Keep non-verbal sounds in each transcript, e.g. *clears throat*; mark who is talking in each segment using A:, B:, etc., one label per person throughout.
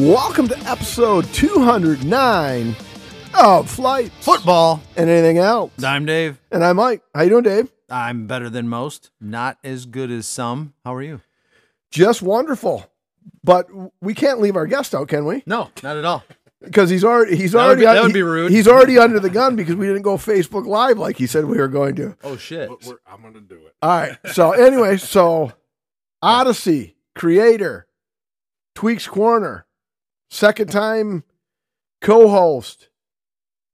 A: Welcome to episode 209 of Flight
B: Football.
A: and anything else.
B: I'm Dave.
A: And I'm Mike. How you doing, Dave?
B: I'm better than most. Not as good as some. How are you?
A: Just wonderful. But we can't leave our guest out, can we?
B: No, not at all.
A: Because he's already he's
B: That would
A: already
B: be- that would be rude.
A: He's already under the gun because we didn't go Facebook Live like he said we were going to.
B: Oh shit.
C: But we're, I'm gonna do it.
A: All right. So anyway, so *laughs* Odyssey creator, Tweaks Corner, second time co-host,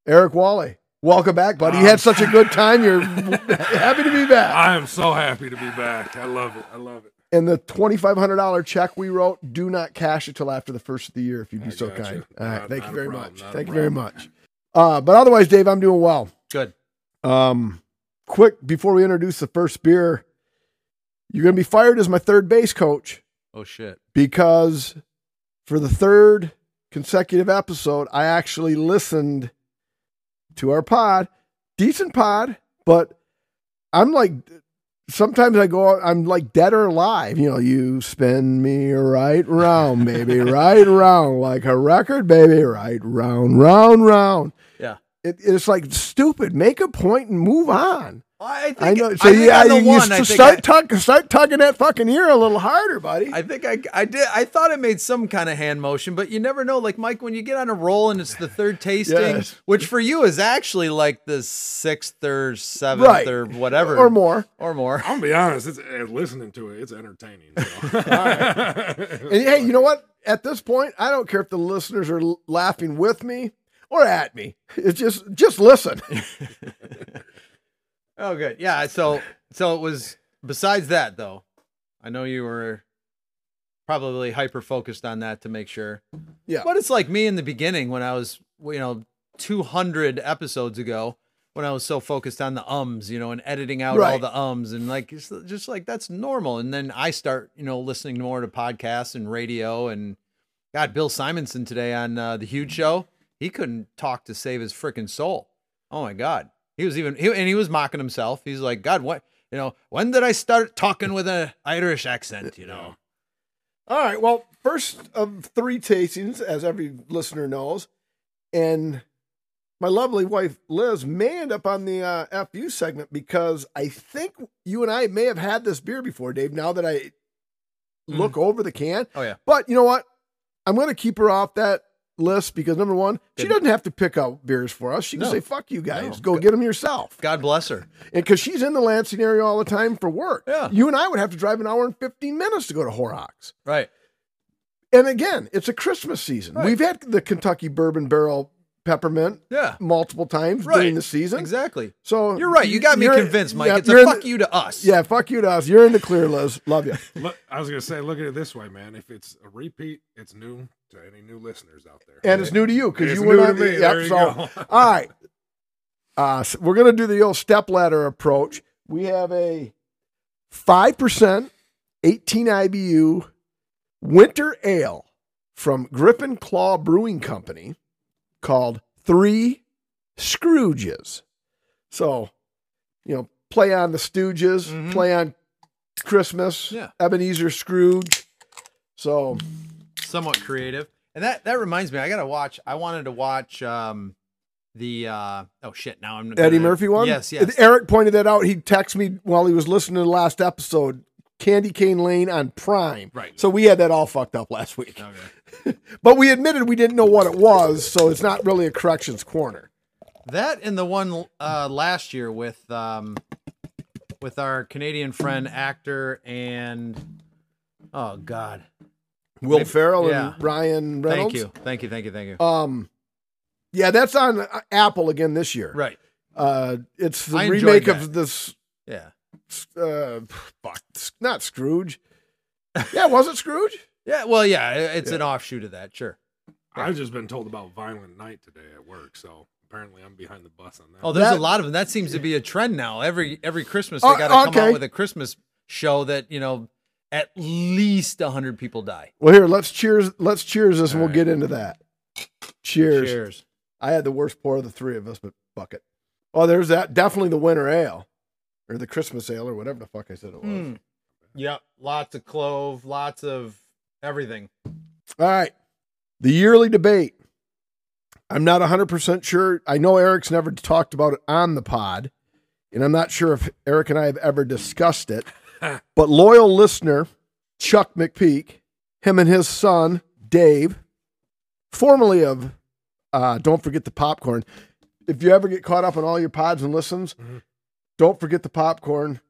A: Eric Wally. Welcome back, buddy. You had such a good time. You're *laughs* happy to be back.
C: I am so happy to be back. I love it. I love it.
A: And the twenty five hundred dollar check we wrote, do not cash it till after the first of the year, if you'd be
C: I
A: so
C: gotcha.
A: kind. All right,
C: Not-
A: thank
C: not
A: you very
C: problem,
A: much. Thank you very much. Uh, but otherwise, Dave, I'm doing well.
B: Good.
A: Um, quick before we introduce the first beer, you're going to be fired as my third base coach
B: Oh shit.
A: because for the third consecutive episode, I actually listened to our pod, decent pod, but I'm like, sometimes I go, I'm like dead or alive. You know, you spin me right round, baby, *laughs* right round, like a record, baby, right round, round, round.
B: Yeah.
A: It, it's like stupid. Make a point and move on.
B: I think
A: I know. So
B: think
A: yeah,
B: on the
A: you,
B: one,
A: you
B: I
A: s-
B: think
A: start
B: I,
A: tug, start tugging that fucking ear a little harder, buddy.
B: I think I I did I thought it made some kind of hand motion, but you never know. Like Mike, when you get on a roll and it's the third *laughs* tasting,
A: Yes.
B: which for you is actually like the sixth or seventh
A: Right.
B: or whatever
A: or more.
B: or more.
C: I'm gonna be honest. It's uh, listening to it. It's entertaining. So. *laughs* *laughs*
A: And hey, you know what? At this point, I don't care if the listeners are l- laughing with me or at me. It's just just listen.
B: Oh, good. Yeah. So, so it was. Besides that, though, I know you were probably hyper focused on that to make sure.
A: Yeah.
B: But it's like me in the beginning when I was, you know, 200 episodes ago when I was so focused on the ums, you know, and editing out all the ums and like it's just like that's normal. And then I start, you know, listening more to podcasts and radio and God, Bill Simonson today on uh, the Huge Show, he couldn't talk to save his freaking soul. Oh my God. He was even, he, and he was mocking himself. He's like, God, what, you know, when did I start talking with an Irish accent, you know?
A: All right. Well, first of three tastings, as every listener knows, and my lovely wife Liz may end up on the uh, FU segment because I think you and I may have had this beer before, Dave. Now that I look over the can,
B: Oh, yeah.
A: But you know what? I'm going to keep her off that list because number one, she doesn't have to pick out beers for us. She can
B: No.
A: say, "Fuck you guys,
B: No.
A: go get them yourself."
B: God bless her.
A: Because she's in the Lansing area all the time for work,
B: Yeah.
A: you and I would have to drive an hour and 15 minutes to go to Horrocks.
B: Right.
A: And again, it's a Christmas season.
B: Right.
A: We've had the Kentucky Bourbon Barrel Peppermint
B: Yeah.
A: multiple times
B: Right.
A: during the season.
B: Exactly.
A: So
B: You're right. You got me convinced, Mike.
A: yeah,
B: it's a fuck
A: the-
B: you to us.
A: Yeah, fuck you to us. You're in the clear, Liz. Love you. *laughs*
C: look, I was gonna say, look at it this way, man. If it's a repeat, it's new to any new listeners out there.
A: And it's new to you because you were
C: new to
A: on the
C: me.
A: yep,
C: There you
A: so,
C: go. *laughs*
A: All right. Uh, so we're going to do the old step ladder approach. We have a 5% 18 IBU winter ale from Griffin Claw Brewing Company called Three Scrooges. So, you know, play on the Stooges,
B: Mhm.
A: play on Christmas,
B: Yeah.
A: Ebenezer Scrooge. So,
B: somewhat creative. And that that reminds me, I gotta watch. I wanted to watch um the uh oh shit. Now I'm
A: Eddie
B: gonna-
A: Murphy one?
B: Yes, yes.
A: Eric pointed that out. He texted me while he was listening to the last episode. Candy Cane Lane on Prime.
C: Right.
A: So we had that all fucked up last week.
B: Okay. *laughs*
A: But we admitted we didn't know what it was, so it's not really a corrections corner.
B: That and the one uh last year with um with our Canadian friend actor and oh god.
A: Will
B: Maybe-
A: Ferrell
B: yeah.
A: and Ryan Reynolds.
B: Thank you. Thank you. Thank you. Thank you.
A: Um, yeah, that's on uh, Apple again this year.
B: right.
A: Uh, it's the
B: I
A: remake of this.
B: Yeah.
A: Uh, fuck, not Scrooge. Yeah, was it Scrooge?
B: Yeah. Well, yeah, it's
A: Yeah.
B: an offshoot of that. Sure.
C: I've just been told about Violent Night today at work, so apparently I'm behind the bus on that.
B: Oh, there's
A: That-
B: a lot of them. That seems to be a trend now. Every every Christmas they got to come
A: okay.
B: out with a Christmas show that you know at least hundred people die.
A: Well, here, let's cheers. Let's cheers this, and we'll
C: right.
A: get into that. Cheers.
B: Cheers.
A: I had the worst pour of the three of us, but fuck it. Oh, there's that. Definitely the winter ale, or the Christmas ale, or whatever the fuck I said it was.
B: Mm. Yep. Lots of clove. Lots of everything.
A: All right. The yearly debate. I'm not 100% sure. I know Eric's never talked about it on the pod, and I'm not sure if Eric and I have ever discussed it. *laughs* but loyal listener, Chuck McPeak, him and his son, Dave, formerly of uh, Don't Forget the Popcorn. If you ever get caught up on all your pods and listens,
C: Mhm.
A: don't forget the popcorn.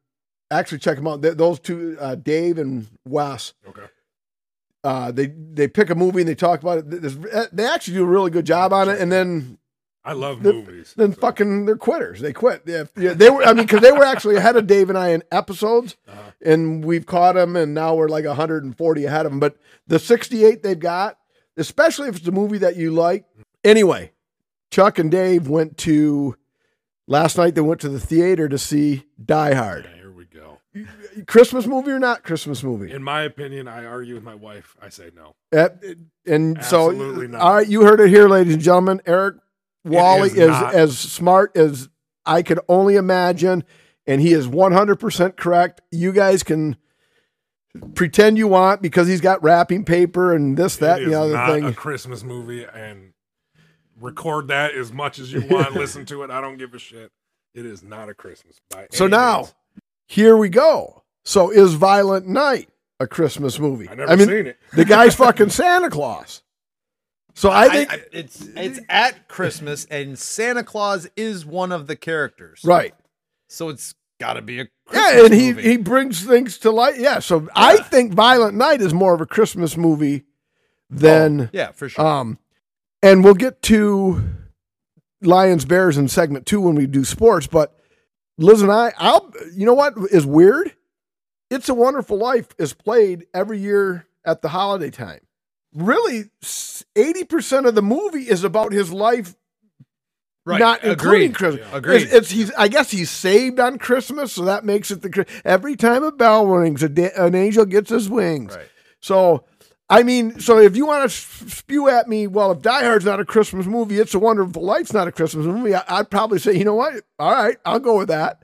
A: Actually, check them out. Th- those two, uh, Dave and Wes,
C: Okay.
A: Uh, they they pick a movie and they talk about it. There's- They actually do a really good job on it, and then
C: I love
A: The-
C: movies.
A: then
C: so-
A: fucking they're quitters. They quit. Yeah, yeah, they were. I mean, because they were actually ahead of Dave and I in episodes,
C: Uh-huh.
A: and we've caught them, and now we're like 140 ahead of them. But the 68 they've got, especially if it's a movie that you like. Anyway, Chuck and Dave went to last night. They went to the theater to see Die Hard.
C: Yeah, here we go.
A: Christmas movie or not Christmas movie?
C: In my opinion, I argue with my wife. I say no.
A: Uh, and
C: Absolutely
A: so,
C: not.
A: all right, you heard it here, ladies and gentlemen. Eric Wally
C: is
A: is, as smart as I could only imagine, and he is 100% correct. You guys can pretend you want because he's got wrapping paper and this, that, and the other
C: not
A: thing.
C: a Christmas movie, and record that as much as you want. *laughs* listen to it. I don't give a shit. It is not a Christmas. By
A: So now, here we go. So, is Violent Night a Christmas movie?
C: I never
A: I mean,
C: seen it.
A: the guy's *laughs* fucking Santa Claus. So I think,
B: it's it's at Christmas, and Santa Claus is one of the characters.
A: right.
B: So it's got to be a Christmas
A: Yeah, and he
B: movie.
A: he brings things to light. Yeah, so I think Violent Night is more of a Christmas movie than
B: yeah, for sure.
A: um, and we'll get to Lions Bears in segment two when we do sports. But Liz and I, I'll you know what is weird? It's a Wonderful Life is played every year at the holiday time. Really, eighty percent of the movie is about his life
B: right.
A: not including
B: Agreed.
A: Christmas.
C: Yeah.
B: Agreed.
A: It's, it's he's. I guess he's saved on Christmas, so that makes it the. Every time a bell rings, a da- an angel gets his wings.
B: Right.
A: So, I mean, so if you want to spew at me, well, if Die Hard's not a Christmas movie, It's a Wonderful Life's not a Christmas movie. I, I'd probably say, you know what? All right, I'll go with that.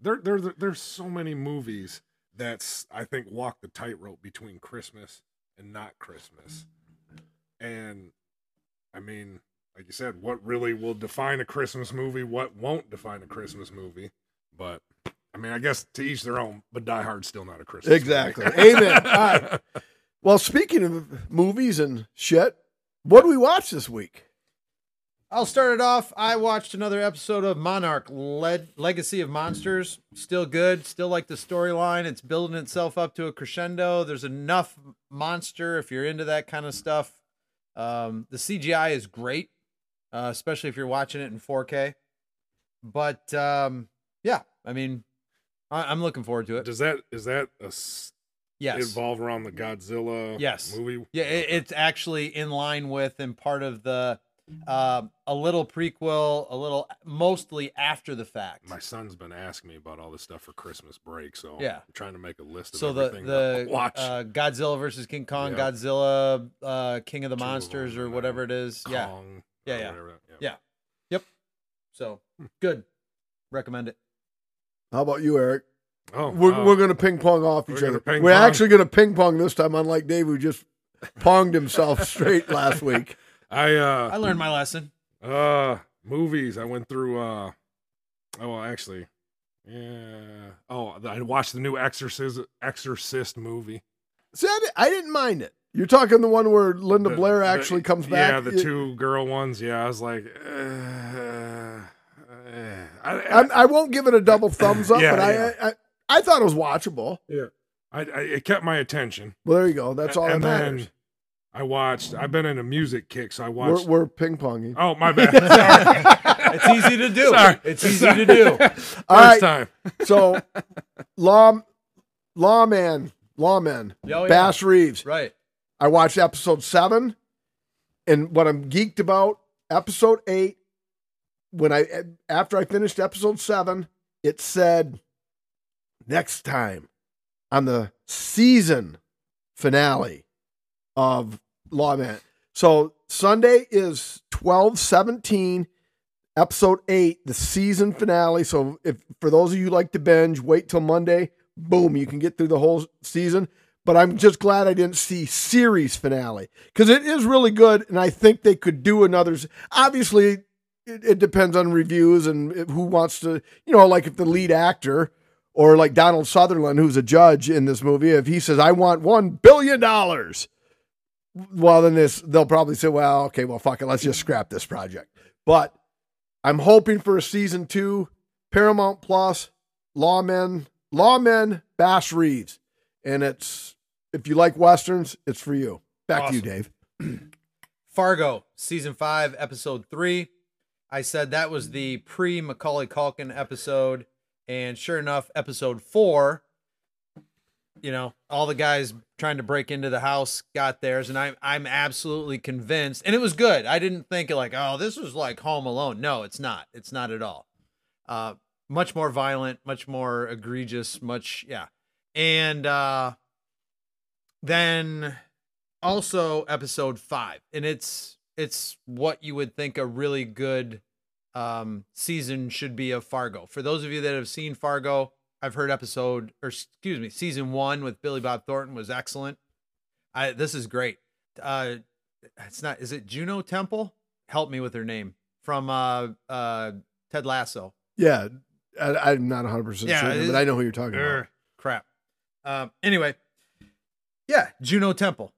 C: there, there, there- there's so many movies that's I think walk the tightrope between Christmas and not Christmas. And I mean, like you said, what really will define a Christmas movie? What won't define a Christmas movie? But I mean, I guess to each their own. But Die Hard's still not a Christmas.
A: Exactly. Amen. *laughs* All right. Well, speaking of movies and shit, what do we watch this week?
B: I'll start it off. I watched another episode of Monarch Le- Legacy of Monsters. Still good. Still like the storyline. It's building itself up to a crescendo. There's enough monster if you're into that kind of stuff. Um, the CGI is great, uh, especially if you're watching it in 4K. But um, yeah, I mean, I- I'm looking forward to it.
C: Does that is that a s-
B: Yes.
C: involve around the Godzilla
B: Yes.
C: movie?
B: Yeah, it, it's actually in line with and part of the um, a little prequel, a little mostly after the fact.
C: My son's been asking me about all this stuff for Christmas break, so
B: Yeah.
C: I'm trying to make a list of
B: so the
C: everything that
B: the *laughs*
C: watch.
B: uh, Godzilla versus King Kong,
C: Yeah.
B: Godzilla, uh, King of the
C: Two
B: Monsters,
C: them,
B: or whatever it is. Yeah.
C: Kong,
B: Yeah,
C: or
B: yeah.
C: whatever that-
B: Yeah. So good. Recommend it.
A: How about you, Eric?
C: Oh,
A: We're,
C: wow.
A: we're going to ping pong off each other. We're
C: pong.
A: actually going to ping pong this time, unlike Dave, who just ponged himself *laughs* straight last week.
C: I uh
B: I learned my lesson.
C: uh movies. I went through uh oh well, actually yeah. Oh, I watched the new Exorcist Exorcist movie.
A: See, I, di- I didn't mind it. You're talking the one where Linda
C: The-
A: Blair
C: the-
A: actually comes back.
C: Yeah, the
A: It-
C: two girl ones. Yeah, I was like, uh, uh, I, I,
A: I, I won't give it a double *coughs* thumbs up,
C: Yeah,
A: but I,
C: yeah.
A: I, I I thought it was watchable.
C: I, I it kept my attention.
A: Well, there you go. That's all
C: and
A: that
C: then
A: matters.
C: I watched. I've been in a music kick, so I
A: We're,
C: watched.
A: we're ping ponging.
C: oh my bad. *laughs*
B: It's easy to do.
C: Sorry.
B: It's easy to do. *laughs*
C: First
A: All right.
C: time.
A: So, law, lawman, lawman,
B: Oh, yeah.
A: Bass Reeves.
B: Right.
A: I watched episode seven, and what I'm geeked about, episode eight. When I after I finished episode seven, it said next time on the season finale of Lawman. So Sunday is twelve seventeen, episode eight, the season finale. So if for those of you like to binge, wait till Monday. Boom, you can get through the whole season. but I'm just glad I didn't see series finale because it is really good, and I think they could do another. Obviously, it, it depends on reviews and who wants to, you know, like if the lead actor or like Donald Sutherland, who's a judge in this movie, if he says, "I want one billion dollars," well, then this they'll probably say, "Well, okay, well, fuck it, let's just scrap this project." But I'm hoping for a season two, Paramount Plus, Lawmen, Lawmen, Bass Reeves, and it's if you like westerns, it's for you. Back to you, Dave. *clears throat*
B: Fargo, season five, episode three. I said that was the pre Macaulay Culkin episode, and sure enough, episode four. You know, all the guys trying to break into the house got theirs, and I'm I'm absolutely convinced, and it was good. I didn't think like, oh, this was like Home Alone. No, it's not. It's not at all. Uh, much more violent, much more egregious, much yeah, and uh, then also episode five and it's it's what you would think a really good um season should be of fargo for those of you that have seen fargo i've heard episode or excuse me season one with billy bob thornton was excellent i this is great uh it's not is it juno temple help me with her name from uh uh ted lasso
A: Yeah, I, I'm not 100 percent
B: Yeah,
A: certain,
B: it
A: but I know who you're talking about.
B: Crap. Um. Anyway, yeah, Juno Temple,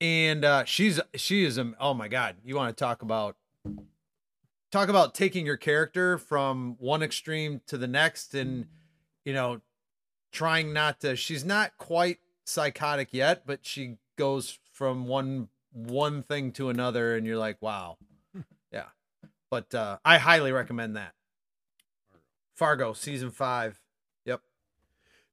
B: and uh, she's she is um. Oh my God, you want to talk about talk about taking your character from one extreme to the next, and you know, trying not to. She's not quite psychotic yet, but she goes from one one thing to another, and you're like, wow, *laughs* yeah. But uh, I highly recommend that. Fargo season five. Yep.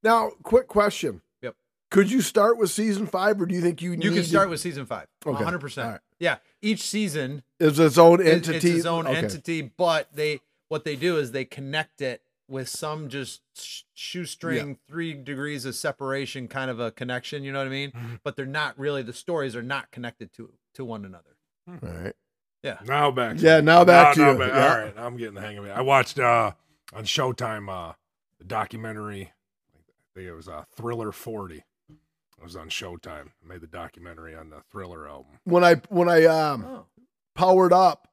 A: Now, quick question.
B: Yep.
A: Could you start with season five, or do you think you
B: You can
A: to-
B: start with season five.
A: Okay.
B: 100%.
A: All right.
B: Yeah. Each season
A: is its own entity?
B: it's its own
A: Okay.
B: entity, but they what they do is they connect it with some just sh- shoestring three degrees of separation kind of a connection, you know what I mean?
C: Mhm.
B: But they're not really the stories are not connected to to one another.
A: All right.
C: Yeah now back. To
A: Yeah,
C: you.
A: now back to you.
C: back-
A: Yeah.
C: All right, I'm getting the hang of it. I watched uh on Showtime uh the documentary. I think it was uh, Thriller 40. It was on Showtime. I made the documentary on the Thriller album.
A: When I when I um
B: Oh.
A: powered up,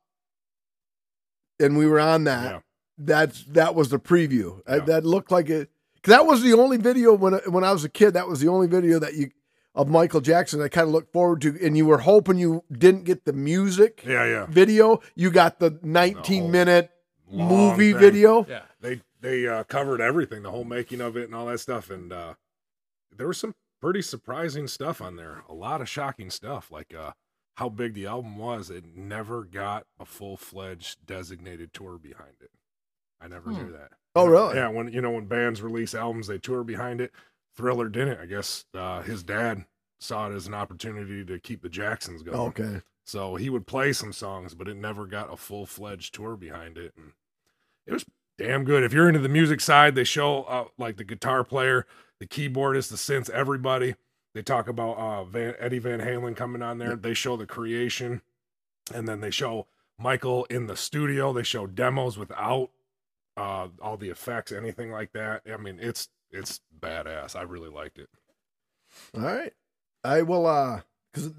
A: and we were on that.
C: Yeah.
A: That's that was the preview. Uh,
C: Yeah.
A: that looked like it. that was the only video when when I was a kid. That was the only video that you of Michael Jackson. I kind of looked forward to, and you were hoping you didn't get the music
C: Yeah, yeah.
A: video. You got the 19
C: whole
A: minute movie
C: thing.
A: video.
B: Yeah.
C: They they uh, covered everything, the whole making of it and all that stuff, and uh, there was some pretty surprising stuff on there. A lot of shocking stuff, like uh, how big the album was. It never got a full fledged designated tour behind it. I never
B: Hmm.
C: knew that.
A: Oh, really?
C: Yeah, when you know when bands release albums, they tour behind it. Thriller didn't. I guess uh, his dad saw it as an opportunity to keep the Jacksons going.
A: Okay.
C: So he would play some songs, but it never got a full fledged tour behind it. And it was damn good. If you're into the music side, they show uh, like the guitar player, the keyboardist, the synths, everybody. They talk about uh, Van, Eddie Van Halen coming on there. They show the creation, and then they show Michael in the studio. They show demos without uh, all the effects, anything like that. I mean, it's it's badass. I really liked it.
A: All right. I will uh because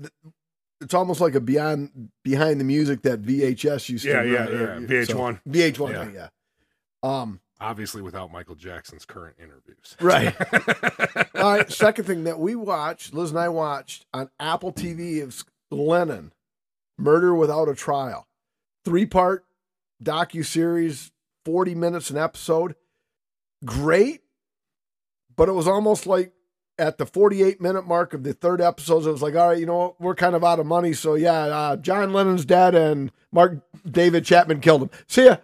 A: it's almost like a beyond behind the music that VHS used
C: Yeah,
A: to
C: yeah,
A: run, or-
C: yeah. VH1.
A: So, VH1
C: Yeah.
A: thing, yeah. Um
C: Obviously, without Michael Jackson's current interviews.
A: Right. *laughs* all right, second thing that we watched, Liz and I watched on Apple TV is Lennon, Murder Without a Trial. Three-part docu-series, 40 minutes an episode. Great, but it was almost like at the 48 minute mark of the third episode, it was like, all right, you know what? We're kind of out of money. So, yeah, uh, John Lennon's dead and Mark David Chapman killed him. See ya.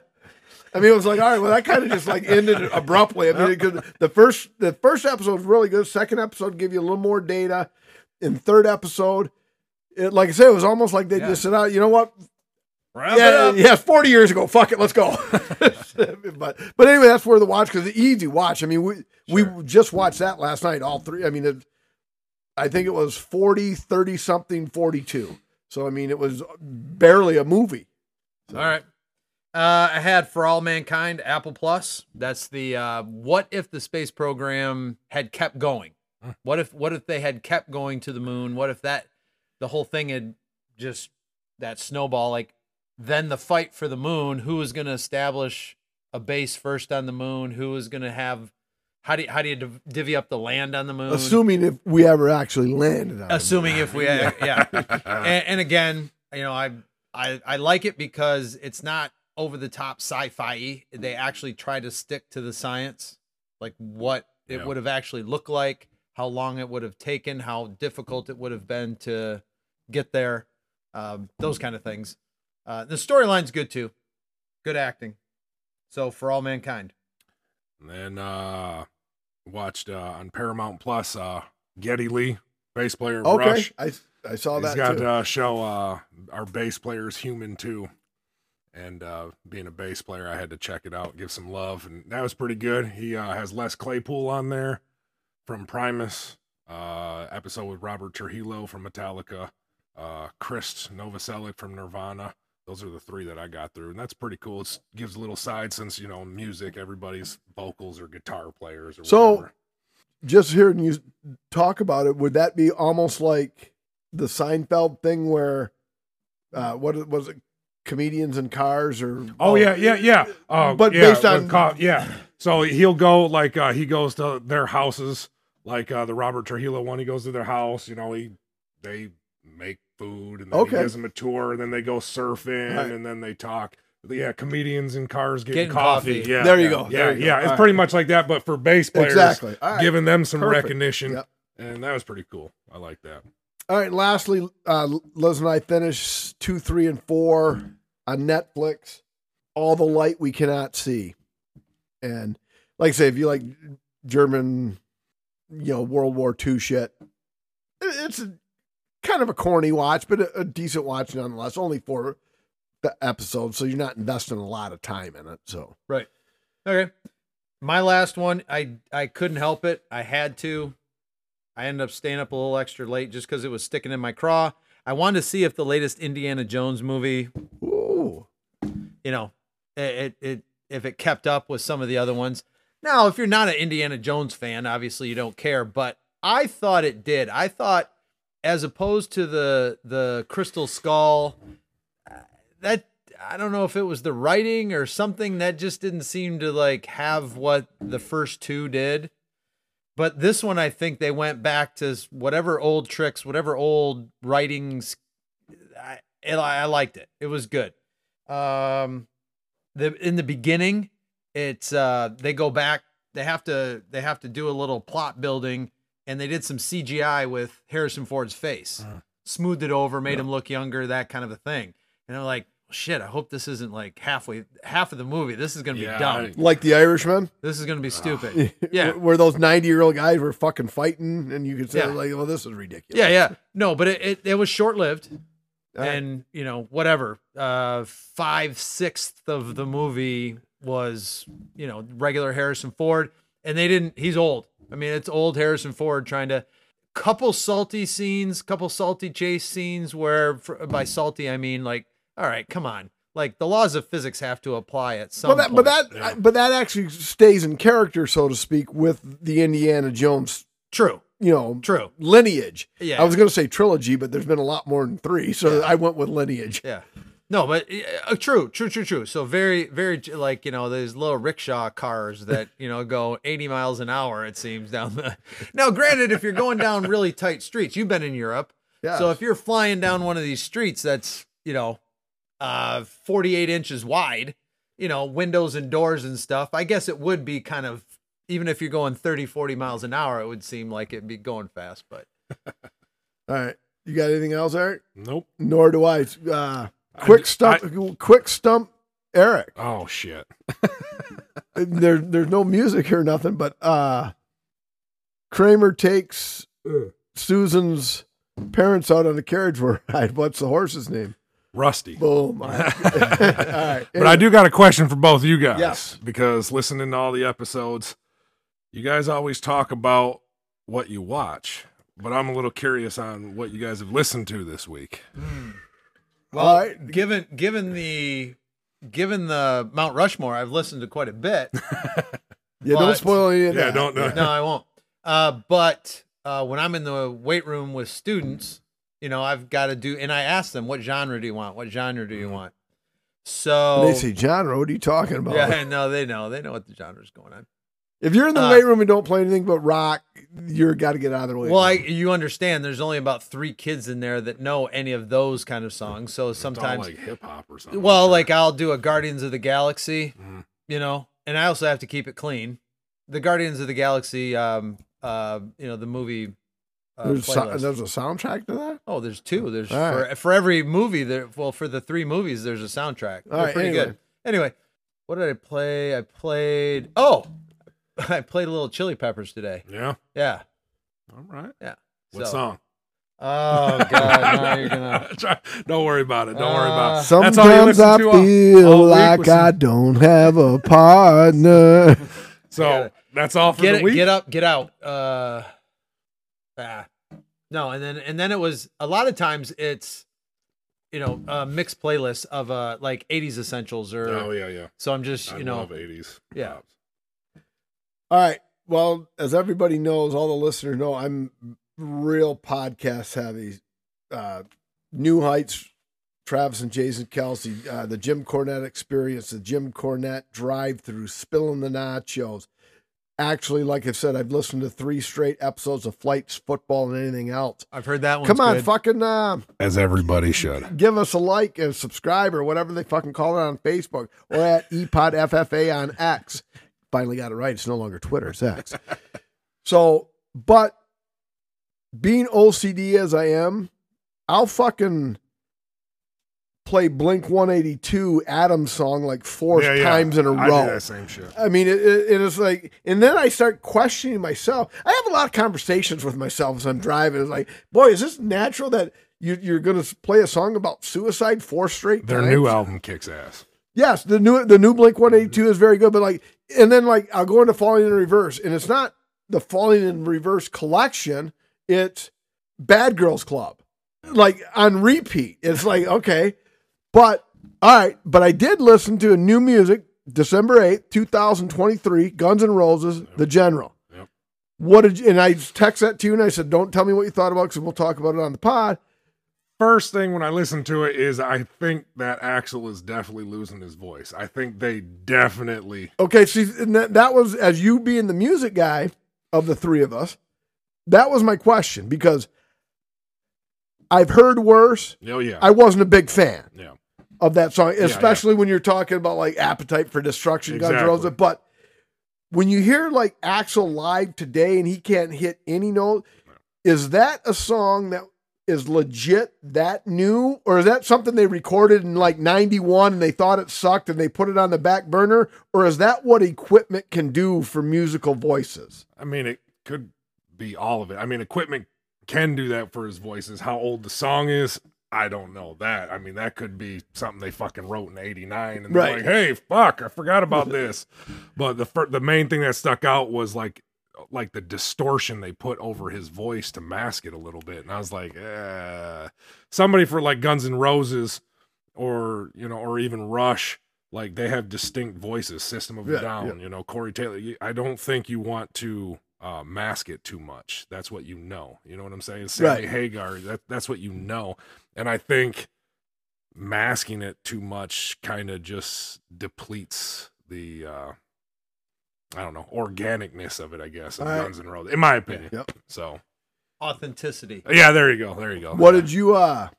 A: I mean, it was like, all right, well, that kind of just like ended abruptly. I mean, could, the first the first episode was really good. Second episode give you a little more data. In third episode, it, like I said, it was almost like they
B: Yeah.
A: just said, "Oh, you know what?
B: Wrap it
A: yeah,
B: up.
A: yeah, forty years ago. Fuck it, let's go." *laughs* *laughs* but but anyway, that's where the watch because the easy watch. I mean, we
B: Sure.
A: we just watched that last night. All three. I mean, it, I think it was 40, 30 something, forty two. So I mean, it was barely a movie.
B: All right. Uh, I had For All Mankind, Apple Plus. That's the uh, what if the space program had kept going? What if what if they had kept going to the moon? What if that the whole thing had just that snowball like then the fight for the moon, who was going to establish a base first on the moon, Who is going to have how do you, how do you div- divvy up the land on the moon?
A: Assuming if we ever actually landed on it.
B: assuming if we yeah, *laughs* yeah. and, and again you know I, I i like it because it's not over the top sci-fi they actually try to stick to the science like what it
C: Yeah.
B: would have actually looked like how long it would have taken how difficult it would have been to get there um, those kind of things uh, the storyline's good too good acting so for all mankind
C: And then uh watched uh on Paramount Plus uh Geddy Lee, bass player of
A: Okay,
C: Rush.
A: I I saw
C: He's
A: that
C: got
A: too.
C: uh show uh our bass player is human too. And uh being a bass player, I had to check it out, give some love, and that was pretty good. He uh has Les Claypool on there from Primus, uh episode with Robert Trujillo from Metallica, uh Krist Novoselic from Nirvana. Those are the three that I got through, and that's pretty cool. It gives a little side since you know music, everybody's vocals or guitar players or
A: So-
C: whatever.
A: Just hearing you talk about it, would that be almost like the Seinfeld thing where, uh, what was it, comedians in cars or?
C: Oh yeah, yeah, yeah. Uh,
A: But
C: yeah,
A: based on-
C: co- yeah. So he'll go like uh, he goes to their houses, like uh, the Robert Trujillo one. He goes to their house. You know, he they make food and then
A: Okay.
C: he gives them a tour, and then they go surfing,
A: Right.
C: and then they talk. Yeah, comedians in cars getting,
B: Getting
C: coffee.
B: coffee.
C: Yeah,
A: There you
C: yeah,
A: go.
C: Yeah,
A: There you go.
C: yeah. It's
A: All
C: pretty much like that, but for bass players,
A: Exactly. All right.
C: giving them some
A: Perfect.
C: recognition,
A: Yep.
C: and that was pretty cool. I like that.
A: All right. Lastly, uh, Liz and I finished two, three, and four on Netflix. All the light we cannot see, and like I say, if you like German, you know, World War II shit, it's a, kind of a corny watch, but a, a decent watch nonetheless. Only four the episodes, so you're not investing a lot of time in it. So
B: Right. Okay. My last one, I I couldn't help it. I had to. I ended up staying up a little extra late just because it was sticking in my craw. I wanted to see if the latest Indiana Jones movie,
A: ooh,
B: you know, it, it, it if it kept up with some of the other ones. Now, if you're not an Indiana Jones fan, obviously you don't care, but I thought it did. I thought as opposed to the the Crystal Skull that I don't know if it was the writing or something that just didn't seem to like have what the first two did. But this one, I think they went back to whatever old tricks, whatever old writings. I, it, I liked it. It was good. Um, the in the beginning, it's uh they go back. They have to they have to do a little plot building, and they did some CGI with Harrison Ford's face,
C: Uh.
B: smoothed it over, made him look younger, that kind of a thing. And I'm like, shit. I hope this isn't like halfway half of the movie. This is gonna be dumb.
A: Like the Irishman.
B: This is gonna be stupid. *laughs* Yeah.
A: where those 90 year old guys were fucking fighting, and you could say
B: Yeah.
A: like, "Well, this is ridiculous."
B: Yeah, yeah. No, but it, it, it was short lived.
A: All right.
B: and you know whatever uh five sixths of the movie was you know regular harrison ford and they didn't he's old i mean it's old harrison ford trying to couple salty scenes couple salty chase scenes where for, by salty i mean like all right come on like the laws of physics have to apply at some
A: but that, but that,
C: Yeah.
A: but that actually stays in character, so to speak, with the Indiana Jones,
B: true
A: you know,
B: true
A: lineage.
B: yeah
A: I was going to say trilogy, but there's been a lot more than three, so
B: Yeah.
A: I went with lineage.
B: Yeah. No, but uh, true, true, true, true. So very, very like you know those little rickshaw cars that you know go 80 miles an hour. It seems down the. *laughs* Now, granted, if you're going down really tight streets, you've been in Europe,
A: Yeah.
B: so if you're flying down one of these streets that's you know, uh, 48 inches wide, you know, windows and doors and stuff, I guess it would be kind of even if you're going 30, 40 miles an hour, it would seem like it'd be going fast. But *laughs*
A: All right, you got anything else, Eric?
C: Nope.
A: Nor do I. Uh,
C: I
A: quick
C: d-
A: stump, quick stump, Eric.
C: Oh shit. *laughs*
A: there, there's no music or nothing, but uh, Kramer takes Susan's parents out on a carriage ride. *laughs* What's the horse's name?
C: Rusty.
A: Boom. All right. All right.
C: But I do got a question for both of you guys.
A: Yes.
C: Because listening to all the episodes, you guys always talk about what you watch, but I'm a little curious on what you guys have listened to this week.
B: Well,
A: All right.
B: given given the given the Mount Rushmore, I've listened to quite a bit. *laughs*
A: Yeah, don't spoil any of
C: Yeah,
A: that.
C: don't- don't-
B: no, I won't. Uh, but uh, when I'm in the weight room with students, you know, I've got to do, and I ask them, what genre do you want? What genre do you
C: Mhm.
B: want? So
A: they say, genre. what are you talking about?
B: yeah, no, they know, they know what the genre's going on.
A: If you're in the
B: Uh,
A: weight room and don't play anything but rock, you're got to get out of the way.
B: Well, I, you understand, there's only about three kids in there that know any of those kind of songs. So
C: It's
B: sometimes,
C: like hip hop or something.
B: well,
C: sure.
B: like I'll do a Guardians of the Galaxy,
C: Mhm.
B: you know, and I also have to keep it clean. The Guardians of the Galaxy, um, uh, you know, the movie. Uh,
A: there's, so, there's a soundtrack to that.
B: Oh, there's two. There's
A: All
B: for,
A: right.
B: for every movie there. Well, for the three movies, there's a soundtrack.
A: All
B: They're
A: right,
B: pretty
A: anyway.
B: good. Anyway, what did I play? I played. Oh, *laughs* I played a little Chili Peppers today.
C: yeah.
B: Yeah.
C: All right.
B: Yeah.
C: What
B: So-
C: song?
B: Oh *laughs* God! now you're gonna. *laughs*
C: Don't worry about it. Don't worry about
B: Uh,
C: it.
A: Sometimes I feel like
C: some-
A: I don't have a partner.
C: So that's all for
B: Get
C: the
B: it.
C: week.
B: Get up. Get out. Uh. Ah. No, and then and then it was a lot of times it's, you know, a mixed playlist of uh like '80s essentials or.
C: Oh yeah, yeah.
B: So I'm just
C: I
B: you know
C: love '80s.
B: Yeah.
C: pops.
A: All right. Well, as everybody knows, all the listeners know, I'm real podcast heavy. Uh, New Heights, Travis and Jason Kelce, uh, the Jim Cornette experience, the Jim Cornette drive through, spilling the nachos. Actually, like I've said, I've listened to three straight episodes of Flights, Football, and anything else.
B: I've heard that one.
A: Come on,
B: good.
A: fucking uh,
C: As everybody should.
A: give us a like and subscribe or whatever they fucking call it on Facebook or at E EPODFFA on X. Finally got it right. It's no longer Twitter, it's X. *laughs* so, but being OCD as I am, I'll fucking play Blink 182 Adam song like four
C: Yeah, yeah.
A: times in a
C: I do
A: row.
C: that same shit.
A: I mean, it, it, is like, and then I start questioning myself. I have a lot of conversations with myself as I'm driving. It's like, boy, is this natural that you, you're going to play a song about suicide four straight
C: Their
A: times?
C: new album kicks ass.
A: Yes, the new the new Blink 182 is very good, but like, and then like I'll go into Falling in Reverse, and it's not the Falling in Reverse collection. It's Bad Girls Club, like on repeat. It's like okay, but all right, but I did listen to a new music December 8th, 2023, Guns N' Roses, The General.
C: Yep.
A: What did you, and I text that to you and I said, don't tell me what you thought about because we'll talk about it on the pod.
C: First thing when I listen to it is I think that Axl is definitely losing his voice. I think they definitely
A: Okay, see, and that, that was as you being the music guy of the three of us. That was my question because I've heard worse.
C: Oh yeah.
A: I wasn't a big fan
C: yeah.
A: of that song,
C: yeah.
A: especially when you're talking about like Appetite for Destruction, Guns N'
C: Exactly.
A: Roses. But when you hear like Axl live today and he can't hit any note, is that a song that is legit that new, or is that something they recorded in like '91 and they thought it sucked and they put it on the back burner, or is that what equipment can do for musical voices?
C: I mean it could be all of it. I mean equipment can do that for his voices. How old the song is, I don't know that. I mean that could be something they fucking wrote in 89 and they're
A: Right.
C: like, "Hey, fuck, I forgot about this." but the fir- the main thing that stuck out was like like the distortion they put over his voice to mask it a little bit. And I was like, eh. somebody for like Guns N' Roses or, you know, or even Rush, like they have distinct voices, System of a
A: Yeah,
C: Down, you know, Corey Taylor. I don't think you want to uh, mask it too much. That's what you know. You know what I'm saying? Sammy
A: Right.
C: Hagar, that, that's what you know. And I think masking it too much kind of just depletes the uh I don't know, organicness of it, I guess, of
A: All right.
C: Guns N' Roses, in my opinion.
A: Yep.
C: So,
B: Authenticity.
C: yeah, there you go. There you go.
A: What did you uh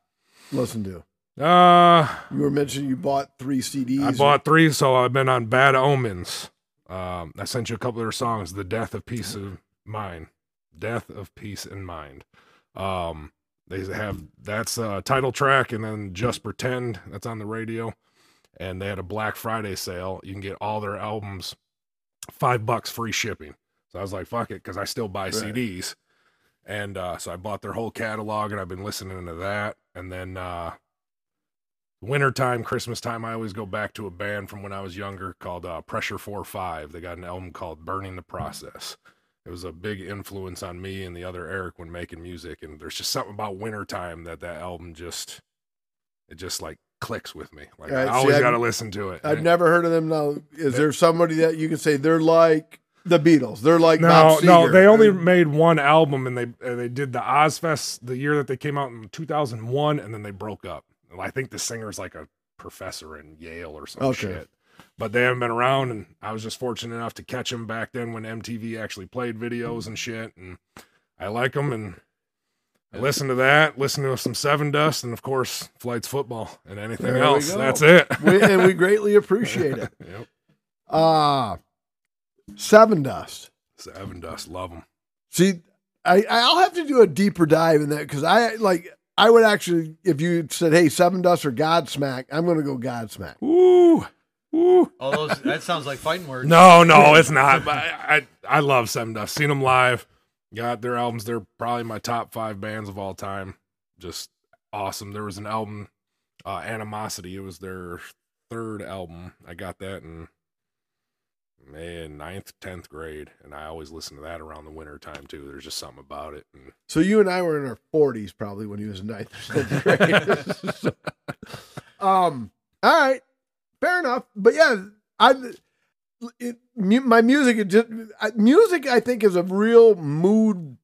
A: listen to?
C: Uh,
A: You were mentioning you bought three CDs.
C: I bought three, so I've been on Bad Omens. Um, I sent you a couple of their songs, "The Death of Peace of Mind," "Death of Peace and Mind." Um, they have that's a title track, and then "Just Pretend" that's on the radio. And they had a Black Friday sale. You can get all their albums, five bucks free shipping. So I was like, "Fuck it," because I still buy
A: Right.
C: CDs. And uh, so I bought their whole catalog, and I've been listening to that. And then uh, wintertime, Christmas time, I always go back to a band from when I was younger called uh, Pressure 4 5. They got an album called Burning the Process. It was a big influence on me and the other Eric when making music. And there's just something about wintertime that that album just, it just like clicks with me. Like
A: Right,
C: I always got to listen to it.
A: I've never heard of them now. Is there somebody that you can say they're like the Beatles. They're like
C: No,
A: Bob
C: no, they only
A: Uh,
C: made one album, and they and they did the Ozzfest the year that they came out in 2001, and then they broke up. I think the singer's like a professor in Yale or some
A: Okay.
C: shit. But they haven't been around, and I was just fortunate enough to catch them back then when MTV actually played videos and shit. And I like them, and I listen to that, listen to some Sevendust, and of course, Flights Football, and anything
A: There
C: else. That's it.
A: we, and we greatly appreciate it. *laughs*
C: yep.
A: Uh Sevendust.
C: Seven Dust, love them.
A: See, I I'll have to do a deeper dive in that because I like I would actually if you said hey Sevendust or Godsmack, I'm gonna go Godsmack.
C: Ooh, ooh.
B: Oh, those that sounds like fighting words.
C: No, no, *laughs* it's not. But I, I, I love Sevendust. Seen them live. Got their albums. They're probably my top five bands of all time. Just awesome. There was an album, uh, Animosity. It was their third album. I got that in man ninth, tenth grade, and I always listen to that around the winter time too. There's just something about it. And
A: So you and I were in our 40s probably when he was in ninth or tenth *laughs* grade. *laughs* So, um. All right. Fair enough. But yeah, I. It, my music, it just music, I think is a real mood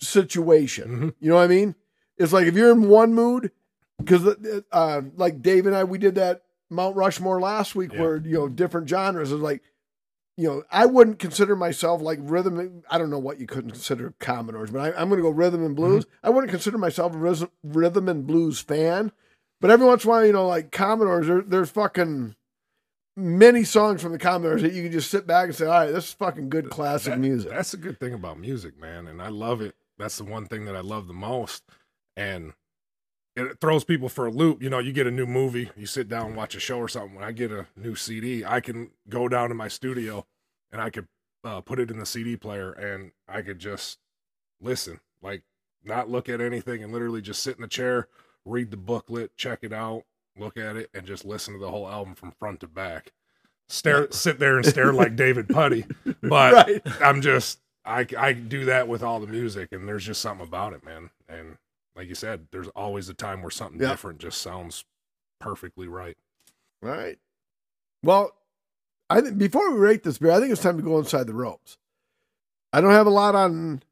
A: situation.
C: Mhm.
A: You know what I mean? It's like if you're in one mood, because uh, like Dave and I, we did that Mount Rushmore last week,
C: Yeah.
A: where you know different genres is like, you know, I wouldn't consider myself like rhythm. I don't know what you couldn't consider Commodores, but I, I'm going to go rhythm and blues. I wouldn't consider myself a rhythm, rhythm and blues fan, but every once in a while, you know, like Commodores, they're fucking many songs from the Commodores that you can just sit back and say, all right, this is fucking good classic
C: That-
A: music.
C: That's the good thing about music, man, and I love it. That's the one thing that I love the most, and it throws people for a loop. You know, you get a new movie, you sit down and watch a show or something. When I get a new CD, I can go down to my studio and I could uh, put it in the CD player, and I could just listen, like not look at anything, and literally just sit in a chair, read the booklet, check it out, look at it, and just listen to the whole album from front to back. Stare, sit there and stare like David Puddy, *laughs* but
A: right.
C: I'm just I I do that with all the music, and there's just something about it, man. And like you said, there's always a time where something different just sounds perfectly right.
A: Right. Well, I think before we rate this beer, I think it's time to go inside the ropes. I don't have a lot on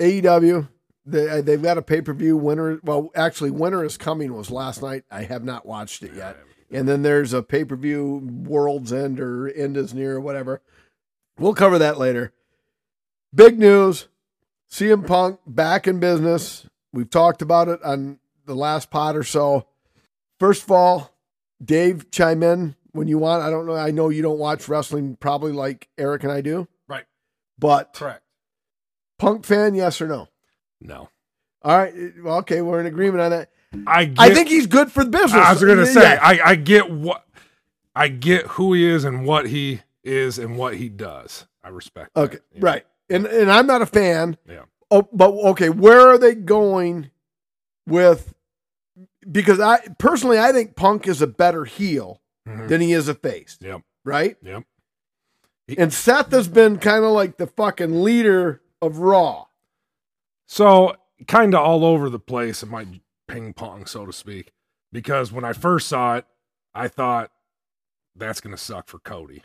A: AEW. They uh, they've got a pay per view winner. Well, actually, winter is coming was last night. I have not watched it yet. And then there's a pay per view World's End or End is near or whatever. We'll cover that later. Big news: CM Punk back in business. We've talked about it on the last pod or so. First of all, Dave, chime in when you want. I don't know. I know you don't watch wrestling probably like Eric and I do.
C: Right.
A: But
B: Correct.
A: Punk fan, yes or no?
C: No,
A: All right. Well, okay, we're in agreement on that.
C: I get,
A: I think he's good for the business.
C: I was gonna say
A: Yeah.
C: I I get what I get who he is and what he is and what he does. I respect. that,
A: Okay,
C: know?
A: right. And and I'm not a fan.
C: Yeah.
A: Oh, but okay, where are they going with? Because I personally, I think Punk is a better heel
C: Mhm.
A: than he is a face.
C: Yep.
A: Right.
C: Yep.
A: And Seth has been kind of like the fucking leader of Raw.
C: So kind of all over the place in my ping pong, so to speak. Because when I first saw it, I thought that's gonna suck for Cody.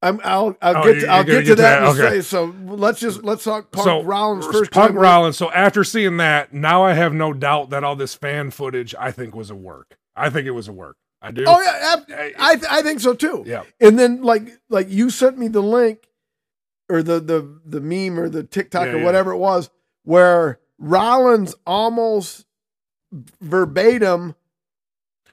A: I'm, I'll I'll
C: Oh,
A: get to, I'll
C: gonna
A: get to that. in a
C: Okay.
A: So let's just let's talk Punk
C: so
A: Rollins
C: first,
A: first.
C: Punk
A: time-
C: Rollins. So after seeing that, now I have no doubt that all this fan footage I think was a work. I think it was a work. I do.
A: Oh yeah,
C: I-
A: I I think so too.
C: yeah.
A: And then like like you sent me the link or the the the meme or the TikTok
C: Yeah,
A: or
C: yeah.
A: whatever it was where Rollins almost verbatim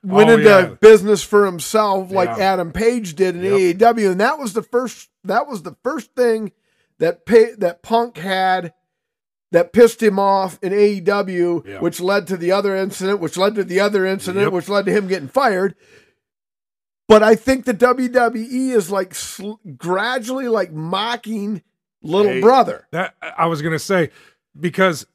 A: went
C: Oh,
A: into
C: yeah.
A: business for himself like
C: Yeah.
A: Adam Page did in
C: Yep.
A: AEW and that was the first that was the first thing that pa- that Punk had that pissed him off in AEW
C: Yeah.
A: which led to the other incident which led to the other incident
C: Yep.
A: which led to him getting fired but I think the WWE is like sl- gradually like mocking little
C: Hey.
A: brother.
C: That I was gonna say because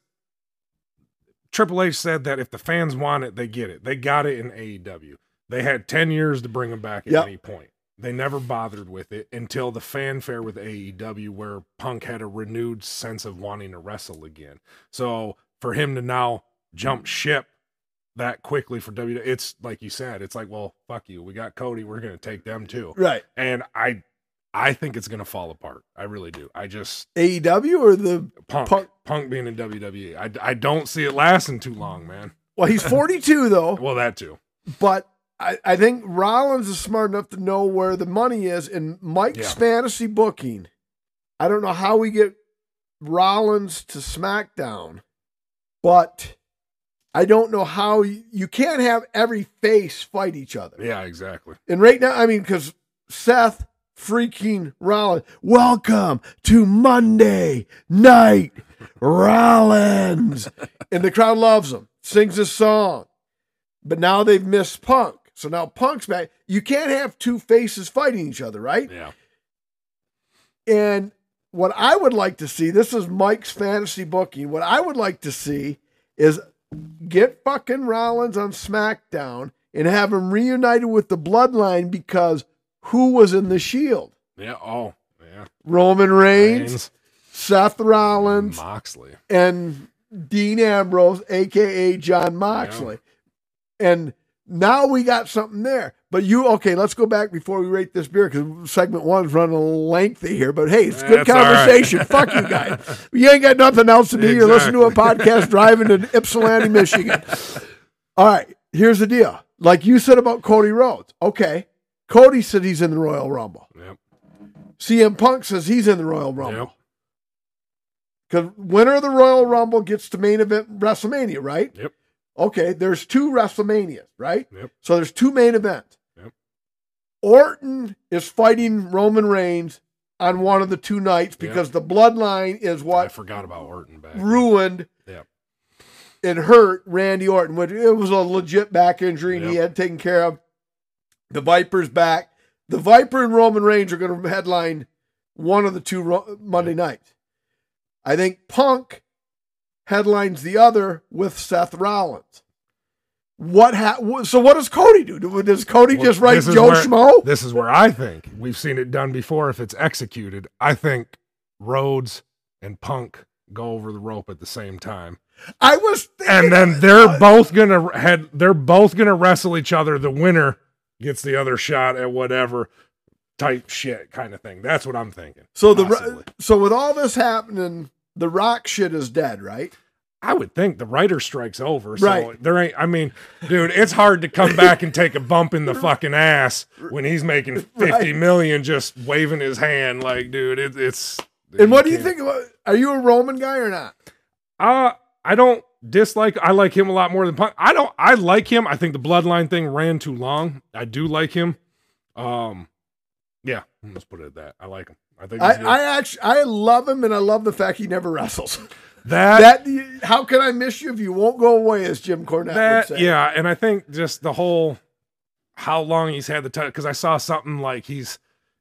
C: Triple H said that if the fans want it, they get it. They got it in AEW. They had ten years to bring him back at
A: Yep.
C: any point. They never bothered with it until the fanfare with AEW, where Punk had a renewed sense of wanting to wrestle again. So for him to now jump ship that quickly for WWE, it's like you said, it's like, well, fuck you. We got Cody. We're gonna take them too
A: Right.
C: and I I think it's gonna fall apart. I really do. I just
A: AEW or the
C: punk
A: Punk-
C: punk, being in WWE. I I don't see it lasting too long, man.
A: well, he's *laughs* 42 though,
C: Well, that too.
A: but I, I think Rollins is smart enough to know where the money is in Mike's
C: Yeah.
A: fantasy booking. I don't know how we get Rollins to SmackDown, but I don't know how you, you can't have every face fight each other.
C: Yeah, exactly.
A: And right now, I mean, because Seth freaking Rollins, welcome to Monday Night Rollins. and the crowd loves him, sings his song. But now they've missed Punk. So now Punk's back. You can't have two faces fighting each other, right?
C: Yeah.
A: And what I would like to see, this is Mike's fantasy booking. What I would like to see is get fucking Rollins on SmackDown and have him reunited with the bloodline because who was in the Shield?
C: Yeah. Oh, yeah.
A: Roman Reigns,
C: Reigns,
A: Seth Rollins,
C: Moxley.
A: and Dean Ambrose, aka Jon Moxley. And now we got something there. But you okay? Let's go back before we rate this beer because segment one's running lengthy here. But hey, it's good
C: That's all right.
A: conversation. Fuck you guys. *laughs* You ain't got nothing else to do. You're listening to a podcast driving to Ypsilanti, *laughs* Michigan. All right, here's the deal. Like you said about Cody Rhodes. Okay, Cody said he's in the Royal Rumble.
C: Yep.
A: CM Punk says he's in the Royal Rumble.
C: Yep.
A: Because winner of the Royal Rumble gets to main event WrestleMania, right?
C: Yep.
A: Okay, there's two WrestleManias, right?
C: Yep.
A: So there's two main events.
C: Yep.
A: Orton is fighting Roman Reigns on one of the two nights because the bloodline is what I
C: forgot about Orton back.
A: ruined
C: Yep.
A: and hurt Randy Orton. Which it was a legit back injury and he had taken care of. The Viper's back. The Viper and Roman Reigns are going to headline one of the two Ro- Monday nights. I think Punk headlines the other with Seth Rollins. What ha- so what does Cody do? Do- Does Cody
C: Well,
A: just write Joe
C: where-
A: Schmo?
C: This is where I think we've seen it done before. If it's executed, I think Rhodes and Punk go over the rope at the same time,
A: I was thinking
C: and then they're both gonna head. They're both gonna wrestle each other. The winner gets the other shot at whatever type shit kind of thing. That's what I'm thinking.
A: so the
C: possibly.
A: so with all this happening, the Rock shit is dead, right?
C: I would think the writer strike's over. So
A: Right.
C: there ain't. I mean, dude, it's hard to come back and take a bump in the *laughs* fucking ass when he's making fifty million
A: Right.
C: just waving his hand. Like, dude, it, it's.
A: And what do you think about? Are you a Roman guy or not?
C: Uh, I don't dislike. I like him a lot more than Punk. I don't. I like him. I think the bloodline thing ran too long. I do like him. Um, yeah, let's put it at that. I like him. I think
A: I. I actually I love him and I love the fact he never wrestles. *laughs*
C: that
A: that how can I miss you if you won't go away, as Jim Cornette
C: that
A: would say.
C: yeah, and I think just the whole how long he's had the title because I saw something like he's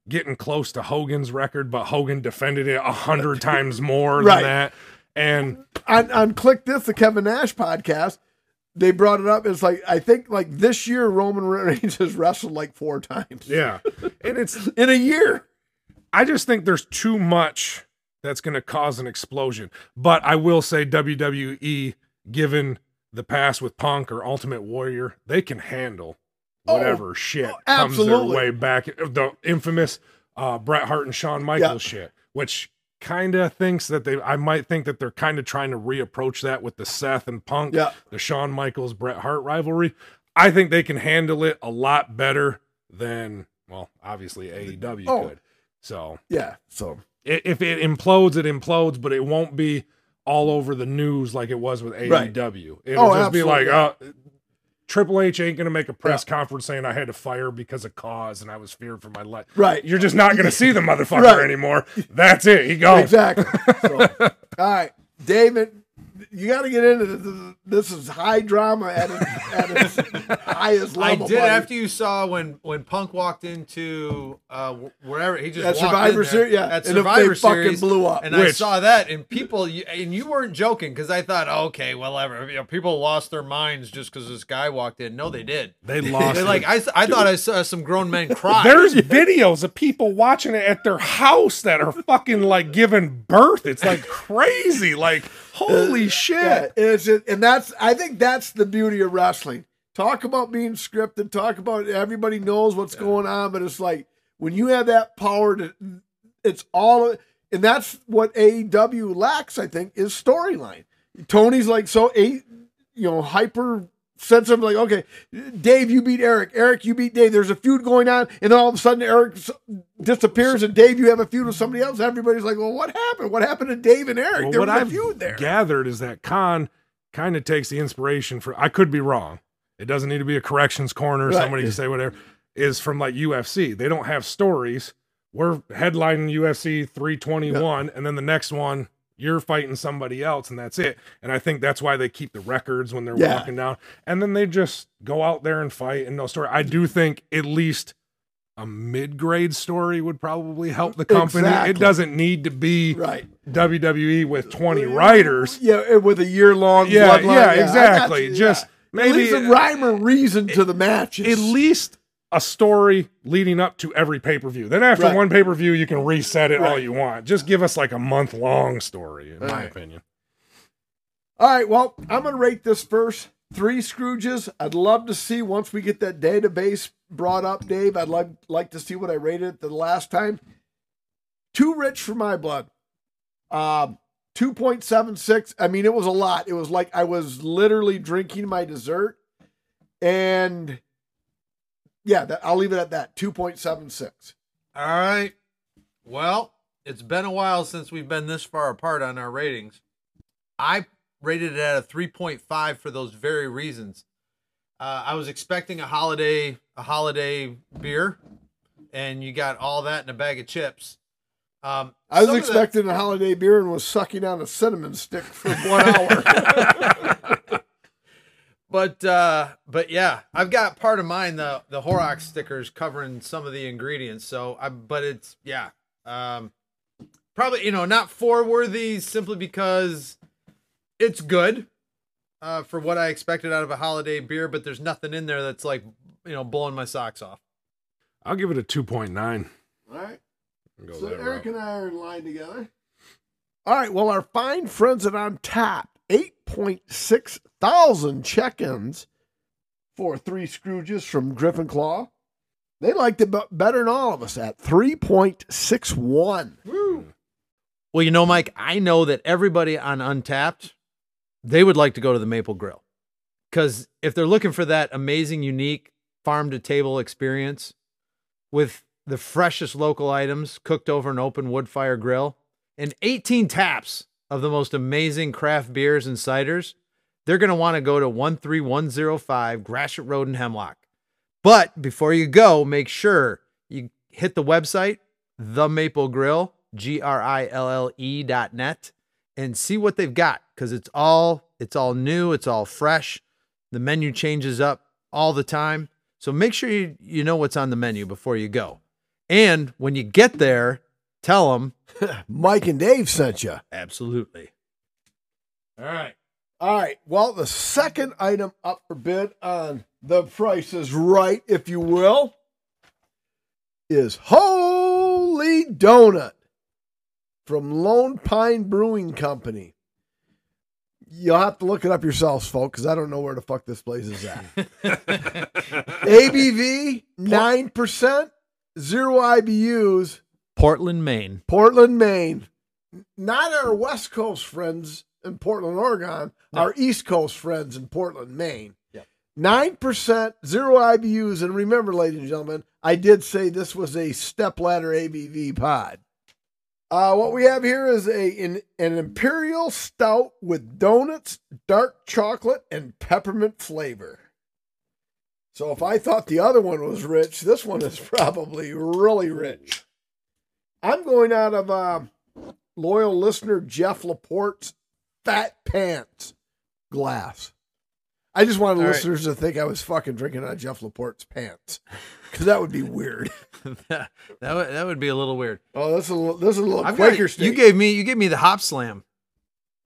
C: getting close to Hogan's record, but Hogan defended it a hundred *laughs* times more
A: Right.
C: than that. And
A: On on Kliq This, the Kevin Nash podcast, they brought it up. It's like I think like this year Roman *laughs* Reigns has wrestled like four times.
C: yeah, and it's *laughs*
A: In a year.
C: I just think there's too much that's going to cause an explosion. But I will say WWE, given the past with Punk or Ultimate Warrior, they can handle whatever shit
A: oh,
C: comes their way back. The infamous uh, Bret Hart and Shawn Michaels shit, which kind of thinks that they, I might think that they're kind of trying to reapproach that with the Seth and Punk,
A: Yeah.
C: the Shawn Michaels Bret Hart rivalry. I think they can handle it a lot better than, well, obviously AEW
A: Oh.
C: could. So
A: Yeah. So
C: if it implodes, it implodes, but it won't be all over the news like it was with
A: Right.
C: AEW. It'll
A: Oh,
C: just be like, uh,
A: absolutely.
C: Triple H ain't gonna make a press conference saying I had to fire because of cause and I was feared for my life.
A: right.
C: You're just not gonna see the *laughs* motherfucker
A: Right.
C: anymore. That's it. He goes.
A: Exactly. So, *laughs* all right, David, you got to get into this. This is high drama at its, at its highest level.
B: I did
A: buddy.
B: after you saw when when Punk walked into uh wherever he just
A: at
B: walked
A: Survivor
B: in there,
A: Series, yeah,
B: that
A: and if they
B: Survivor
A: fucking
B: Series,
A: blew up.
B: and I saw that and people and you weren't joking because I thought okay well you know, people lost their minds just because this guy walked in no they did
C: They lost.
B: they
C: it.
B: like I, s- I thought I saw some grown men *laughs* cry
C: There's videos of people watching it at their house that are fucking like giving birth. It's like crazy. Like holy uh, shit.
A: Yeah, it's and that's I think that's the beauty of wrestling. Talk about being scripted. Talk about everybody knows what's going on, but it's like when you have that power to, it's all, and that's what AEW lacks. I think is storyline. Tony's like so a, you know, hyper sensitive. Like, okay, Dave, you beat Eric. Eric, you beat Dave. There's a feud going on, and then all of a sudden Eric disappears, and Dave, you have a feud with somebody else. Everybody's like, well, what happened? What happened to Dave and Eric?
C: Well,
A: there
C: what
A: was a
C: I've
A: feud there.
C: gathered is that Khan kind of takes the inspiration for. I could be wrong. It doesn't need to be a corrections corner.
A: Right.
C: Somebody can say whatever. Is from like UFC. They don't have stories. We're headlining UFC 321, and then the next one you're fighting somebody else, and that's it. And I think that's why they keep the records when they're
A: Yeah.
C: walking down, and then they just go out there and fight and no story. I do think at least a mid-grade story would probably help the company.
A: Exactly.
C: It doesn't need to be
A: Right.
C: WWE with 20 writers.
A: Yeah, eh, with a year long
C: Yeah,
A: bloodline.
C: yeah, exactly. Just
A: At
C: maybe
A: least a rhyme or reason to the matches.
C: at least a story leading up to every pay-per-view. Then after
A: Right.
C: one pay-per-view, you can reset it all you want. Just give us like a month-long story, in my
A: Right.
C: opinion.
A: All right, well, I'm going to rate this first three Scrooges. I'd love to see once we get that database brought up, Dave. I'd like like to see what I rated it the last time. Too rich for my blood. Um, 2.76. I mean, it was a lot. It was like I was literally drinking my dessert. And yeah, that, I'll leave it at that. 2.76.
B: All right. Well, it's been a while since we've been this far apart on our ratings. I rated it at a 3.5 for those very reasons. Uh, I was expecting a holiday a holiday beer, and you got all that in a bag of chips. Um,
A: I was
B: of the-
A: expecting a holiday beer and was sucking on a cinnamon stick for one hour. *laughs*
B: But uh but yeah, I've got part of mine the the Horrocks stickers covering some of the ingredients. So I but it's yeah. Um probably you know not four worthy simply because it's good uh for what I expected out of a holiday beer, but there's nothing in there that's like you know blowing my socks off.
C: I'll give it a 2.9.
A: All right. So Eric
C: route.
A: and I are in line together. All right. Well, our fine friends at Untappd, 8.6 thousand check-ins for three Scrooges from Griffin Claw. They liked it better than all of us at 3.61.
B: Well, you know, Mike, I know that everybody on Untappd, they would like to go to the Maple Grill. Because if they're looking for that amazing, unique farm to table experience with the freshest local items cooked over an open wood fire grill and 18 taps of the most amazing craft beers and ciders, they're going to want to go to 13105 Gratiot Road in Hemlock. But before you go, make sure you hit the website, The Maple Grill, G R I L L E dot net, and see what they've got because it's all it's all new, it's all fresh. The menu changes up all the time, so make sure you you know what's on the menu before you go. And when you get there, tell them *laughs*
A: Mike and Dave sent you.
B: absolutely. All right.
A: All right. Well, the second item up for bid on the price is right, if you will, is Holy Donut from Lone Pine Brewing Company. You'll have to look it up yourselves, folks, because I don't know where the fuck this place is at. *laughs* ABV, 9%, zero IBUs,
B: Portland, Maine.
A: Portland, Maine. Not our West Coast friends in Portland, Oregon, our East Coast friends in Portland, Maine.
B: Yep.
A: 9%, zero IBUs. And remember, ladies and gentlemen, I did say this was a stepladder ABV pod. Uh, what we have here is a an, an imperial stout with donuts, dark chocolate, and peppermint flavor. So if I thought the other one was rich, this one is probably really rich. I'm going out of uh, loyal listener Jeff Laporte's Fat Pants glass. I just wanted
B: All right.
A: listeners to think I was fucking drinking out of Jeff Laporte's pants, because that would be weird. *laughs*
B: that would that would be a little weird.
A: Oh, this is a, little- this is a little
B: I've got-
A: Quaker
B: you gave me you gave me the hop slam.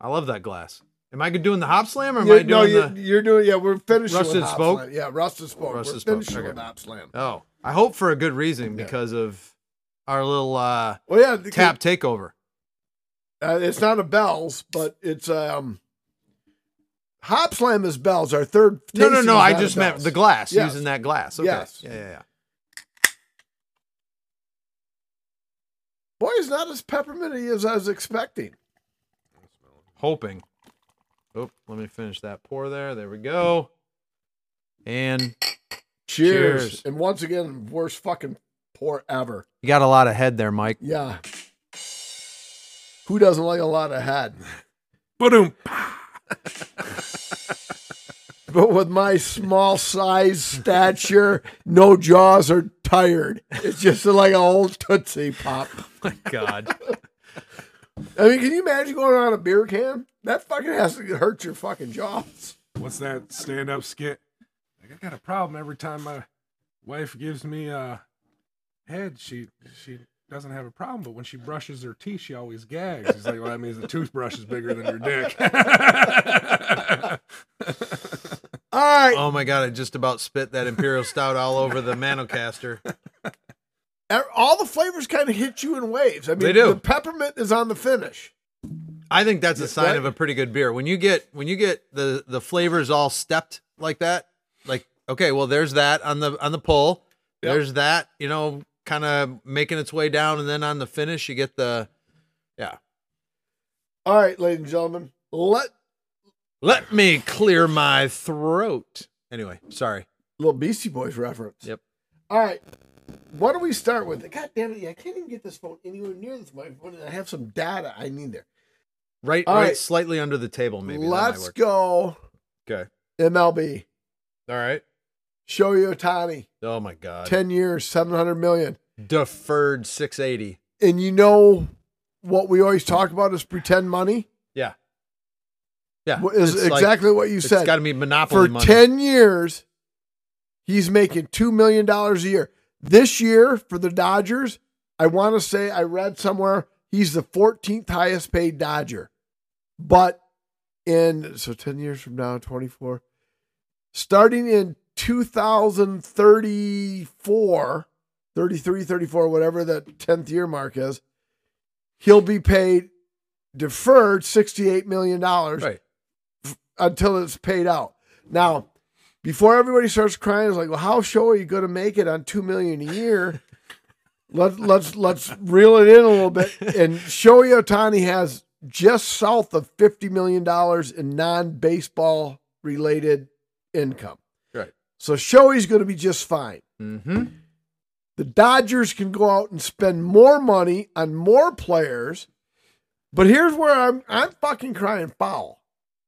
B: I love that glass. Am I doing the hop slam or am I doing
A: no, you,
B: the?
A: you're doing. Yeah, we're finishing
B: Rusted
A: with Hop
B: Spoke?
A: Slam. Yeah, rusted spoke.
B: Rusted
A: we're
B: Spoke,
A: finishing
B: okay.
A: with Hop Slam.
B: Oh, I hope for a good reason because of our little uh,
A: Well, yeah,
B: tap takeover.
A: Uh, it's not a Bell's, but it's um. Hop Slam is Bell's. Our third.
B: No, no, no. I just meant
A: Bell's.
B: the glass
A: Yes.
B: using that glass. Okay.
A: Yes.
B: Yeah, yeah, yeah.
A: Boy, it's not as pepperminty as I was expecting.
B: Hoping. Oh, let me finish that pour there. There we go. And
A: Cheers.
B: Cheers.
A: And once again, worst fucking pour ever.
B: you got a lot of head there, Mike.
A: Yeah. Who doesn't like a lot of head? *laughs*
C: Boom. *laughs*
A: But with my small size stature, no jaws are tired. It's just like an old Tootsie Pop. *laughs*
B: Oh, my God.
A: I mean, can you imagine going on a beer can? That fucking has to hurt your fucking jaws.
C: What's that stand up skit? Like, I got a problem every time my wife gives me a head. She she doesn't have a problem, but when she brushes her teeth, she always gags. He's like, well, that means the toothbrush is bigger than your dick. *laughs*
A: All right.
B: Oh my God, I just about spit that Imperial Stout all over the Manocaster.
A: All the flavors kind of hit you in waves. I mean,
B: They do.
A: the peppermint is on the finish.
B: I think that's a sign
A: Right.
B: of a pretty good beer. When you get when you get the the flavors all stepped like that, like okay, well there's that on the on the pull.
A: Yep.
B: There's that, you know, kind of making its way down and then on the finish you get the yeah.
A: All right, ladies and gentlemen, let
B: Let me clear my throat. Anyway, sorry.
A: little Beastie Boys reference.
B: Yep.
A: All right. What do we start with? God damn it! I can't even get this phone anywhere near this microphone. I have some data I need there.
B: Right
A: All
B: right,
A: right.
B: slightly under the table maybe.
A: Let's go
B: Okay.
A: MLB.
B: All right.
A: Shohei Ohtani,
B: Oh my god.
A: ten years, seven hundred million.
B: Deferred 680.
A: And you know what we always talk about is pretend money.
B: Yeah. Yeah.
A: Is
B: it's like-
A: exactly what you
B: it's
A: said.
B: got to be monopoly
A: For
B: money.
A: ten years, he's making two million dollars a year. This year for the Dodgers, I want to say I read somewhere he's the 14th highest paid Dodger. But in so 10 years from now, 24, starting in 2034, 33, 34, whatever that 10th year mark is, he'll be paid deferred $68 million
B: Right.
A: until it's paid out. Now, before everybody starts crying, it's like, well, how show are you going to make it on two million a year? *laughs* let's let's let's reel it in a little bit. And Shohei Ohtani has just south of fifty million dollars in non-baseball related income. So Shohei's going to be just fine.
B: Mhm.
A: The Dodgers can go out and spend more money on more players. But here's where I'm I'm fucking crying foul.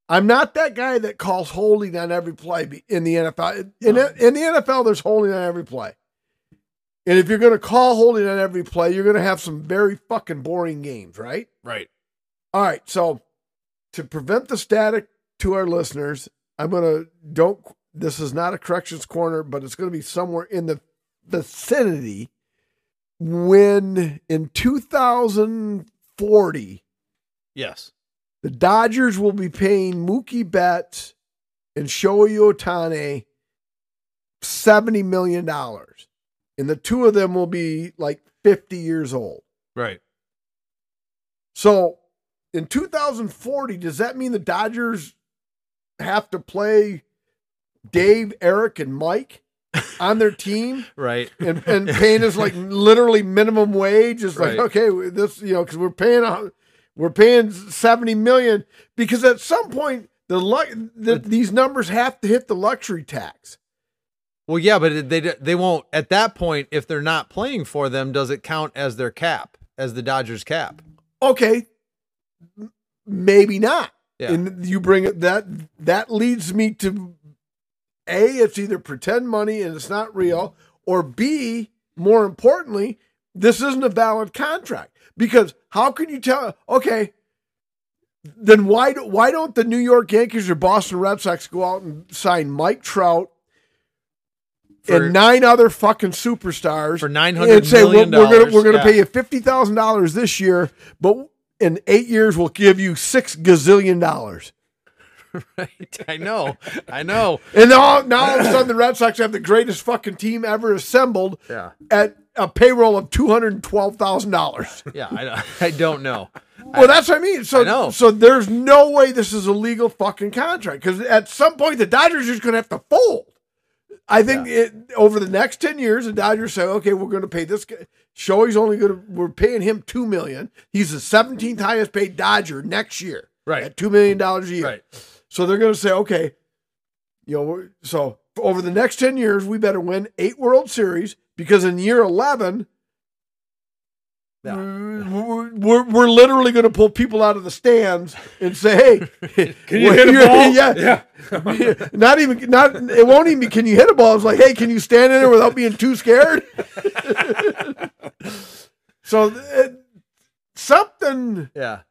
A: I'm not that guy that calls holding on every play in the NFL. In,
B: No.
A: in the NFL, there's holding on every play. And if you're going to call holding on every play, you're going to have some very fucking boring games, right?
B: Right.
A: All right. So to prevent the static to our listeners, I'm going to don't this is not a corrections corner, but it's going to be somewhere in the vicinity when in 2040
B: Yes.
A: the Dodgers will be paying Mookie Betts and Shohei Ohtani $70 million. And the two of them will be like 50 years old.
B: Right.
A: So in 2040, does that mean the Dodgers have to play Dave, Eric, and Mike on their team? *laughs*
B: Right.
A: And, and paying us like literally minimum wage is like,
B: Right.
A: okay, this, you know, because we're paying, a- we're paying 70 million because at some point, the, the these numbers have to hit the luxury tax.
B: Well, yeah, but they they won't at that point if they're not playing for them. Does it count as their cap, as the Dodgers cap?
A: Okay, maybe not.
B: Yeah.
A: And you bring it that that leads me to A, it's either pretend money and it's not real, or B, more importantly, this isn't a valid contract. Because how can you tell okay, then why do, why don't the New York Yankees or Boston Red Sox go out and sign Mike Trout
B: For-
A: and nine other fucking superstars
B: For nine hundred
A: and say we're, we're gonna we're gonna
B: yeah.
A: pay you fifty thousand dollars this year, but in eight years we'll give you six gazillion dollars. *laughs*
B: Right. I know. I know.
A: And now, now all of a sudden the Red Sox have the greatest fucking team ever assembled
B: Yeah.
A: at a payroll of two hundred and twelve thousand dollars.
B: Yeah. I, *laughs* I don't know.
A: Well, that's what I mean. So,
B: I
A: so there's no way this is a legal fucking contract because at some point the Dodgers are just gonna have to fold. I think it, over the next ten years, the Dodgers say, okay, we're going to pay this guy. Shohei's only going to we're paying him two million. He's the seventeenth highest paid Dodger next year,
B: Right.
A: At two million dollars a year.
B: Right.
A: So they're going to say, okay, you know, so over the next 10 years, we better win eight World Series because in year 11,
B: Yeah.
A: we're, we're, we're literally going to pull people out of the stands and say, hey, *laughs*
C: Can you hit a ball?
A: Yeah.
C: Yeah. *laughs*
A: not even, not, it won't even be, can you hit a ball? It's like, hey, can you stand in there without being too scared? *laughs* so it, something,
B: Yeah.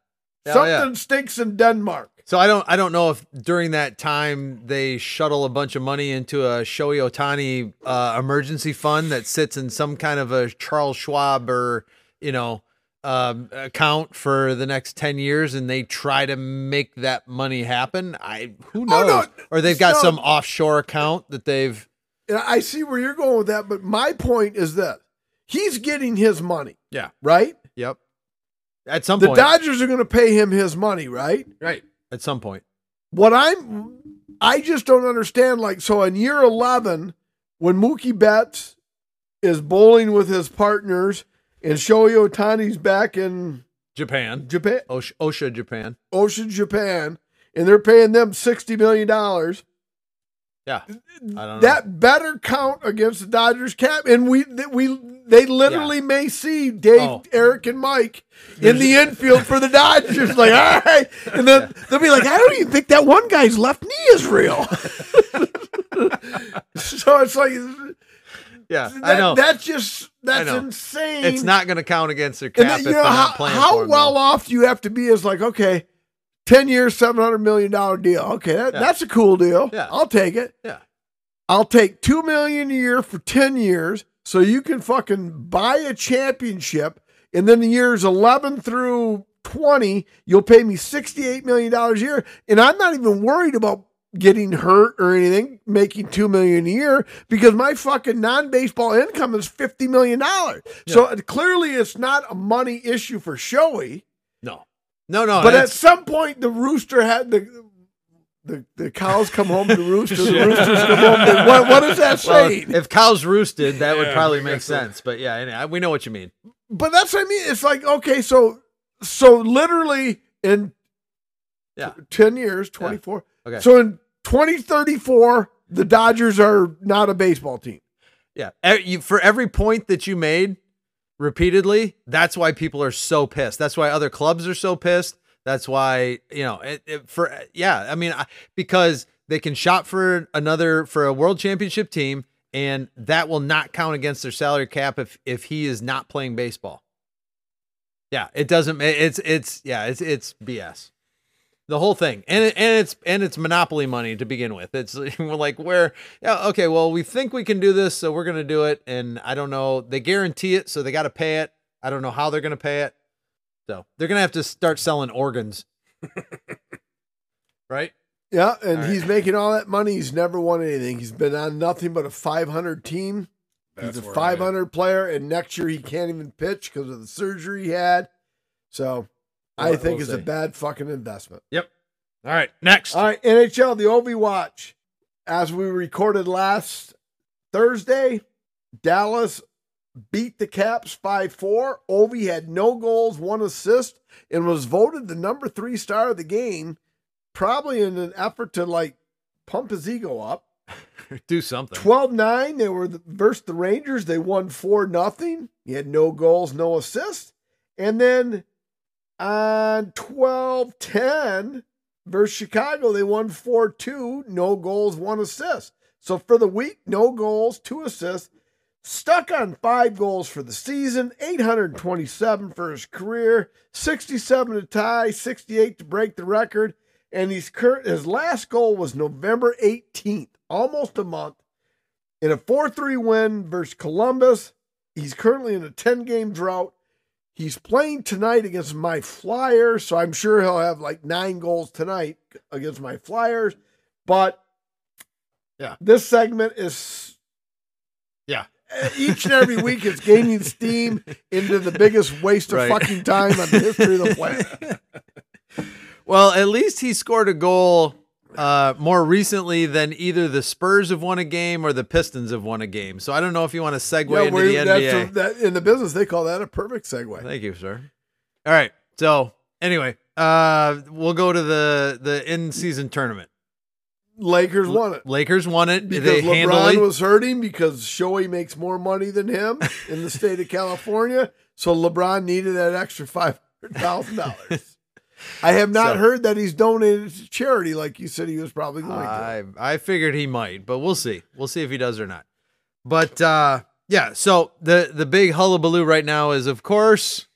B: Yeah, oh,
A: something
B: yeah.
A: stinks in Denmark.
B: So I don't I don't know if during that time they shuttle a bunch of money into a Shohei Ohtani uh, emergency fund that sits in some kind of a Charles Schwab or you know um, account for the next ten years, and they try to make that money happen. I who
A: Oh,
B: knows?
A: no,
B: or they've got
A: no.
B: some offshore account that they've
A: And I see where you're going with that, but my point is that he's getting his money,
B: yeah
A: right?
B: yep. At some
A: The
B: point, the
A: Dodgers are going to pay him his money, right?
B: right? At some point,
A: What I'm, I just don't understand. Like, so in year 11, when Mookie Betts is bowling with his partners and Shohei Ohtani's back in
B: Japan,
A: Japan,
B: Osha, Osha Japan.
A: Ocean, Japan, and they're paying them $60 million,
B: Yeah, I don't know.
A: that better count against the Dodgers cap. And we, that we, they literally may see Dave,
B: Oh.
A: Eric, and Mike in the infield for the Dodgers. Like, all right. And then they'll be like, I don't even think that one guy's left knee is real. *laughs* so it's like,
B: yeah,
A: that,
B: I know.
A: that's just, that's insane.
B: it's not going to count against their cap
A: then,
B: if
A: you
B: they're
A: know, how, how well off do you have to be is like, okay, 10 years, $700 million deal. Okay. That,
B: Yeah.
A: That's a cool deal.
B: Yeah.
A: I'll take it.
B: Yeah.
A: I'll take two million a year for ten years, so you can fucking buy a championship, and then the years eleven through twenty, you'll pay me sixty-eight million dollars a year, and I'm not even worried about getting hurt or anything, making two million a year because my fucking non-baseball income is fifty million dollars. So uh, clearly, it's not a money issue for Shohei.
B: No, no, no.
A: but at some point, the rooster had the. The, the cows come home to roost, the roosters come home. To, what, does that
B: well, if cows roosted, that would probably make
C: guess so.
B: sense. But yeah, anyway, we know what you mean.
A: but that's what I mean. It's like okay, so so literally in
B: Yeah.
A: t- ten years, twenty four.
B: Okay.
A: So in twenty thirty four, the Dodgers are not a baseball team.
B: Yeah, you- for every point that you made repeatedly, that's why people are so pissed. That's why other clubs are so pissed. That's why you know it, it, for yeah. I mean, I, because they can shop for another for a world championship team, and that will not count against their salary cap if if he is not playing baseball. Yeah, it doesn't. It's it's yeah. It's it's BS. The whole thing, and it, and it's and it's monopoly money to begin with. It's *laughs* we're like where yeah okay well we think we can do this so we're gonna do it and I don't know they guarantee it so they got to pay it. I don't know how they're gonna pay it. So they're gonna have to start selling organs, *laughs* right?
A: Yeah, and
B: All right.
A: he's making all that money. He's never won anything. He's been on nothing but a five hundred team.
C: That's
A: he's a five hundred player, and next year he can't even pitch because of the surgery he had. So I think it's a bad fucking investment. Yep.
B: All right, next.
A: All right, NHL, the Ovi Watch. As we recorded last Thursday, Dallas beat the Caps 5 4. Ovi had no goals, one assist, and was voted the number three star of the game, probably in an effort to like pump his ego up. *laughs*
B: Do something.
A: 12 9, they were the, versus the Rangers. They won 4 nothing. He had no goals, no assists. And then on 12 10 versus Chicago, they won 4 2, no goals, one assist. So for the week, no goals, two assists. Stuck on five goals for the season, 827 for his career, 67 to tie, 68 to break the record. And he's current his last goal was November 18th, almost a month, in a 4-3 win versus Columbus. He's currently in a 10-game drought. He's playing tonight against my Flyers, so I'm sure he'll have like nine goals tonight against my Flyers. But
B: Yeah.
A: this segment is
B: Yeah. *laughs*
A: each and every week it's gaining steam into the biggest waste of
B: Right.
A: fucking time on the history of the planet. *laughs*
B: Well, at least he scored a goal uh, more recently than either the Spurs have won a game or the Pistons have won a game. So I don't know if you want to segue
A: Yeah,
B: into the NBA.
A: a- that, in the business, they call that a perfect segue.
B: Thank you, sir. All right. So anyway, uh, we'll go to the the in season tournament.
A: Lakers won it.
B: Lakers won it.
A: Because
B: they
A: LeBron
B: handily.
A: was hurting because Shohei makes more money than him in the state of *laughs* California. So LeBron needed that extra five hundred thousand dollars. I have not
B: So-
A: heard that he's donated to charity like you said he was probably going to.
B: I I figured he might, but we'll see. We'll see if he does or not. But uh, yeah, so the the big hullabaloo right now is, of course,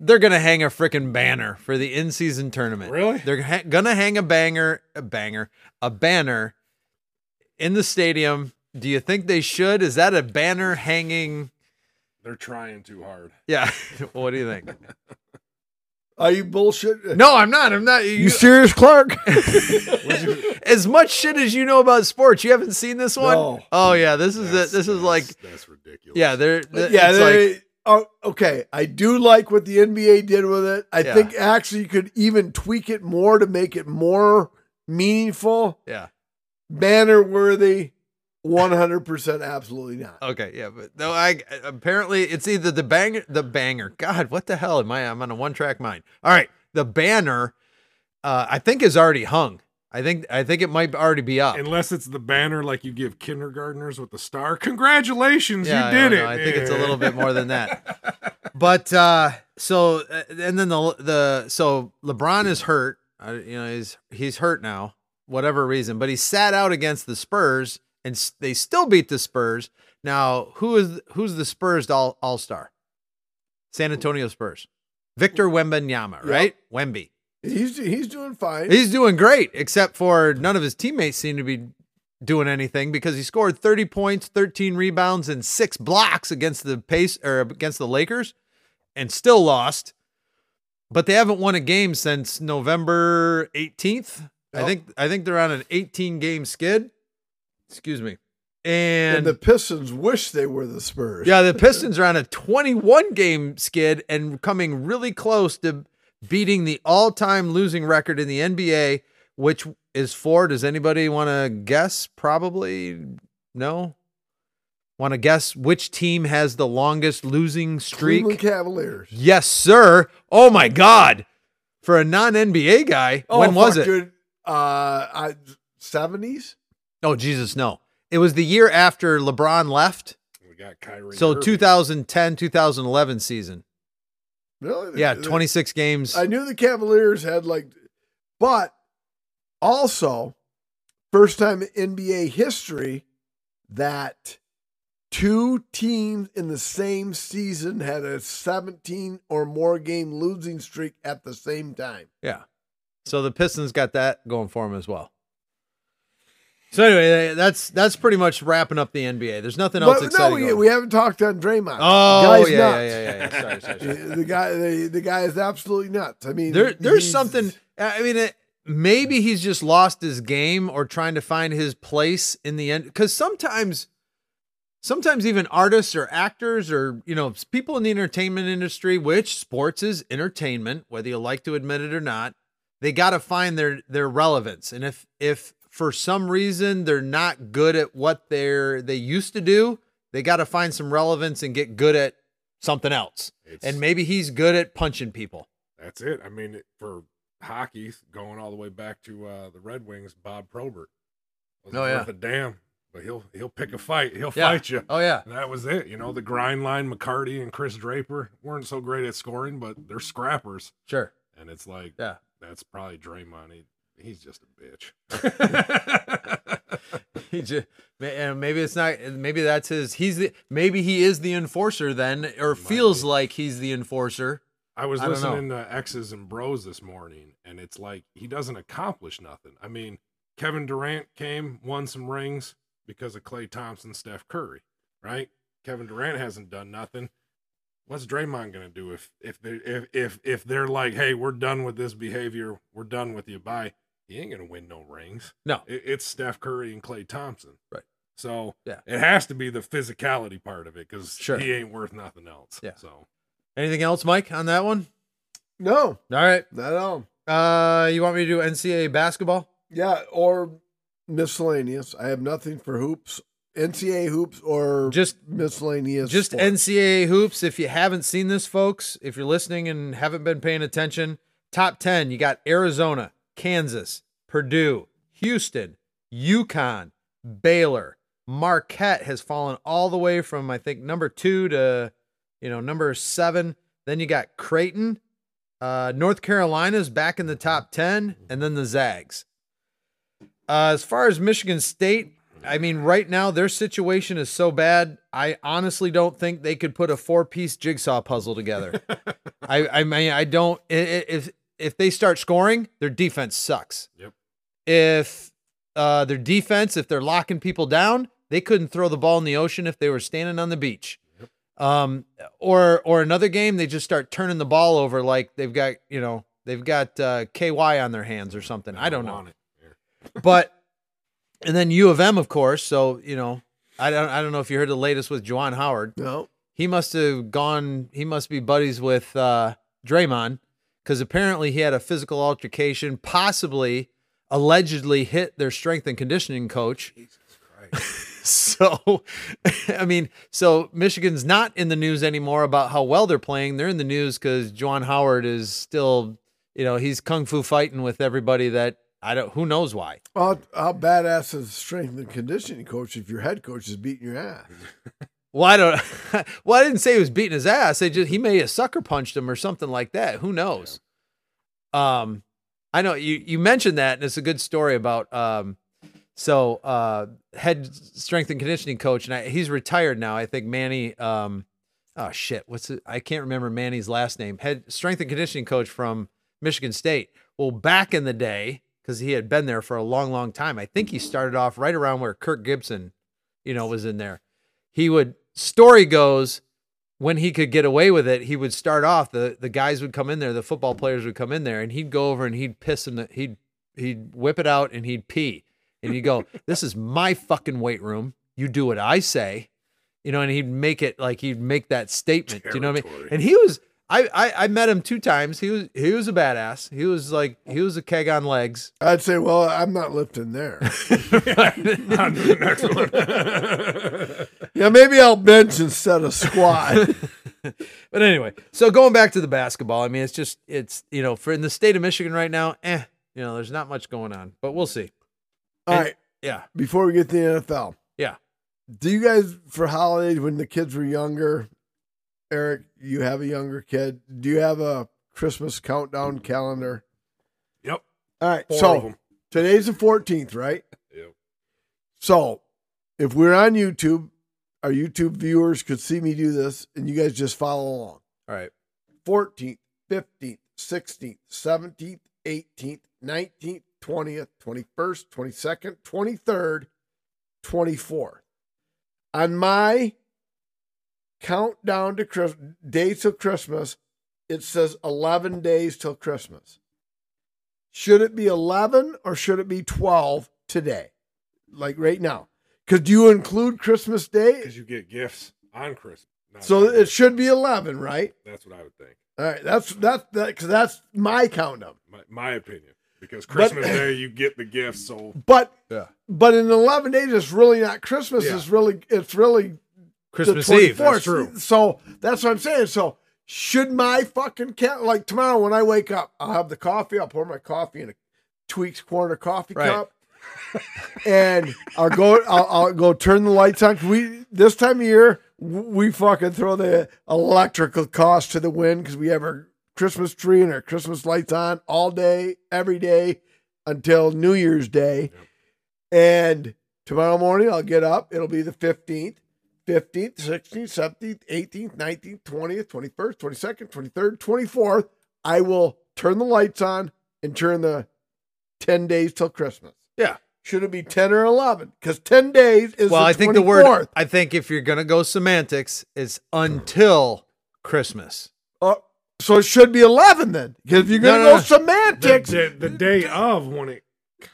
B: they're gonna hang a freaking banner for the in season tournament.
C: Really?
B: They're ha- gonna hang a banger, a banger, a banner in the stadium. Do you think they should? Is that a banner hanging?
C: They're trying too hard.
B: Yeah. *laughs* what do you think? *laughs*
A: Are you bullshit?
B: No, I'm not. I'm not.
A: You
B: You,
A: serious, Clark? *laughs*
B: as much shit as you know about sports, you haven't seen this one.
A: No.
B: Oh yeah, this is
C: That's-
B: it. This is like
C: that's- that's ridiculous.
B: yeah, they're, they're
A: yeah,
B: it's
A: they,
B: like
A: oh, okay. I do like what the NBA did with it. I
B: Yeah.
A: think actually you could even tweak it more to make it more meaningful,
B: yeah.
A: banner worthy. One hundred percent, absolutely not.
B: Okay, yeah, but no, I apparently it's either the banger, the banger. God, what the hell am I? I'm on a one track mind. All right, the banner, uh, I think is already hung. I think I think it might already be up.
C: Unless it's the banner like you give kindergartners with the star. Congratulations,
B: Yeah,
C: you did it.
B: I think it's a little bit more than that. *laughs* But uh, so uh, and then the the so LeBron is hurt. Uh, you know, he's he's hurt now, whatever reason. But he sat out against the Spurs, and they still beat the Spurs. Now, who is who's the Spurs all all star? San Antonio Spurs. Victor Wembanyama, right? Wemby.
A: He's he's doing fine.
B: He's doing great, except for none of his teammates seem to be doing anything because he scored 30 points, 13 rebounds, and six blocks against the pace or against the Lakers and still lost. But they haven't won a game since November 18th. I think I think they're on an 18 game skid. Excuse me. And,
A: and the Pistons wish they were the Spurs.
B: yeah, the *laughs* Pistons are on a 21 game skid and coming really close to beating the all time losing record in the NBA, which is for, does anybody want to guess? Probably no. Want to guess which team has the longest losing streak?
A: Cleveland Cavaliers.
B: Yes, sir. Oh my God. For a non NBA guy,
A: Oh,
B: when was it?
A: Uh, seventies.
B: Oh, Jesus, no. It was the year after LeBron left.
C: We got Kyrie.
B: So
C: Irving.
B: 2010, 2011 season.
A: Really?
B: Yeah,
A: They-
B: 26 games.
A: I knew the Cavaliers had like, but also first time in NBA history that two teams in the same season had a 17 or more game losing streak at the same time.
B: Yeah. So the Pistons got that going for them as well. So anyway, that's that's pretty much wrapping up the NBA. There's nothing else
A: But no,
B: exciting.
A: we, we haven't talked on Draymond.
B: oh yeah, yeah, yeah, yeah. Sorry, sorry, sorry.
A: The, *laughs* the guy, the, the guy is absolutely nuts. I mean,
B: There, there's something. I mean, it, maybe he's just lost his game or trying to find his place in the end. Because sometimes, sometimes even artists or actors or you know people in the entertainment industry, which sports is entertainment, whether you like to admit it or not, they got to find their their relevance. And if if for some reason they're not good at what they're they used to do, they got to find some relevance and get good at something else.
C: It's-
B: And maybe he's good at punching people.
C: That's it. I mean, for hockey, going all the way back to uh, the Red Wings, Bob Probert. Wasn't
B: Oh, yeah.
C: worth a damn, but he'll he'll pick a fight. He'll
B: Yeah.
C: fight you.
B: Oh yeah.
C: And that was it. You know, the grind line, McCarty and Kris Draper weren't so great at scoring, but they're scrappers.
B: Sure.
C: And it's like,
B: Yeah.
C: that's probably Draymond. He, he's just a bitch. *laughs*
B: He just, eh, maybe it's not. Maybe that's his. He's the. Maybe he is the enforcer then, or feels
C: be.
B: like he's the enforcer.
C: I was
B: I
C: listening to X's and Bros this morning, and it's like he doesn't accomplish nothing. I mean, Kevin Durant came, won some rings because of Klay Thompson, Steph Curry, right? Kevin Durant hasn't done nothing. What's Draymond gonna do if if they if if if they're like, hey, we're done with this behavior, we're done with you, bye. He ain't gonna win no rings.
B: No.
C: It, it's Steph Curry and Klay Thompson.
B: Right.
C: So
B: Yeah.
C: it has to be the physicality part of it because
B: Sure.
C: he ain't worth nothing else.
B: Yeah.
C: So
B: Anything else, Mike, on that one?
A: No,
B: All right.
A: not at all.
B: Uh, you want me to do NCAA basketball?
A: Yeah, or miscellaneous. I have nothing for hoops, NCAA hoops, or
B: Just
A: miscellaneous.
B: just
A: sports.
B: NCAA hoops. If you haven't seen this, folks, if you're listening and haven't been paying attention, top 10, you got Arizona, Kansas, Purdue, Houston, UConn, Baylor. Marquette has fallen all the way from, I think, number two to, you know, number seven. Then you got Creighton. Uh, North Carolina's back in the top 10, and then the Zags. Uh, as far as Michigan State, I mean, right now their situation is so bad. I honestly don't think they could put a four-piece jigsaw puzzle together. *laughs* I, I mean, I don't. If if they start scoring, their defense sucks.
C: Yep.
B: If uh, their defense, if they're locking people down, they couldn't throw the ball in the ocean if they were standing on the beach. Um, or or another game, they just start turning the ball over like they've got you know they've got uh, KY on their hands or something. I don't know
C: want it. Yeah. *laughs*
B: but and then U of M, of course. So you know, I don't I don't know if you heard the latest with Juwan Howard.
A: no.
B: He must have gone. He must be buddies with uh, Draymond because apparently he had a physical altercation, possibly allegedly hit their strength and conditioning coach.
C: Jesus Christ. *laughs*
B: So, *laughs* I mean, so Michigan's not in the news anymore about how well they're playing. They're in the news because Juwan Howard is still, you know, he's kung fu fighting with everybody that I don't. Who knows why?
A: How, how badass is strength and conditioning coach if your head coach is beating your ass? *laughs*
B: Well, I don't. *laughs* well, I didn't say he was beating his ass. They just he may have sucker punched him or something like that. Who knows? Um, I know you you mentioned that, and it's a good story about um. So, uh, head strength and conditioning coach, and I, he's retired now. I think Manny. Um, oh shit, what's it? I can't remember Manny's last name. Head strength and conditioning coach from Michigan State. Well, back in the day, because he had been there for a long, long time. I think he started off right around where Kirk Gibson, you know, was in there. He would story goes when he could get away with it, he would start off the the guys would come in there, the football players would come in there, and he'd go over and he'd piss in the he'd he'd whip it out and he'd pee, and he'd go, *laughs* "This is my fucking weight room. You do what I say." You know, and he'd make it like he'd make that statement. Do you know what I mean? And he was I, I I met him two times. He was he was a badass. He was like he was a keg on legs. *laughs*
A: I'd say, well, I'm not lifting there. *laughs*
C: The next one.
A: yeah, maybe I'll bench instead of squat. *laughs*
B: But anyway, so going back to the basketball, I mean, it's just it's you know for in the state of Michigan right now, eh, you know, there's not much going on, but we'll see.
A: All
B: And-
A: right,
B: Yeah,
A: before we get to the NFL,
B: yeah.
A: do you guys for holidays when the kids were younger? Eric, you have a younger kid. Do you have a Christmas countdown calendar?
C: yep.
A: All right,
C: Four
A: so today's the 14th, right?
C: Yep.
A: So if we're on YouTube, our YouTube viewers could see me do this, and you guys just follow along.
B: All right.
A: 14th, 15th, 16th, 17th, 18th, 19th, 20th, 21st, 22nd, 23rd, 24th. On my countdown to Christmas, days till Christmas, it says 11 days till Christmas. Should it be 11 or should it be 12 today? Like right now? Because do you include Christmas Day?
C: Because you get gifts on Christmas.
A: So
C: on
A: it should be 11, right?
C: That's what I would think.
A: All right, that's that's that because that's my countdown.
C: My, my opinion. Because Christmas Day you get the gifts, so
A: But
B: Yeah.
A: but in eleven days, it's really not Christmas.
C: Yeah.
A: It's really it's really
B: Christmas Eve.
A: 24th.
C: that's true.
A: So that's what I'm saying. So should my fucking cat like tomorrow when I wake up, I'll have the coffee. I'll pour my coffee in a Tweaks corner coffee
B: Right.
A: cup, and I'll go. I'll, I'll go turn the lights on. We this time of year we fucking throw the electrical cost to the wind because we have our Christmas tree and our Christmas lights on all day, every day until New Year's Day. And tomorrow morning I'll get up. It'll be the 15th, 15th, 16th, 17th, 18th, 19th, 20th, 21st, 22nd, 23rd, 24th. I will turn the lights on and turn the 10 days till Christmas.
B: Yeah.
A: Should it be 10 or 11? Because 10 days is
B: Well,
A: the
B: I think
A: 24th.
B: the word. I think if you're gonna go semantics, it's until Christmas.
A: Oh, so it should be 11 then. Because if you're
B: No,
A: going to
B: no,
A: go
B: no.
A: semantics,
C: the, the, the day of when it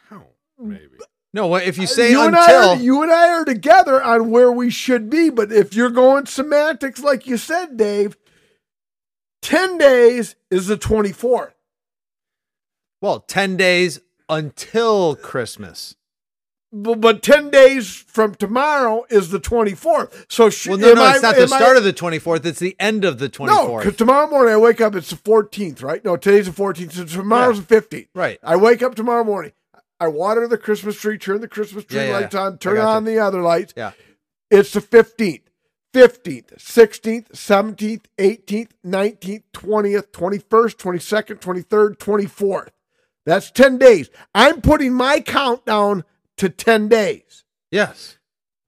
C: count, maybe.
B: No, if you uh, say
A: you and, I
B: until?
A: are, you and I are together on where we should be. But if you're going semantics, like you said, Dave, 10 days is the 24th.
B: well, ten days until Christmas.
A: But, but 10 days from tomorrow is the 24th. So sh-
B: Well, no, no,
A: I-
B: it's not the
A: am I-
B: start of the 24th. It's the end of the 24th.
A: No, because tomorrow morning I wake up, it's the 14th, right? No, today's the 14th. So tomorrow's the 15th.
B: right.
A: I wake up tomorrow morning. I water the Christmas tree, turn the Christmas tree
B: Yeah, yeah,
A: lights
B: yeah.
A: on, turn
B: got
A: on the other lights.
B: Yeah.
A: It's the 15th, 15th, 16th, 17th, 18th, 19th, 20th, 21st, 22nd, 23rd, 24th. That's 10 days. I'm putting my countdown to 10 days.
B: Yes.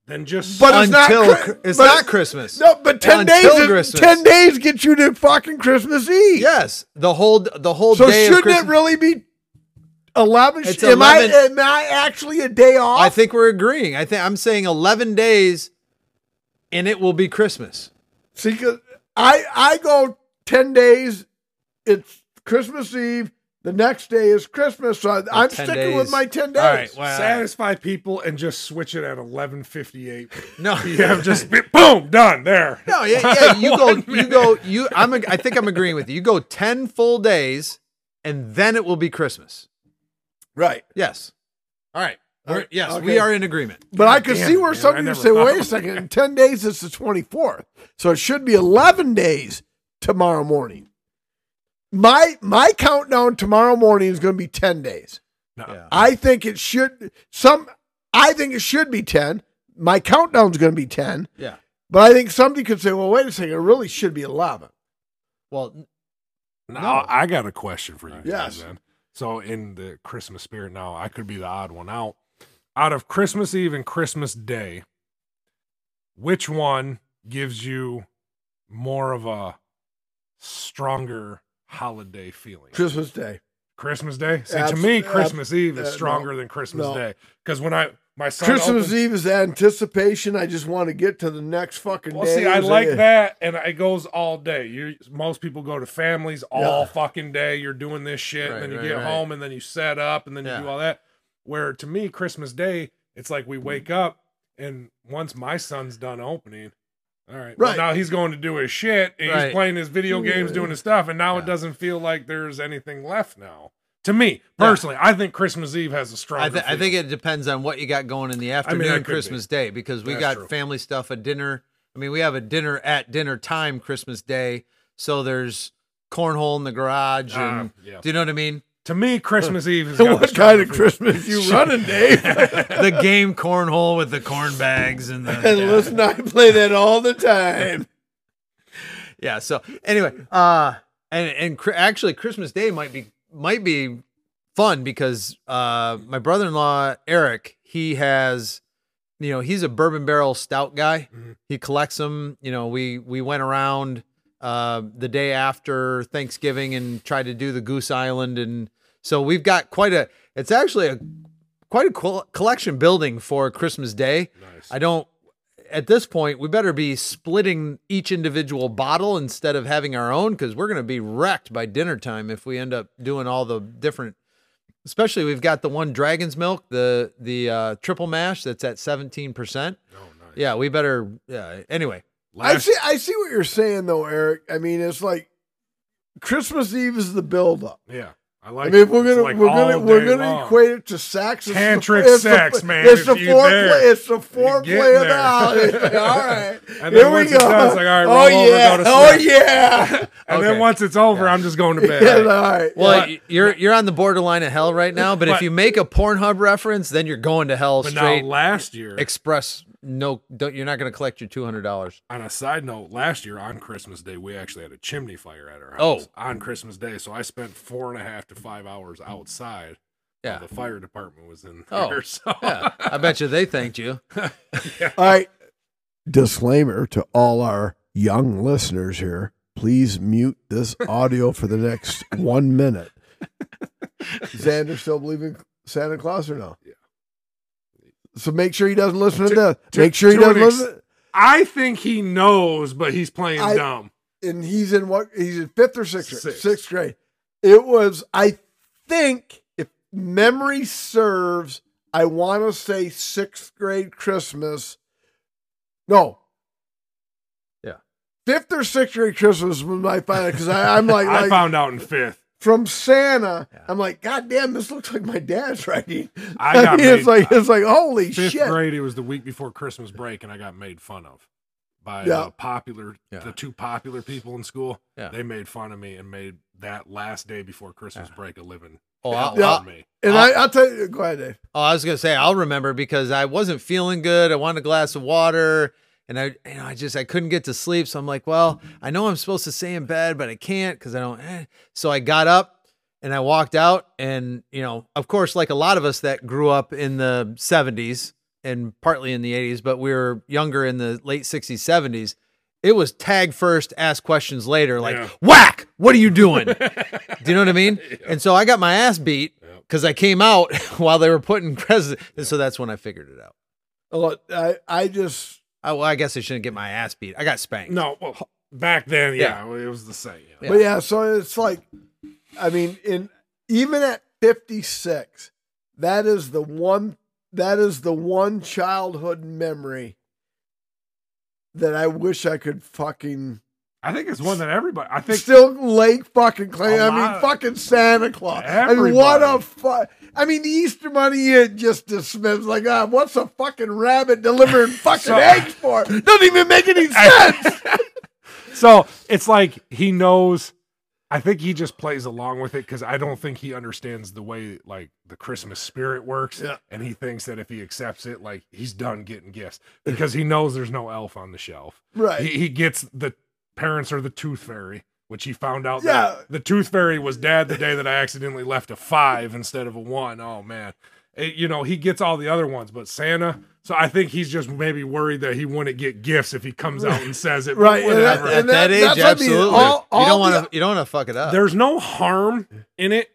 C: Then just
A: But it's not
B: until it's
A: but-
B: not Christmas.
A: No, but 10 days
B: Until
A: is-
B: Christmas.
A: 10 days get you to fucking Christmas Eve.
B: Yes, the whole the whole
A: So
B: day
A: shouldn't
B: Christmas.
A: it really be 11?
B: It's
A: am,
B: 11
A: I, am I actually a day off?
B: I think we're agreeing. I think I'm saying 11 days, and it will be Christmas.
A: See, 'cause I I go ten days. It's Christmas Eve. The next day is Christmas. So I, I'm
B: 10
A: sticking with my ten days.
B: All right. Well,
C: satisfy people and just switch it at 11:58 *laughs*
B: no.
C: p.m. just boom done there.
B: No, yeah, yeah. You go, *laughs*
C: One
B: you go, you. I'm. I think I'm agreeing with you. You go ten full days, and then it will be Christmas.
A: Right.
B: Yes. All right. We're, yes,
A: okay.
B: we are in agreement.
A: But I
C: God
A: could see where
C: man.
A: somebody
C: I
A: would say, "Wait a second, in ten days it's the twenty fourth, so it should be eleven days tomorrow morning." My my countdown tomorrow morning is going to be ten days.
C: No.
B: Yeah.
A: I think it should some. I think it should be ten. My countdown's going to be ten,
B: Yeah.
A: but I think somebody could say, "Well, wait a second, it really should be 11.
B: Well,
C: Now I got a question for you guys.
A: Yes.
C: Then. So in the Christmas spirit, now I could be the odd one out. Out of Christmas Eve and Christmas Day, which one gives you more of a stronger holiday feeling?
A: Christmas Day.
C: Christmas Day. See,
A: Abs-
C: to me, Christmas Eve is
A: uh, no.
C: stronger than Christmas
A: No.
C: Day because when I my son
A: Christmas
C: opens-
A: Eve is anticipation. I just want to get to the next fucking
C: Well,
A: day.
C: see, I
A: Is
C: like
A: it-
C: that, and it goes all day. You most people go to families all
A: Yeah.
C: fucking day. You're doing this shit,
B: Right,
C: and then you
B: right,
C: get
B: right.
C: home, and then you set up, and then you do all that. Where to me, Christmas Day, it's like we wake up, and once my son's done opening, all right, well,
A: Right.
C: now he's going to do his shit, and
B: Right.
C: he's playing his video games,
A: Yeah.
C: doing his stuff, and now
B: Yeah.
C: it doesn't feel like there's anything left now. To me personally, I think Christmas Eve has a stronger.
B: I, th- I think it depends on what you got going in the afternoon
C: could be.
B: Christmas Day because we
C: That's
B: got
C: true.
B: family stuff at dinner. I mean, we have a dinner at dinner time Christmas Day, so there's cornhole in the garage,
C: Ah,
B: and
C: yeah.
B: do you know what I mean?
C: to me, Christmas Eve is *laughs*
A: what kind of. Christmas you running, Dave? *laughs*
B: the game cornhole with the corn bags and the
A: and *laughs*
B: yeah.
A: listen, I play that all the time.
B: yeah. So anyway, uh, and and cr- actually Christmas Day might be might be fun because uh, my brother-in-law Eric he has you know he's a bourbon barrel stout guy.
C: Mhm.
B: He collects them. You know we we went around uh, the day after Thanksgiving and tried to do the Goose Island and so we've got quite a it's actually a quite a col- collection building for Christmas Day.
C: Nice.
B: I don't. At this point, we better be splitting each individual bottle instead of having our own because we're going to be wrecked by dinner time if we end up doing all the different. Especially, we've got the one Dragon's Milk, the the uh, triple mash that's at seventeen percent.
C: Oh, nice.
B: Yeah, we better. Yeah. Anyway,
A: I see. I see what you're saying, though, Eric. I mean, it's like Christmas Eve is the build-up.
C: Yeah, I like.
A: I
C: like.
A: mean, we're gonna
C: like
A: we're gonna we're gonna
C: long.
A: equate it to sex. It's the-
C: Tantric
A: it's the-
C: sex, *laughs* man,
A: It's the
C: you
A: foreplay. It's the foreplay
C: getting
A: of the
C: there.
A: holiday. *laughs* All right, *laughs*
C: And
A: here
C: then
A: we
C: once
A: go.
C: it's done, it's like, all right, oh, roll
A: oh
C: over,
A: yeah,
C: go to
A: oh yeah.
C: And
B: Okay.
C: then once it's over, I'm just going to bed.
A: yeah all right.
B: well,
C: But-
B: y- you're you're on the borderline of hell right now. But, if you make a Pornhub reference, then you're going to hell
C: But
B: straight.
C: now, last year,
B: express no, don't, you're not going to collect your two hundred dollars.
C: on a side note, last year on Christmas Day, we actually had a chimney fire at our house
B: Oh.
C: house on Christmas Day. So I spent four and a half to five hours outside.
B: Yeah.
C: The fire department was in
B: Oh,
C: there. *laughs* So
B: Yeah, I bet you they thanked you. *laughs*
A: All right. Disclaimer to all our young listeners here: please mute this audio for the next one minute. *laughs* Xander still believe in Santa Claus or no?
C: Yeah.
A: So make sure he doesn't listen to,
C: To-
A: this.
C: to-
A: make sure he doesn't
C: ex-
A: listen.
C: I think he knows, but he's playing
A: I-
C: dumb.
A: and he's in what? He's in fifth or sixth grade?
C: Sixth.
A: Sixth grade. It was, I think, if memory serves, I want to say sixth grade Christmas. No.
B: Yeah.
A: Fifth or sixth grade Christmas was my final because I'm like, *laughs*
C: I
A: like
C: found out in fifth.
A: From Santa.
B: Yeah.
A: I'm like, God damn, this looks like my dad's writing.
C: I got
A: mean, *laughs* it's
C: made-
A: like it's like holy
C: Fifth
A: shit.
C: grade, it was the week before Christmas break, and I got made fun of by
A: Yeah.
C: uh, popular,
B: Yeah.
C: the two popular people in school.
B: Yeah.
C: They made fun of me and made that last day before Christmas
B: Yeah.
C: break a living
B: Oh, I'll,
A: Yeah.
C: out
B: I'll-
C: of me.
A: And
B: I'll-
A: I, I'll tell you, go ahead, Dave.
B: Oh, I was gonna say I'll remember because I wasn't feeling good. I wanted a glass of water, and I, you know, I just I couldn't get to sleep. So I'm like, well, I know I'm supposed to stay in bed, but I can't because I don't. Eh. So I got up and I walked out, and you know, of course, like a lot of us that grew up in the 70s and partly in the 80s, but we were younger in the late 60s, 70s. It was tag first, ask questions later, like
C: Yeah.
B: whack. What are you doing? *laughs* Do you know what I mean? And so I got my ass beat
C: Yep.
B: because I came out *laughs* while they were putting crescent, and so that's when I figured it out.
A: Look, I, I just
B: I, well, I guess I shouldn't get my ass beat. I got spanked.
C: No, well, back then, yeah, it was the same. Yeah.
B: Yeah.
A: But yeah, so it's like, I mean, in even at 56, that is the one that is the one childhood memory that I wish I could fucking
C: I think it's one that everybody. I think
A: still Lake fucking claim. I mean, fucking Santa Claus. I mean, what a fuck. I mean, the Easter Bunny you just dismissed like, ah, what's a fucking rabbit delivering *laughs* fucking
C: So-
A: eggs for? Doesn't even make any *laughs* sense. *laughs*
C: so. It's like he knows. I think he just plays along with it because I don't think he understands the way like the Christmas spirit works,
A: Yeah.
C: and he thinks that if he accepts it, like he's done getting gifts because he knows there's no elf on the shelf.
A: right.
C: He, he gets the parents are the tooth fairy, which he found out
A: Yeah.
C: that the tooth fairy was dad the day that I accidentally left a five instead of a one. Oh man. It- you know, he gets all the other ones, but Santa. So I think he's just maybe worried that he wouldn't get gifts if he comes out and says it. but
A: Right, and
C: Whatever.
A: that-
B: At that age,
A: that's I mean.
B: absolutely.
A: All-
B: you
A: all
B: don't want to. You don't want to fuck it up.
C: There's no harm in it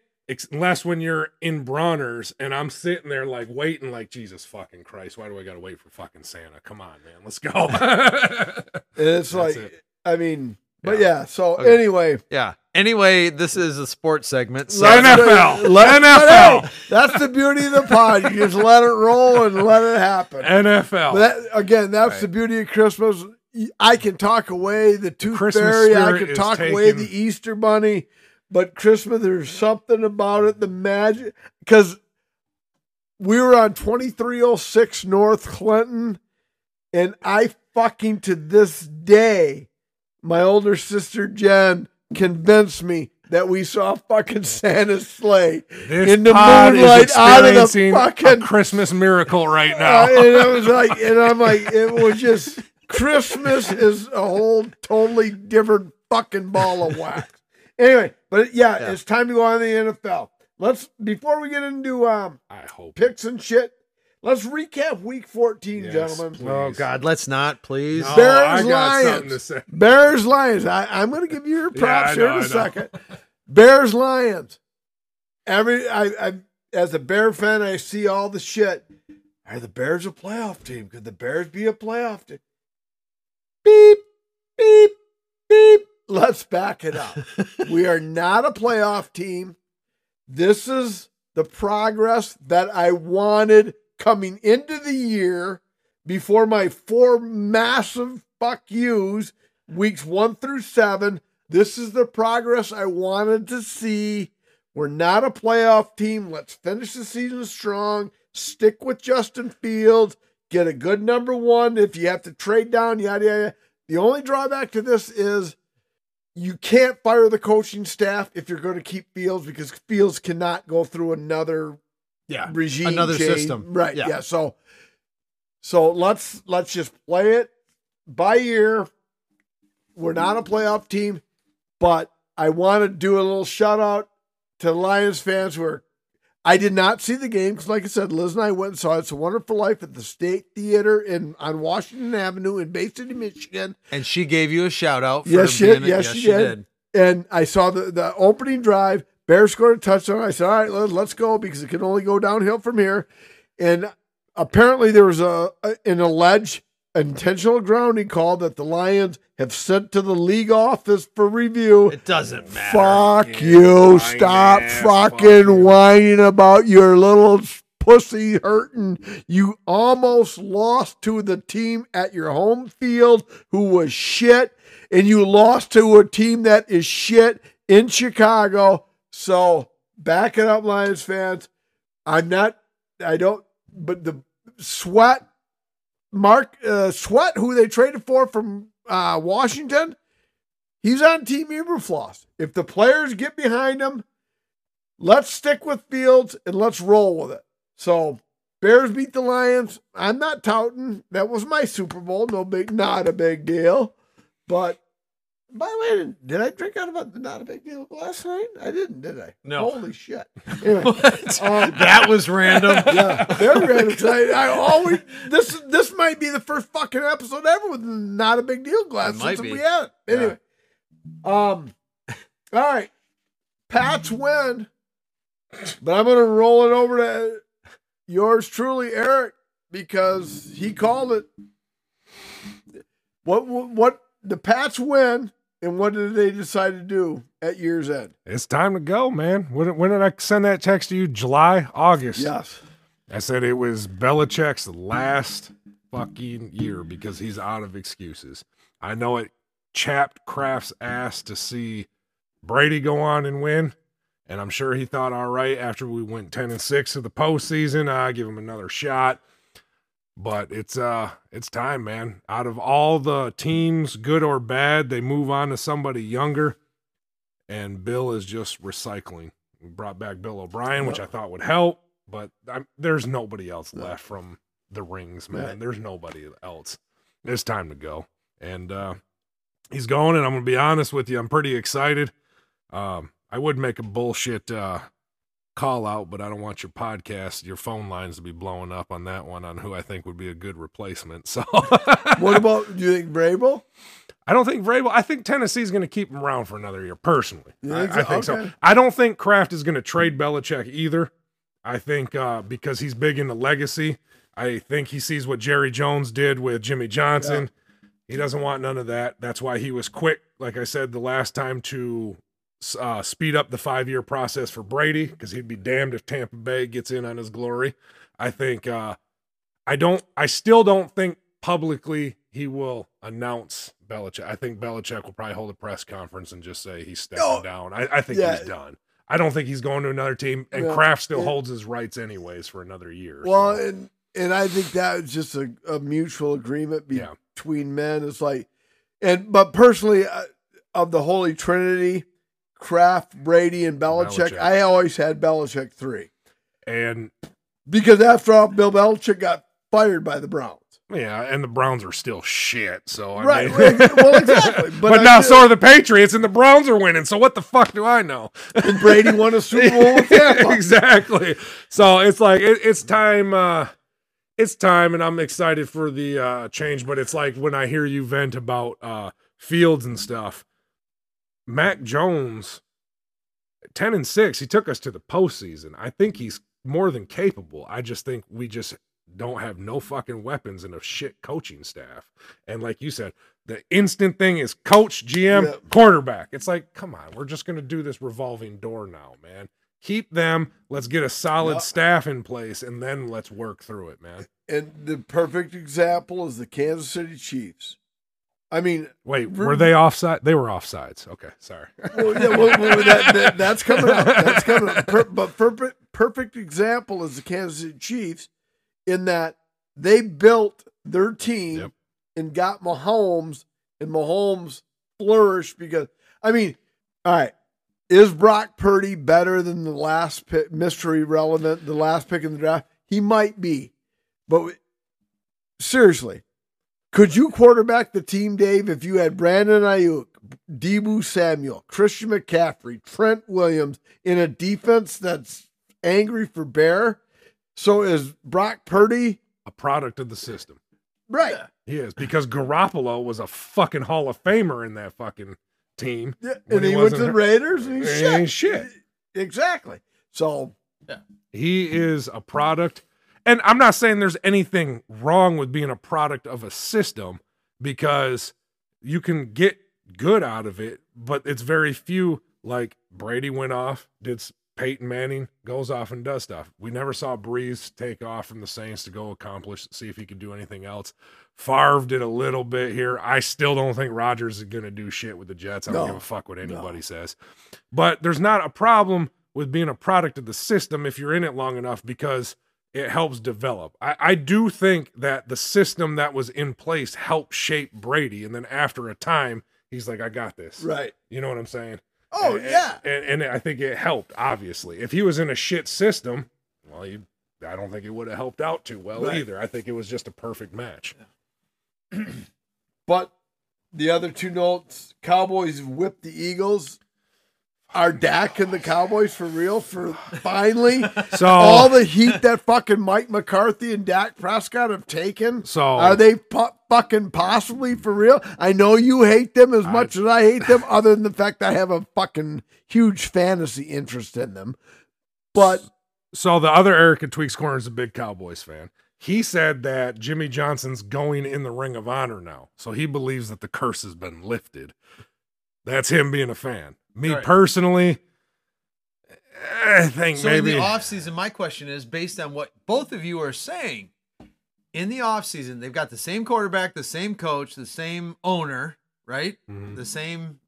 C: unless when you're in Bronner's and I'm sitting there like waiting, like Jesus fucking Christ, why do I got to wait for fucking Santa? Come on, man, let's go. *laughs*
A: It's
C: That's
A: like,
C: it.
A: I mean, but yeah. So
B: Okay.
A: anyway,
B: yeah. Anyway, this is a sports segment. So
C: Let-
A: let's-
C: NFL.
A: let-
C: NFL.
A: hey, that's the beauty of the pod. You just let it roll and let it happen.
C: NFL.
A: That, again, that's
C: Right.
A: the beauty of Christmas. I can talk away the tooth
C: Christmas
A: fairy. I can
C: is
A: talk away the Easter bunny. But Christmas, there's something about it, the magic. Because we were on 2306 North Clinton, and I fucking to this day, my older sister Jen convinced me that we saw fucking Santa's sleigh
C: This
A: in the moonlight out of the fucking
C: Christmas miracle right *laughs* now.
A: uh, and I was like, and I'm like, it was just Christmas is a whole totally different fucking ball of wax. Anyway, but yeah,
B: Yeah.
A: it's time to go on the NFL. Let's before we get into um
C: I hope.
A: picks and shit. Let's recap Week 14,
C: Yes,
A: gentlemen.
C: please.
B: Oh God, let's not, please.
C: No,
A: Bears,
C: I got
A: Lions. Bears Lions. I, I'm going to give you your *laughs* props
C: I
A: here
C: know,
A: in a
C: I
A: second. Bears Lions. Every I, I as a Bear fan, I see all the shit. Are the Bears a playoff team? Could the Bears be a playoff team? Beep, beep, beep. Let's back it up. *laughs* we are not a playoff team. This is the progress that I wanted coming into the year before my four massive fuck yous, weeks one through seven. This is the progress I wanted to see. We're not a playoff team. Let's finish the season strong. Stick with Justin Fields. Get a good number one. If you have to trade down, yada, yada. The only drawback to this is you can't fire the coaching staff if you're going to keep Fields because Fields cannot go through another
B: Yeah,
A: regime
B: Another
A: change.
B: system.
A: right
B: Yeah.
A: yeah. so so let's let's just play it by ear we're not a playoff team but i want to do a little shout out to the lions fans who are i did not see the game because like i said liz and i went and saw it's a wonderful life at the state theater in on washington avenue in bay city michigan
B: and she gave you a shout out. For
A: Yes, she did. Yes, she did. and I saw the, the opening drive. Bears scored a touchdown. I said, "All right, let, let's go because it can only go downhill from here." And apparently, there was a, a an alleged intentional grounding call that the Lions have sent to the league office for review.
B: It doesn't matter.
A: Fuck
C: Yeah,
A: you! Stop
C: ass, fuck
A: fucking
C: you.
A: whining about your little pussy hurting. You almost lost to the team at your home field who was shit, and you lost to a team that is shit in Chicago. So back it up, Lions fans. I'm not. I don't. But the sweat, Mark uh, Sweat, who they traded for from uh, Washington, he's on Team Eberflus. If the players get behind him, let's stick with Fields and let's roll with it. So Bears beat the Lions. I'm not touting. That was my Super Bowl. No big, not a big deal. But by the way, did, I drink out of a not a big deal last night? I didn't, did I?
B: No.
A: Holy shit. *laughs* Anyway, um,
B: that was random. *laughs*
A: yeah, very random. I, I always this this might be the first fucking episode ever with not a big deal glass
B: It
A: since we had it. Anyway, um, all right, Pats win, but I'm gonna roll it over to yours truly, Eric, because he called it. What what, what the Pats win, and what did they decide to do at year's end?
C: It's time to go, man. When, when did I send that text to you? July, August.
A: Yes,
C: I said it was Belichick's last fucking year because he's out of excuses. I know it chapped Kraft's ass to see Brady go on and win. And I'm sure he thought, all right, after we went 10 and 6 to the postseason, I give him another shot. But it's uh it's time, man. Out of all the teams, good or bad, they move on to somebody younger. And Bill is just recycling. We brought back Bill O'Brien, which I thought would help, but I'm, there's nobody else left from the rings, man.
A: Right.
C: There's nobody else. It's time to go. And uh he's going, and I'm gonna be honest with you, I'm pretty excited. Um, I would make a bullshit uh call out, but I don't want your podcast, your phone lines to be blowing up on that one on who I think would be a good replacement. So *laughs*
A: what about do you think Vrabel?
C: I don't think Vrabel. I think Tennessee's going to keep him around for another year. Personally,
A: You
C: I,
A: think
C: I
A: so?
C: I don't think Kraft is going to trade Belichick either. I think uh, because he's big into legacy. I think he sees what Jerry Jones did with Jimmy Johnson. He doesn't want none of that. That's why he was quick, like I said the last time, to uh, speed up the five year process for Brady because he'd be damned if Tampa Bay gets in on his glory. I think uh, I don't. I still don't think publicly he will announce Belichick. I think Belichick will probably hold a press conference and just say he's stepping
A: Oh,
C: down. I, I think
A: yeah.
C: he's done. I don't think he's going to another team, and
A: Yeah,
C: Kraft still
A: it-
C: holds his rights anyways for another year.
A: Well,
C: so,
A: and and I think that was just a, a mutual agreement be-
C: Yeah.
A: between men. It's like, and but personally, uh, of the Holy Trinity, Kraft, Brady, and Belichick,
C: Belichick.
A: I always had Belichick three
C: and
A: because after all, Bill Belichick got fired by the Browns.
C: yeah, and the Browns are still shit. So I
A: right.
C: mean,
A: well, *laughs* exactly. But,
C: but, now
A: did-
C: so are the Patriots, and the Browns are winning. So what the fuck do I know?
A: and Brady won a Super Bowl with *laughs* Tampa.
C: exactly. So it's like it, it's time. uh It's time, and I'm excited for the uh change. But it's like when I hear you vent about uh Fields and stuff. Mac Jones, ten and six, he took us to the postseason. I think he's more than capable. I just think we just don't have no fucking weapons and a shit coaching staff. And like you said, the instant thing is coach, GM,
A: Yeah.
C: quarterback. It's like, come on, we're just gonna do this revolving door now, man. Keep them. Let's get a solid staff in place, and then let's work through it, man.
A: And the perfect example is the Kansas City Chiefs. I mean,
C: Wait, were they offside? They were offsides. Okay, sorry.
A: well, yeah, well, well, that, that, that's coming up. That's coming up. Per, but perfect, perfect example is the Kansas City Chiefs in that they built their team
C: Yep.
A: and got Mahomes, and Mahomes flourished because, I mean, all right, is Brock Purdy better than the last pick, Mr. Irrelevant, the last pick in the draft? He might be. But seriously, could you quarterback the team, Dave, if you had Brandon Aiyuk, Deebo Samuel, Christian McCaffrey, Trent Williams in a defense that's angry for bear? So is Brock Purdy
C: A product of the system.
A: right?
C: He is because Garoppolo was a fucking Hall of Famer in that fucking team.
A: Yeah, and
C: he
A: he, went to the. Raiders and he's
C: He
A: shit.
C: shit.
A: Exactly. So
C: He is a product. And I'm not saying there's anything wrong with being a product of a system because you can get good out of it, but it's very few. Like Brady went off, did Peyton Manning goes off and does stuff. We never saw Brees take off from the Saints to go accomplish, see if he could do anything else. Favre did a little bit here. I still don't think Rodgers is going to do shit with the Jets. I don't
A: No.
C: give a fuck what anybody says. But there's not a problem with being a product of the system if you're in it long enough because it helps develop. I, I do think that the system that was in place helped shape Brady. And then after a time, he's like, I got this.
A: Right.
C: You know what I'm saying?
A: Oh
C: And-
A: yeah.
C: and, and I think it helped. Obviously, if he was in a shit system, well, he, I don't think it would have helped out too well
A: Right.
C: either. I think it was just a perfect match. *clears throat*
A: But the other two notes, Cowboys whipped the Eagles. Are Dak and the Cowboys for real? For finally, *laughs*
C: So,
A: all the heat that fucking Mike McCarthy and Dak Prescott have taken.
C: so
A: Are they pu- fucking possibly for real? I know you hate them as
C: I-
A: much as I hate them, other than the fact I have a fucking huge fantasy interest in them. But
C: so the other Eric at Tweaks Corner is a big Cowboys fan. He said that Jimmy Johnson's going in the Ring of Honor now, so he believes that the curse has been lifted. That's him being a fan. Me
B: Right.
C: personally, I think
B: So
C: maybe
B: in the offseason, my question is based on what both of you are saying. In the offseason, they've got the same quarterback, the same coach, the same owner, right?
C: Mhm.
B: The same.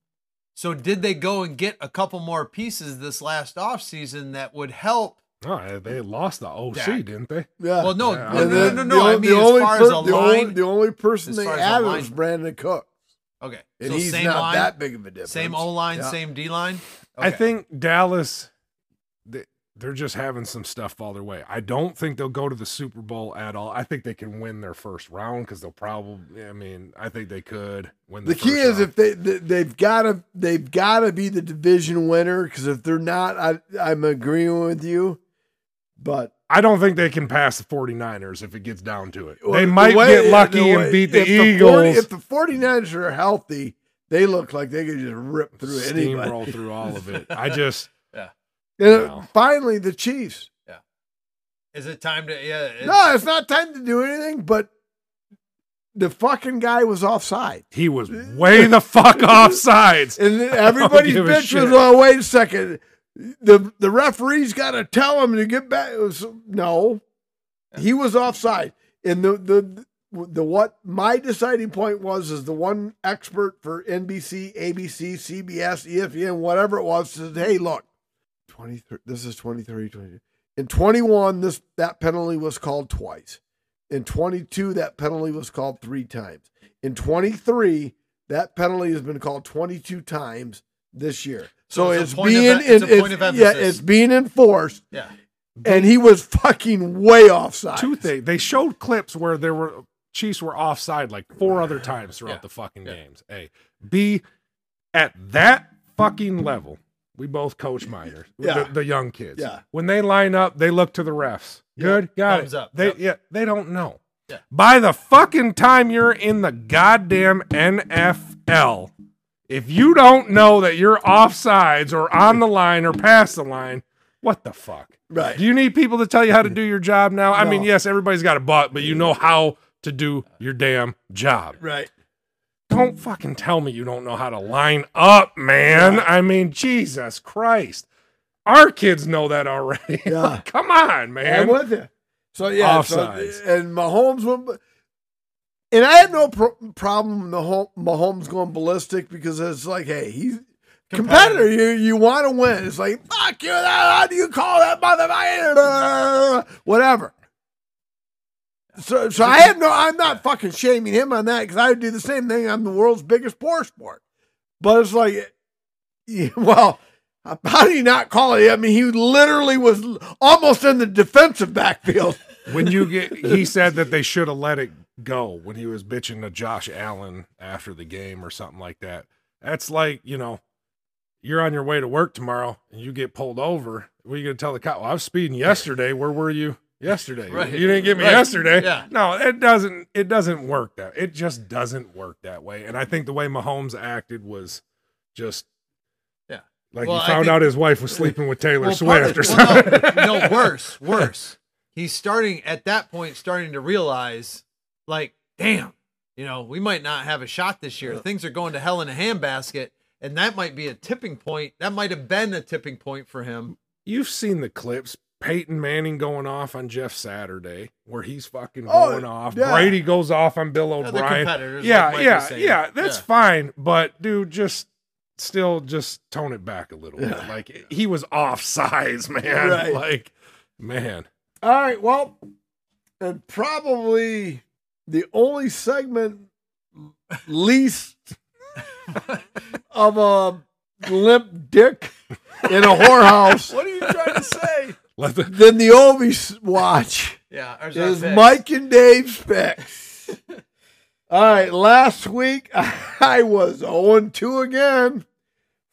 B: So did they go and get a couple more pieces this last offseason that would help?
C: Oh, they lost the OC,
B: Dak.
C: didn't they?
A: yeah.
B: Well, no,
C: Yeah,
B: no, no, no, no,
A: the.
B: I mean,
A: the
B: as
A: only
B: far
A: per-
B: as a
A: the only,
B: line.
A: the only person they
B: far as a
A: added was Brandon Cook,
B: Okay.
A: and
B: so
A: he's
B: same
A: not
B: line,
A: that big of a difference.
B: same O line,
A: Yeah.
B: same D line.
C: I think Dallas, they, they're just having some stuff fall their way. I don't think they'll go to the Super Bowl at all. I think they can win their first round because they'll probably. I mean, I think they could win.
A: The key
C: first
A: is
C: round.
A: if they, they they've got to they've got to be the division winner because if they're not, I I'm agreeing with you. But
C: I don't think they can pass the 49ers if it gets down to it.
A: Well,
C: they
A: the
C: might
A: way-
C: get lucky
A: the
C: and beat the
A: if
C: Eagles.
A: 40 if the 49ers are healthy, they look like they could just rip through anybody.
C: Roll through all of it. I *laughs* just
A: And
C: Wow.
A: finally, the Chiefs. Yeah.
B: is it time to? Yeah. it's-
A: No, it's not time to do anything, but the fucking guy was offside.
C: he was way the fuck *laughs* off sides.
A: And *laughs* everybody's
C: give a
A: bitch was, oh, wait a second. The the referee's got to tell him to get back. Was, no, he was offside. And the, the the what my deciding point was is the one expert for NBC, ABC, CBS, ESPN, whatever it was said, "Hey, look, twenty three. This is 23, 22. In twenty one, this that penalty was called twice. In twenty two, that penalty was called three times. In twenty three, that penalty has been called twenty two times this year.
B: So
A: So,
B: it's a
A: it's,
B: point of
A: being
B: e- it's a
A: it-
B: point of
A: it's- yeah, it's being enforced,
B: Yeah.
A: and he was fucking way offside.
C: Two things. They showed clips where there were Chiefs were offside like four other times throughout
B: Yeah.
C: the fucking
B: Yeah.
C: games. A, B, at that fucking level, we both coach minors,
A: Yeah.
C: the, the young kids.
A: Yeah.
C: When they line up, they look to the refs. Good, got
B: Thumbs
C: it.
B: up.
C: They
B: Yep.
C: yeah, they don't know.
B: Yeah.
C: By the fucking time you're in the goddamn NFL, if you don't know that you're offsides or on the line or past the line, what the fuck?
A: Right.
C: Do you need people to tell you how to do your job now? I mean, yes, everybody's got a butt, but you know how to do your damn job.
A: Right.
C: Don't fucking tell me you don't know how to line up, man. I mean, Jesus Christ. Our kids know that already.
A: Yeah. *laughs*
C: Come on, man.
A: I'm with you. So yeah, so,
C: Offsides.
A: and Mahomes went, and I have no pro- problem Mahomes, Mahomes going ballistic because it's like, hey, he's competitor. You you want to win. It's like fuck you. How do you call that motherfucker? *laughs* Whatever. So so I have no. I'm not fucking shaming him on that because I would do the same thing. I'm the world's biggest poor sport, but it's like, *laughs* well. How do you not call it? I mean, he literally was almost in the defensive backfield.
C: when you get he said that they should have let it go when he was bitching to Josh Allen after the game or something like that. That's like, you know, you're on your way to work tomorrow and you get pulled over. What are you gonna tell the cop? Well, I was speeding *laughs* yesterday. Where were you yesterday? *laughs*
B: Right.
C: You didn't get me
B: Right.
C: yesterday.
B: Yeah.
C: No, it doesn't it doesn't work that it just doesn't work that way. And I think the way Mahomes acted was just
B: Yeah.
C: like
B: Well,
C: he found
B: think-
C: out his wife was *laughs* sleeping with Taylor
B: Well,
C: Swift or
B: well,
C: something.
B: no, no, worse, worse. He's starting at that point, starting to realize, like, damn, you know, we might not have a shot this year. Things are going to hell in a handbasket, and that might be a tipping point. That might have been a tipping point for him.
C: you've seen the clips. Peyton Manning going off on Jeff Saturday, where he's fucking
A: Oh,
C: going off.
A: yeah.
C: Brady goes off on Bill
B: Yeah, they're
C: O'Brien. yeah,
B: like
C: yeah, yeah. That's
B: Yeah.
C: fine, but dude, just still just tone it back a little
A: Yeah.
C: bit. Like he was off size, man.
A: Right.
C: Like, man.
A: All right, well, and probably the only segment least of a limp dick in a whorehouse
B: What are you trying to say?
C: Let the
A: than the Ovies watch
B: yeah,
A: is Mike and Dave's picks. All right, last week *laughs* I was 0 2 again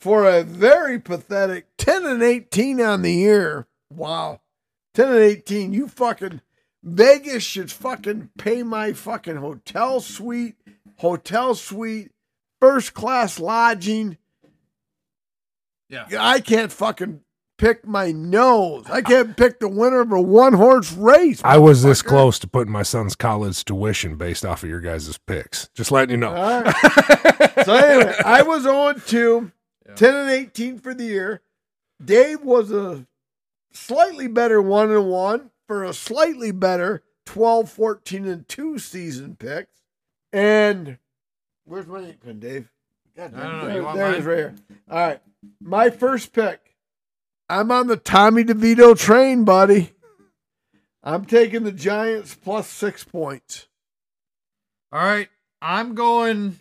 A: for a very pathetic 10 and 18 on the year. Wow. 10 and 18. You fucking Vegas should fucking pay my fucking hotel suite, hotel suite, first class lodging.
B: Yeah.
A: I can't fucking pick my nose. I can't pick the winner of a one horse race.
C: I was this close to putting my son's college tuition based off of your guys' picks. Just letting you know.
A: All right. *laughs* so anyway, I was on to
B: Yeah.
A: 10 and 18 for the year. Dave was a slightly better 1 and 1 for a slightly better 12, 14 and 2 season picks. And where's my ink pen, Dave? God
B: I don't know.
A: there- there right here. All right. My first pick. I'm on the Tommy DeVito train, buddy. I'm taking the Giants plus six points.
B: All right, I'm going.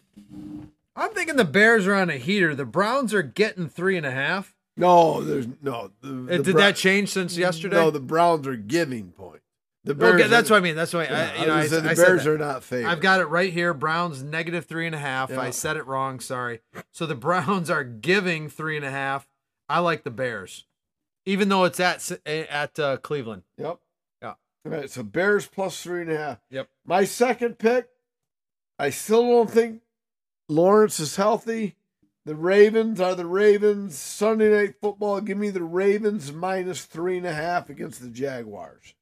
B: I'm thinking the Bears are on a heater. The Browns are getting three and a half.
A: No, there's no. The, the
B: Did
A: Bra-
B: that change since yesterday?
A: No, the Browns are giving points. The Bears.
B: okay, that's
A: are,
B: what I mean. That's why
A: yeah,
B: I, you know,
A: I
B: I, I
A: the
B: said
A: Bears are not favored.
B: I've got it right here. Browns negative three and a half.
A: Yeah.
B: I said it wrong. Sorry. So the Browns are giving three and a half. I like the Bears, even though it's at at uh, Cleveland.
A: Yep.
B: Yeah.
A: All right, so Bears plus three and a half.
B: Yep.
A: My second pick. I still don't think Lawrence is healthy. The Ravens are the Ravens. Sunday night football. Give me the Ravens minus three and a half against the Jaguars.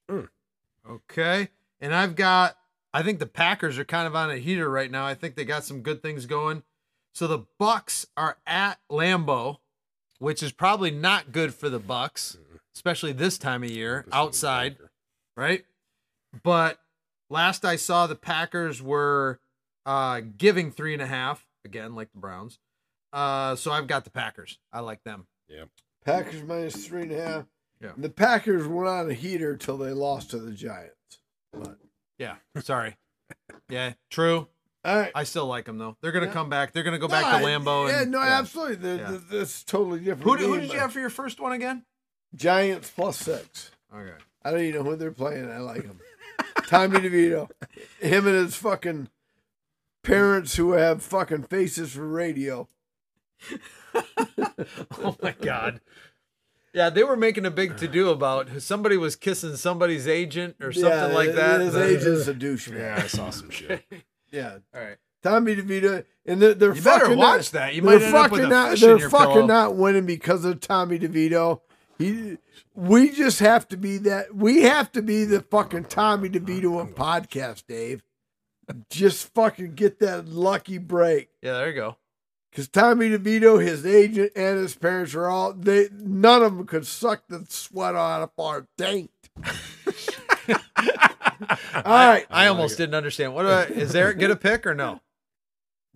B: Okay. And I've got I think the Packers are kind of on a heater right now. I think they got some good things going. So the Bucks are at Lambeau, which is probably not good for the Bucks, especially this time of year outside, right? But last I saw the Packers were uh giving three and a half, again, like the Browns. Uh so I've got the Packers. I like them. Yeah.
A: Packers minus three and a half.
B: Yeah.
A: The Packers were on a heater till they lost to the Giants. But
B: Yeah. Sorry. yeah, true.
A: all right.
B: I still like them though. They're gonna
A: Yeah.
B: come back. They're gonna go back
A: No,
B: to
A: I-
B: Lambeau.
A: Yeah,
B: and,
A: no,
B: yeah.
A: absolutely. The-
B: Yeah.
A: the- That's totally different.
B: Who, did- who did you have for your first one again?
A: Giants plus six.
B: Okay.
A: I don't even know who they're playing. I like him. Tommy DeVito. Him and his fucking parents who have fucking faces for radio. *laughs*
B: oh my god. Yeah, they were making a big to do about somebody was kissing somebody's agent or something
A: Yeah,
B: like that.
A: His
B: but- *laughs*
A: agent's a douchebag.
C: Yeah, I saw some shit. *laughs*
A: Yeah.
B: All right.
A: Tommy DeVito. And they're, they're
B: You better
A: fucking
B: watch
A: not,
B: that. You
A: they're
B: might end up with
A: fucking
B: a
A: not,
B: fish
A: They're fucking
B: pillow.
A: not winning because of Tommy DeVito. He, we just have to be that. We have to be the fucking Tommy DeVito of podcast, Dave. Just fucking get that lucky break.
B: Yeah, there you go.
A: Because Tommy DeVito, his agent, and his parents are all they. None of them could suck the sweat out of our taint. *laughs* all right,
B: I almost didn't understand. What do I, is there? Get a pick or no?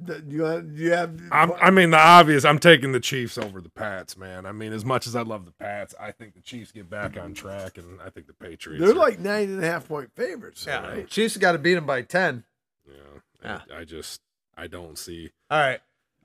A: Do you, have- do you have?
C: I'm, I mean, the obvious. I'm taking the Chiefs over the Pats, man. I mean, as much as I love the Pats, I think the Chiefs get back on track, and I think the Patriots.
A: they're
C: are-
A: like nine and a half point favorites.
B: Yeah,
A: right?
B: Chiefs got to beat them by ten.
C: Yeah, I, I just, I don't see.
B: All right.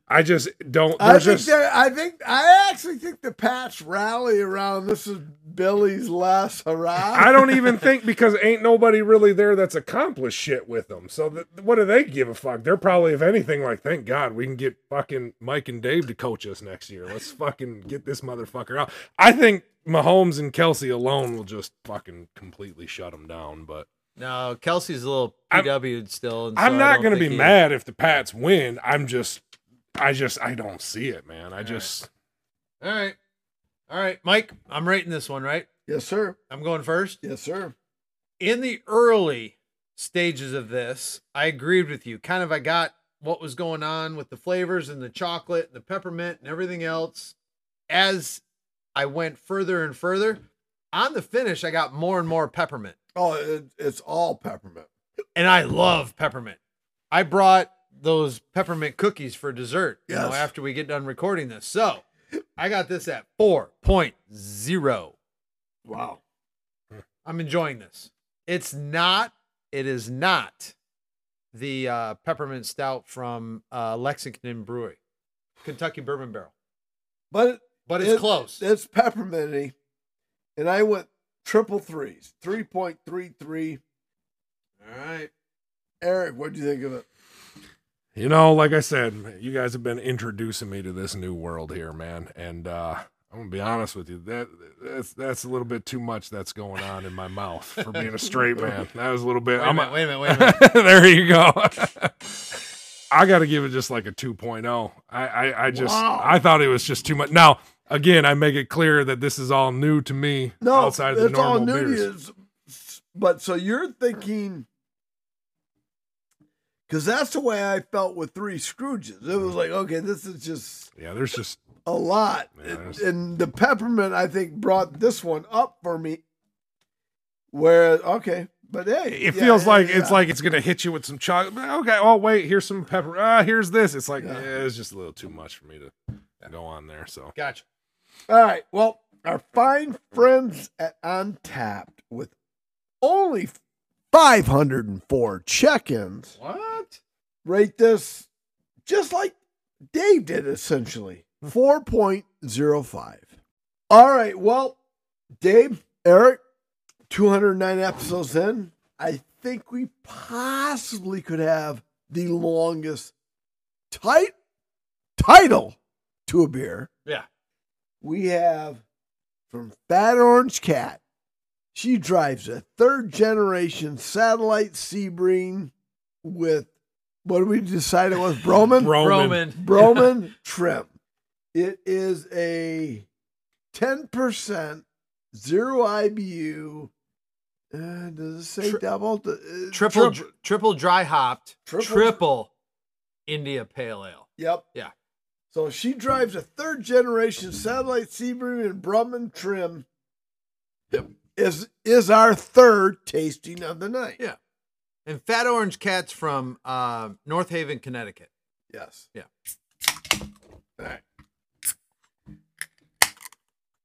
C: I just don't.
A: I think
C: just.
A: I think I actually think the Pats rally around. This is Billy's last hurrah.
C: I don't even *laughs* think because ain't nobody really there that's accomplished shit with them. So th- what do they give a fuck? They're probably, if anything, like, thank God we can get fucking Mike and Dave to coach us next year. Let's fucking get this motherfucker out. I think Mahomes and Kelce alone will just fucking completely shut them down. But
B: No, Kelce's a little
C: I'm-
B: PW'd still. And so
C: I'm not going to be
B: he-
C: mad if the Pats win. I'm just, I just, I don't see it, man. I just,
B: All right. All right, Mike. I'm rating this one right.
A: yes, sir.
B: I'm going first.
A: Yes, sir.
B: in the early stages of this, I agreed with you. Kind of, I got what was going on with the flavors and the chocolate and the peppermint and everything else. As I went further and further. On the finish, I got more and more peppermint.
A: Oh, it, it's all peppermint.
B: And I love peppermint. I brought those peppermint cookies for dessert, you know, after we get done recording this. So I got this at 4.0.
A: Wow.
B: I'm enjoying this. It's not, it is not the uh, peppermint stout from uh, Lexington Brewery, Kentucky Bourbon Barrel,
A: But
B: but it's
A: It-
B: close.
A: it's pepperminty, and I went triple threes, three point three three.
B: All right.
A: Eric, what do you think of it?
C: You know, like I said, you guys have been introducing me to this new world here, man. And uh I'm gonna be honest with you. That that's that's a little bit too much that's going on in my mouth for being a straight man. That was a little bit.
B: Wait a
C: I'm
B: minute, wait a minute, wait a minute. *laughs*
C: there you go. *laughs* I got to give it just like a 2.0. I I, I just
A: Wow.
C: I thought it was just too much. Now again, I make it clear that this is all new to me.
A: No,
C: outside of the
A: it's all
C: normal
A: new to
C: beers.
A: you. But so you're thinking, because that's the way I felt with Three Scrooges. It was like, okay, this is just
C: Yeah, there's just
A: a lot,
C: Yeah, that's-
A: and the peppermint I think brought this one up for me. Where okay, but hey,
C: it
A: yeah,
C: feels like
A: yeah.
C: it's like it's gonna hit you with some chocolate. Okay, oh wait, here's some pepper. Ah, here's this. It's like
A: Yeah.
C: eh, it's just a little too much for me to go on there. So
B: Gotcha.
A: All right. Well, our fine friends at Untappd with only 504 check-ins
B: What?
A: rate this just like Dave did essentially hmm. 4.05. All right. Well, Dave, Eric, 209 episodes in. I think we possibly could have the longest tight title to a beer.
B: Yeah.
A: We have from Fat Orange Cat. She drives a third generation satellite Sebring with what did we decide it was? Broman?
C: Roman.
B: Broman. *laughs*
A: Broman trim. It is a 10% zero IBU. Uh, does it say
B: Tri-
A: double? Uh,
B: Triple,
A: trip-
B: dr- triple dry hopped,
A: Triple-
B: triple, India Pale Ale.
A: Yep.
B: Yeah.
A: So she drives a third generation satellite Sebring and Brumman trim.
B: Yep.
A: Is is our third tasting of the night.
B: Yeah. And Fat Orange Cat's from uh, North Haven, Connecticut.
A: Yes.
B: Yeah.
A: All right.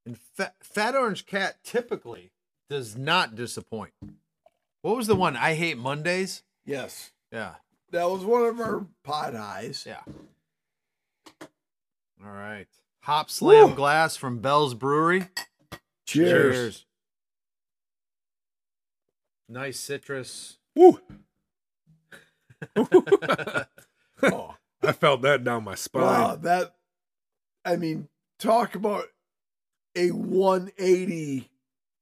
B: And Fat, Fat Orange Cat typically does not disappoint. What was the one? I hate Mondays.
A: Yes.
B: Yeah.
A: That was one of our pod eyes.
B: Yeah. All right. Hopslam
A: Woo.
B: Glass from Bell's Brewery.
A: Cheers.
B: Nice citrus.
C: Woo. *laughs* *laughs*
A: Oh,
C: I felt that down my spine.
A: wow, that I mean, talk about a 180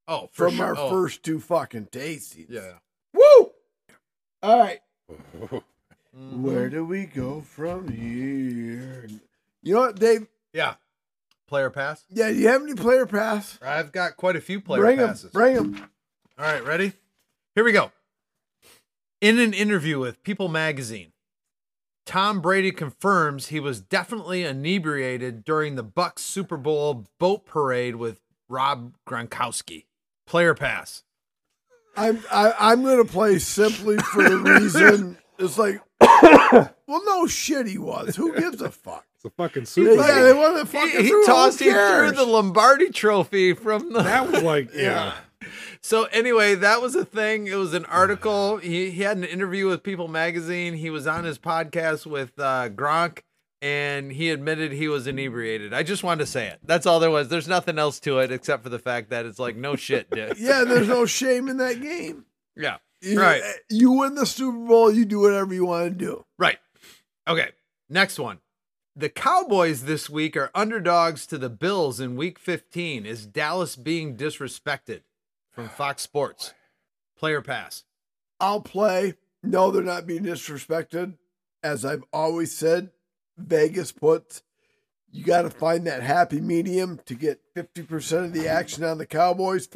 B: Oh, for
A: from
B: sure.
A: our
B: Oh,
A: first two fucking tastings.
B: Yeah.
A: Woo! All right. *laughs* Where do we go from here? You know what, Dave?
B: Yeah. Player pass.
A: Yeah, do you have any player pass?
B: I've got quite a few player
A: bring
B: passes.
A: them. Bring them.
B: All right, ready? Here we go. In an interview with People magazine, Tom Brady confirms he was definitely inebriated during the Bucks Super Bowl boat parade with Rob Gronkowski. Player pass.
A: I'm I, I'm gonna play simply for the *laughs* reason it's like, well, no shit, he was. Who gives a fuck?
C: It's a fucking
A: Yeah,
C: super.
A: they won the
B: He,
A: fucking
B: he
A: Super Bowl.
B: tossed
A: Who
B: him through the Lombardi trophy from the
C: that was like *laughs* yeah.
B: So anyway, that was a thing. It was an article. He he had an interview with People Magazine. He was on his podcast with uh, Gronk, and he admitted he was inebriated. I just wanted to say it. That's all there was. There's nothing else to it except for the fact that it's like no shit, dude. *laughs*
A: Yeah, there's no shame in that game.
B: yeah.
A: You,
B: Right.
A: You win the Super Bowl, you do whatever you want to do.
B: Right. Okay. Next one. The Cowboys this week are underdogs to the Bills in week 15. Is Dallas being disrespected? From Fox Sports. Player pass.
A: I'll play. No, they're not being disrespected. As I've always said, Vegas puts you got to find that happy medium to get 50% of the action on the Cowboys,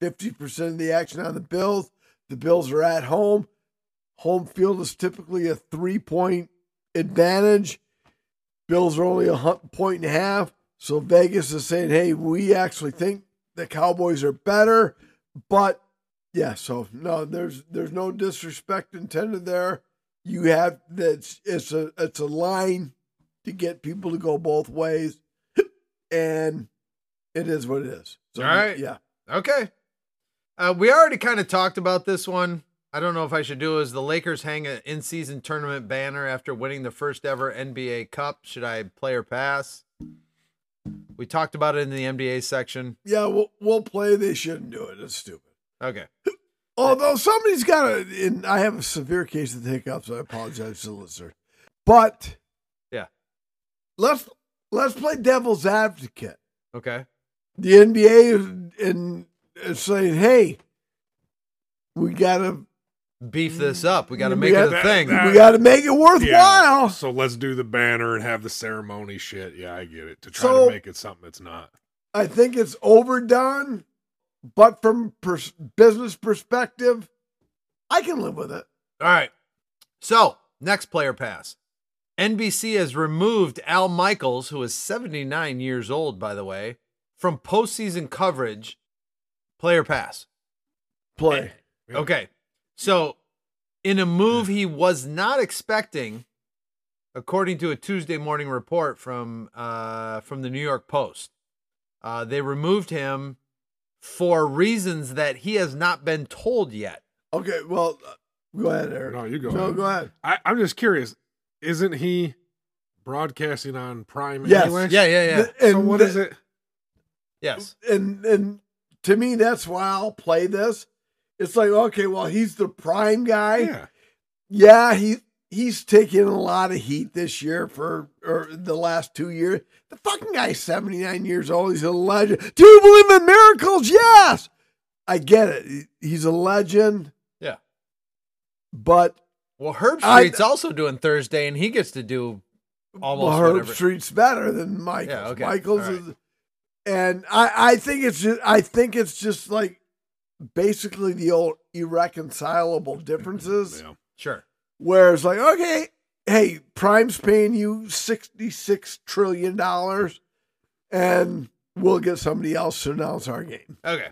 A: 50% of the action on the Bills. The Bills are at home. Home field is typically a three point advantage. Bills are only a point and a half. So Vegas is saying, hey, we actually think the Cowboys are better, but yeah, so no, there's there's no disrespect intended there. You have that's it's a it's a line to get people to go both ways, and it is what it is. So,
B: All right.
A: yeah,
B: Okay. Uh, we already kind of talked about this one. I don't know if I should do is the Lakers hang an in-season tournament banner after winning the first ever NBA Cup. Should I play or pass? We talked about it in the NBA section.
A: yeah, we'll we'll play. They shouldn't do it. It's stupid.
B: Okay.
A: Although somebody's got a, and I have a severe case of the hiccups, so I apologize to the listener. But
B: Yeah.
A: let's let's play devil's advocate.
B: Okay.
A: The NBA is, in, is saying, "Hey, we gotta
B: Beef this up. We got to
A: We
B: make it a thing.
C: that-
A: we gotta make it worthwhile."
C: Yeah, so let's do the banner and have the ceremony shit. Yeah, I get it. To try
A: So-
C: to make it something it's not.
A: I think it's overdone, but from pers- business perspective, I can live with it.
B: All right. So, next player pass. NBC has removed Al Michaels, who is 79 years old, by the way, from postseason coverage. Player pass.
A: Play.
C: Yeah.
B: Okay. So, in a move he was not expecting, according to a Tuesday morning report from uh, from the New York Post, uh, they removed him for reasons that he has not been told yet.
A: Okay, well, uh, go ahead, Eric.
C: No, you go
A: No,
C: ahead.
A: go ahead.
C: I, I'm just curious. Isn't he broadcasting on Prime
A: Yes.
C: anyway?
B: Yeah, yeah, yeah.
A: Th- And
C: So what
A: th-
C: is it?
B: Yes.
A: and and to me that's why I'll play this. It's like okay, well he's the prime guy.
C: Yeah.
A: Yeah, he he's taking a lot of heat this year for or the last two years. The fucking guy's seventy nine years old. He's a legend. Do you believe in miracles? Yes, I get it. He's a legend.
B: Yeah.
A: But
B: Well, Herb
A: I-
B: Street's also doing Thursday, and he gets to do almost
A: well, Herb
B: whatever.
A: Street's better than Michaels.
B: Yeah, okay.
A: Michaels
B: right.
A: is, and I I think it's just I think it's just like basically the old irreconcilable differences.
C: Yeah.
B: Sure.
A: Where it's like, okay, hey, Prime's paying you $66 trillion and we'll get somebody else to announce our game.
B: Okay.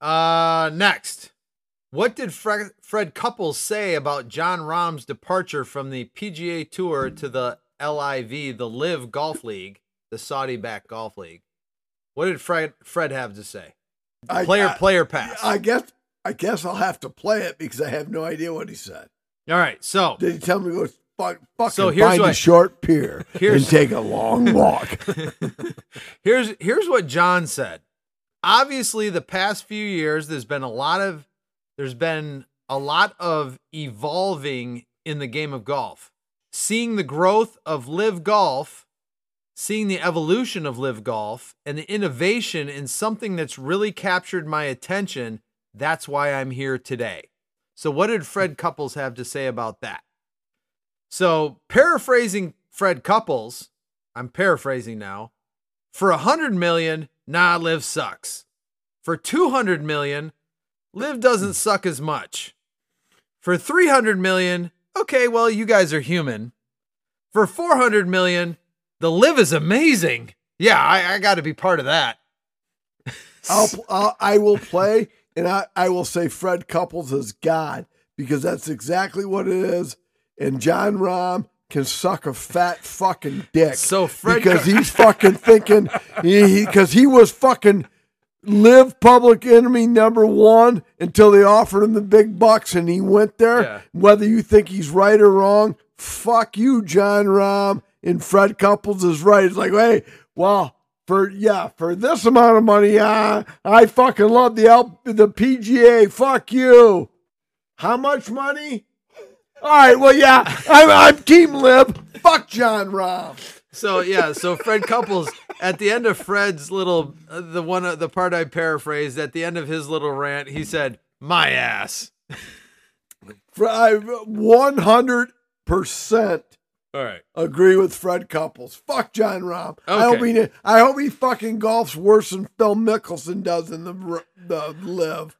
B: Uh, next, what did Fred, Fred Couples say about Jon Rahm's departure from the PGA Tour to the LIV, the LIV Golf League, the Saudi-backed golf league? What did Fred Fred have to say?
A: I-
B: Player
A: I,
B: player pass.
A: I guess I guess I'll have to play it because I have no idea what he said.
B: All right. So
A: Did he tell me to go fuck, fucking
B: So here's
A: find a short pier *laughs* and take a long *laughs* walk? *laughs*
B: here's here's what Jon said. Obviously, the past few years, there's been a lot of there's been a lot of evolving in the game of golf. Seeing the growth of LIV Golf, seeing the evolution of LIV Golf, and the innovation in something that's really captured my attention. That's why I'm here today. So, what did Fred Couples have to say about that? So, paraphrasing Fred Couples, I'm paraphrasing now. For a hundred million, nah, LIV sucks. For two hundred million, LIV doesn't suck as much. For three hundred million, okay, well, you guys are human. For four hundred million, the LIV is amazing. Yeah, I, I got to be part of that. *laughs*
A: I'll, I'll I will play and I, I will say Fred Couples is God because that's exactly what it is. And Jon Rahm can suck a fat fucking dick.
B: So Fred
A: because he's fucking thinking he because he, was fucking live public enemy number one until they offered him the big bucks and he went there.
B: Yeah.
A: Whether you think he's right or wrong, fuck you, Jon Rahm. And Fred Couples is right. It's like, hey, well, for yeah, for this amount of money, uh, I fucking love the L- the PGA. Fuck you. How much money? All right, well, yeah, I'm, I'm Team Lib. Fuck Jon Rahm.
B: So yeah, so Fred Couples at the end of Fred's little uh, the one uh, the part I paraphrased at the end of his little rant, he said, "My ass."
A: For- I 100%
B: All right.
A: agree with Fred Couples. Fuck Jon Rahm. I hope he I hope he fucking golfs worse than Phil Mickelson does in the the LIV.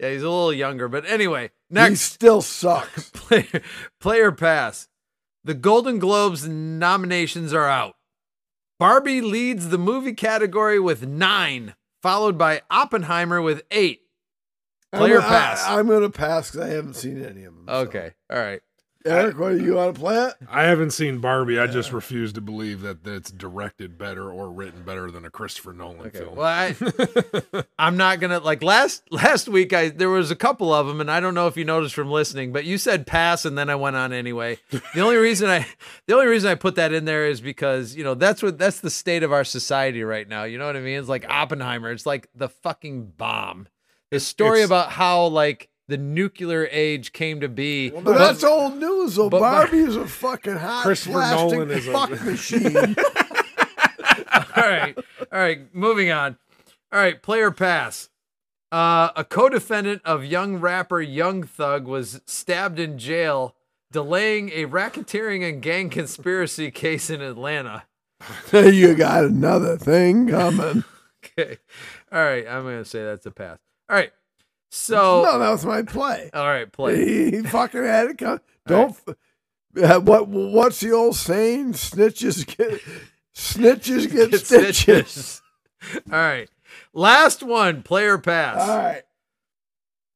B: Yeah, he's a little younger, but anyway,
A: He
B: next
A: still sucks. *laughs*
B: player player pass. The Golden Globes nominations are out. Barbie leads the movie category with nine, followed by Oppenheimer with eight. Player
A: I'm, I-
B: pass.
A: I'm going to pass because I haven't seen any of them. so.
B: Okay, all right.
A: Eric, what do you want to play it?
C: I haven't seen Barbie. I just refuse to believe that, that it's directed better or written better than a Christopher Nolan
B: Okay.
C: film.
B: Well, I, *laughs* I'm not gonna like last last week. I there was a couple of them, and I don't know if you noticed from listening, but you said pass, and then I went on anyway. The only reason I the only reason I put that in there is because you know that's what that's the state of our society right now. You know what I mean? It's like Oppenheimer. It's like the fucking bomb. The story
C: it's-
B: about how like the nuclear age came to be.
A: But that's old news, though.
B: but-
A: Barbie is a fucking hot
C: Christopher Nolan is a-
A: fuck *laughs* machine. *laughs*
B: all right. All right. Moving on. All right. Player pass. Uh, a co defendant of young rapper Young Thug was stabbed in jail, delaying a racketeering and gang conspiracy *laughs* case in Atlanta.
A: you got another thing coming.
B: Okay. All right. I'm going to say that's a pass. All right. So,
A: no, that was my play.
B: all right. Play.
A: He fucking had it come. *laughs* Don't. f- uh, what what's the old saying? Snitches get snitches *laughs* get,
B: Get
A: stitches.
B: stitches. *laughs* All right. Last one. Player pass.
A: All right.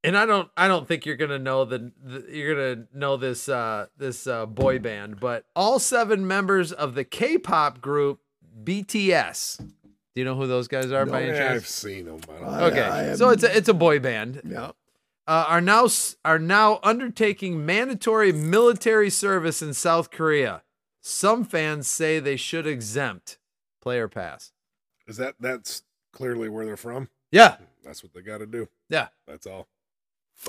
B: and I don't I don't think you're gonna know the, the you're gonna know this uh this uh boy band, but all seven members of the K-pop group BTS. Do you know who those guys are
A: No,
B: by any
C: Yeah, I've seen them. I don't
A: I-
B: Okay,
A: I
B: so it's a it's a boy band.
A: Yeah.
B: Uh, are now are now undertaking mandatory military service in South Korea. Some fans say they should exempt player pass.
C: Is that that's clearly where they're from?
B: Yeah,
C: That's what they got to do.
B: yeah.
C: That's all.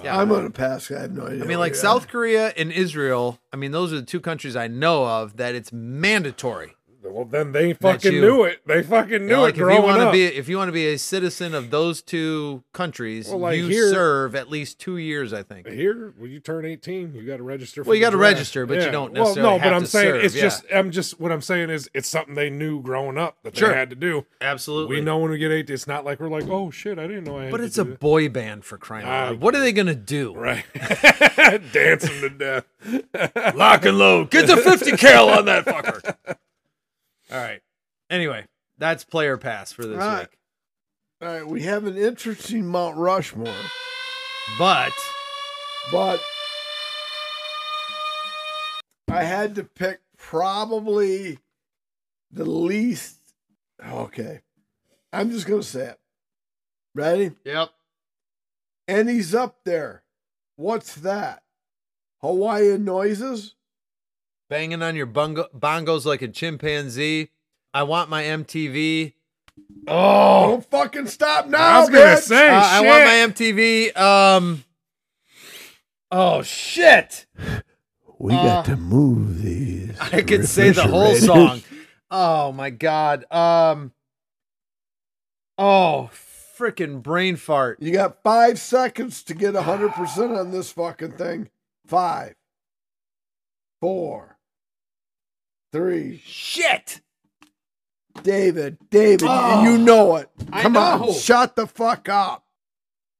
B: Yeah.
A: I'm on a pass. I have no idea.
B: I mean, like
A: what-
B: South Korea and Israel. I mean, those are the two countries I know of that it's mandatory.
C: Well, then they fucking knew it. They fucking knew
B: know,
C: it
B: like if you want to be, if you want to be a citizen of those two countries,
C: Well, like
B: you
C: here-
B: serve at least two years. I think.
C: Here, when you turn 18, you got to register. For
B: Well, you gotta register, but you don't necessarily.
C: Well, no, but I'm
B: to
C: saying
B: serve,
C: it's
B: yeah.
C: just. I'm just. What I'm saying is, it's something they knew growing up that
B: Sure.
C: they had to do.
B: Absolutely.
C: We know when we get 18. It's not like we're like, oh shit, I didn't know I had
B: but
C: to
B: it's a
C: that."
B: boy band for crying out loud. What are they gonna do?
C: right, *laughs* dancing to death.
B: Lock and load. Get the fifty cal on that fucker. *laughs* All right. Anyway, that's player pass for this
A: All right.
B: week.
A: All right, we have an interesting Mount Rushmore,
B: But
A: but I had to pick probably the least. Okay, I'm just gonna say it. Ready?
B: yep.
A: And he's up there. What's that? Hawaiian noises?
B: Banging on your bongo- bongos like a chimpanzee. I want my MTV.
C: Oh,
A: Don't fucking stop now,
C: I was gonna
A: bitch.
C: say,
B: Uh, I want my MTV. Um. Oh shit!
A: We
B: Uh,
A: got to move these.
B: I could say the whole song. Oh my god. Um. Oh, freaking brain fart.
A: You got five seconds to get 100% on this fucking thing. Five, four, three.
B: Shit.
A: David, David,
B: Oh,
A: you know it.
B: I
A: Come
B: know.
A: on, shut the fuck up.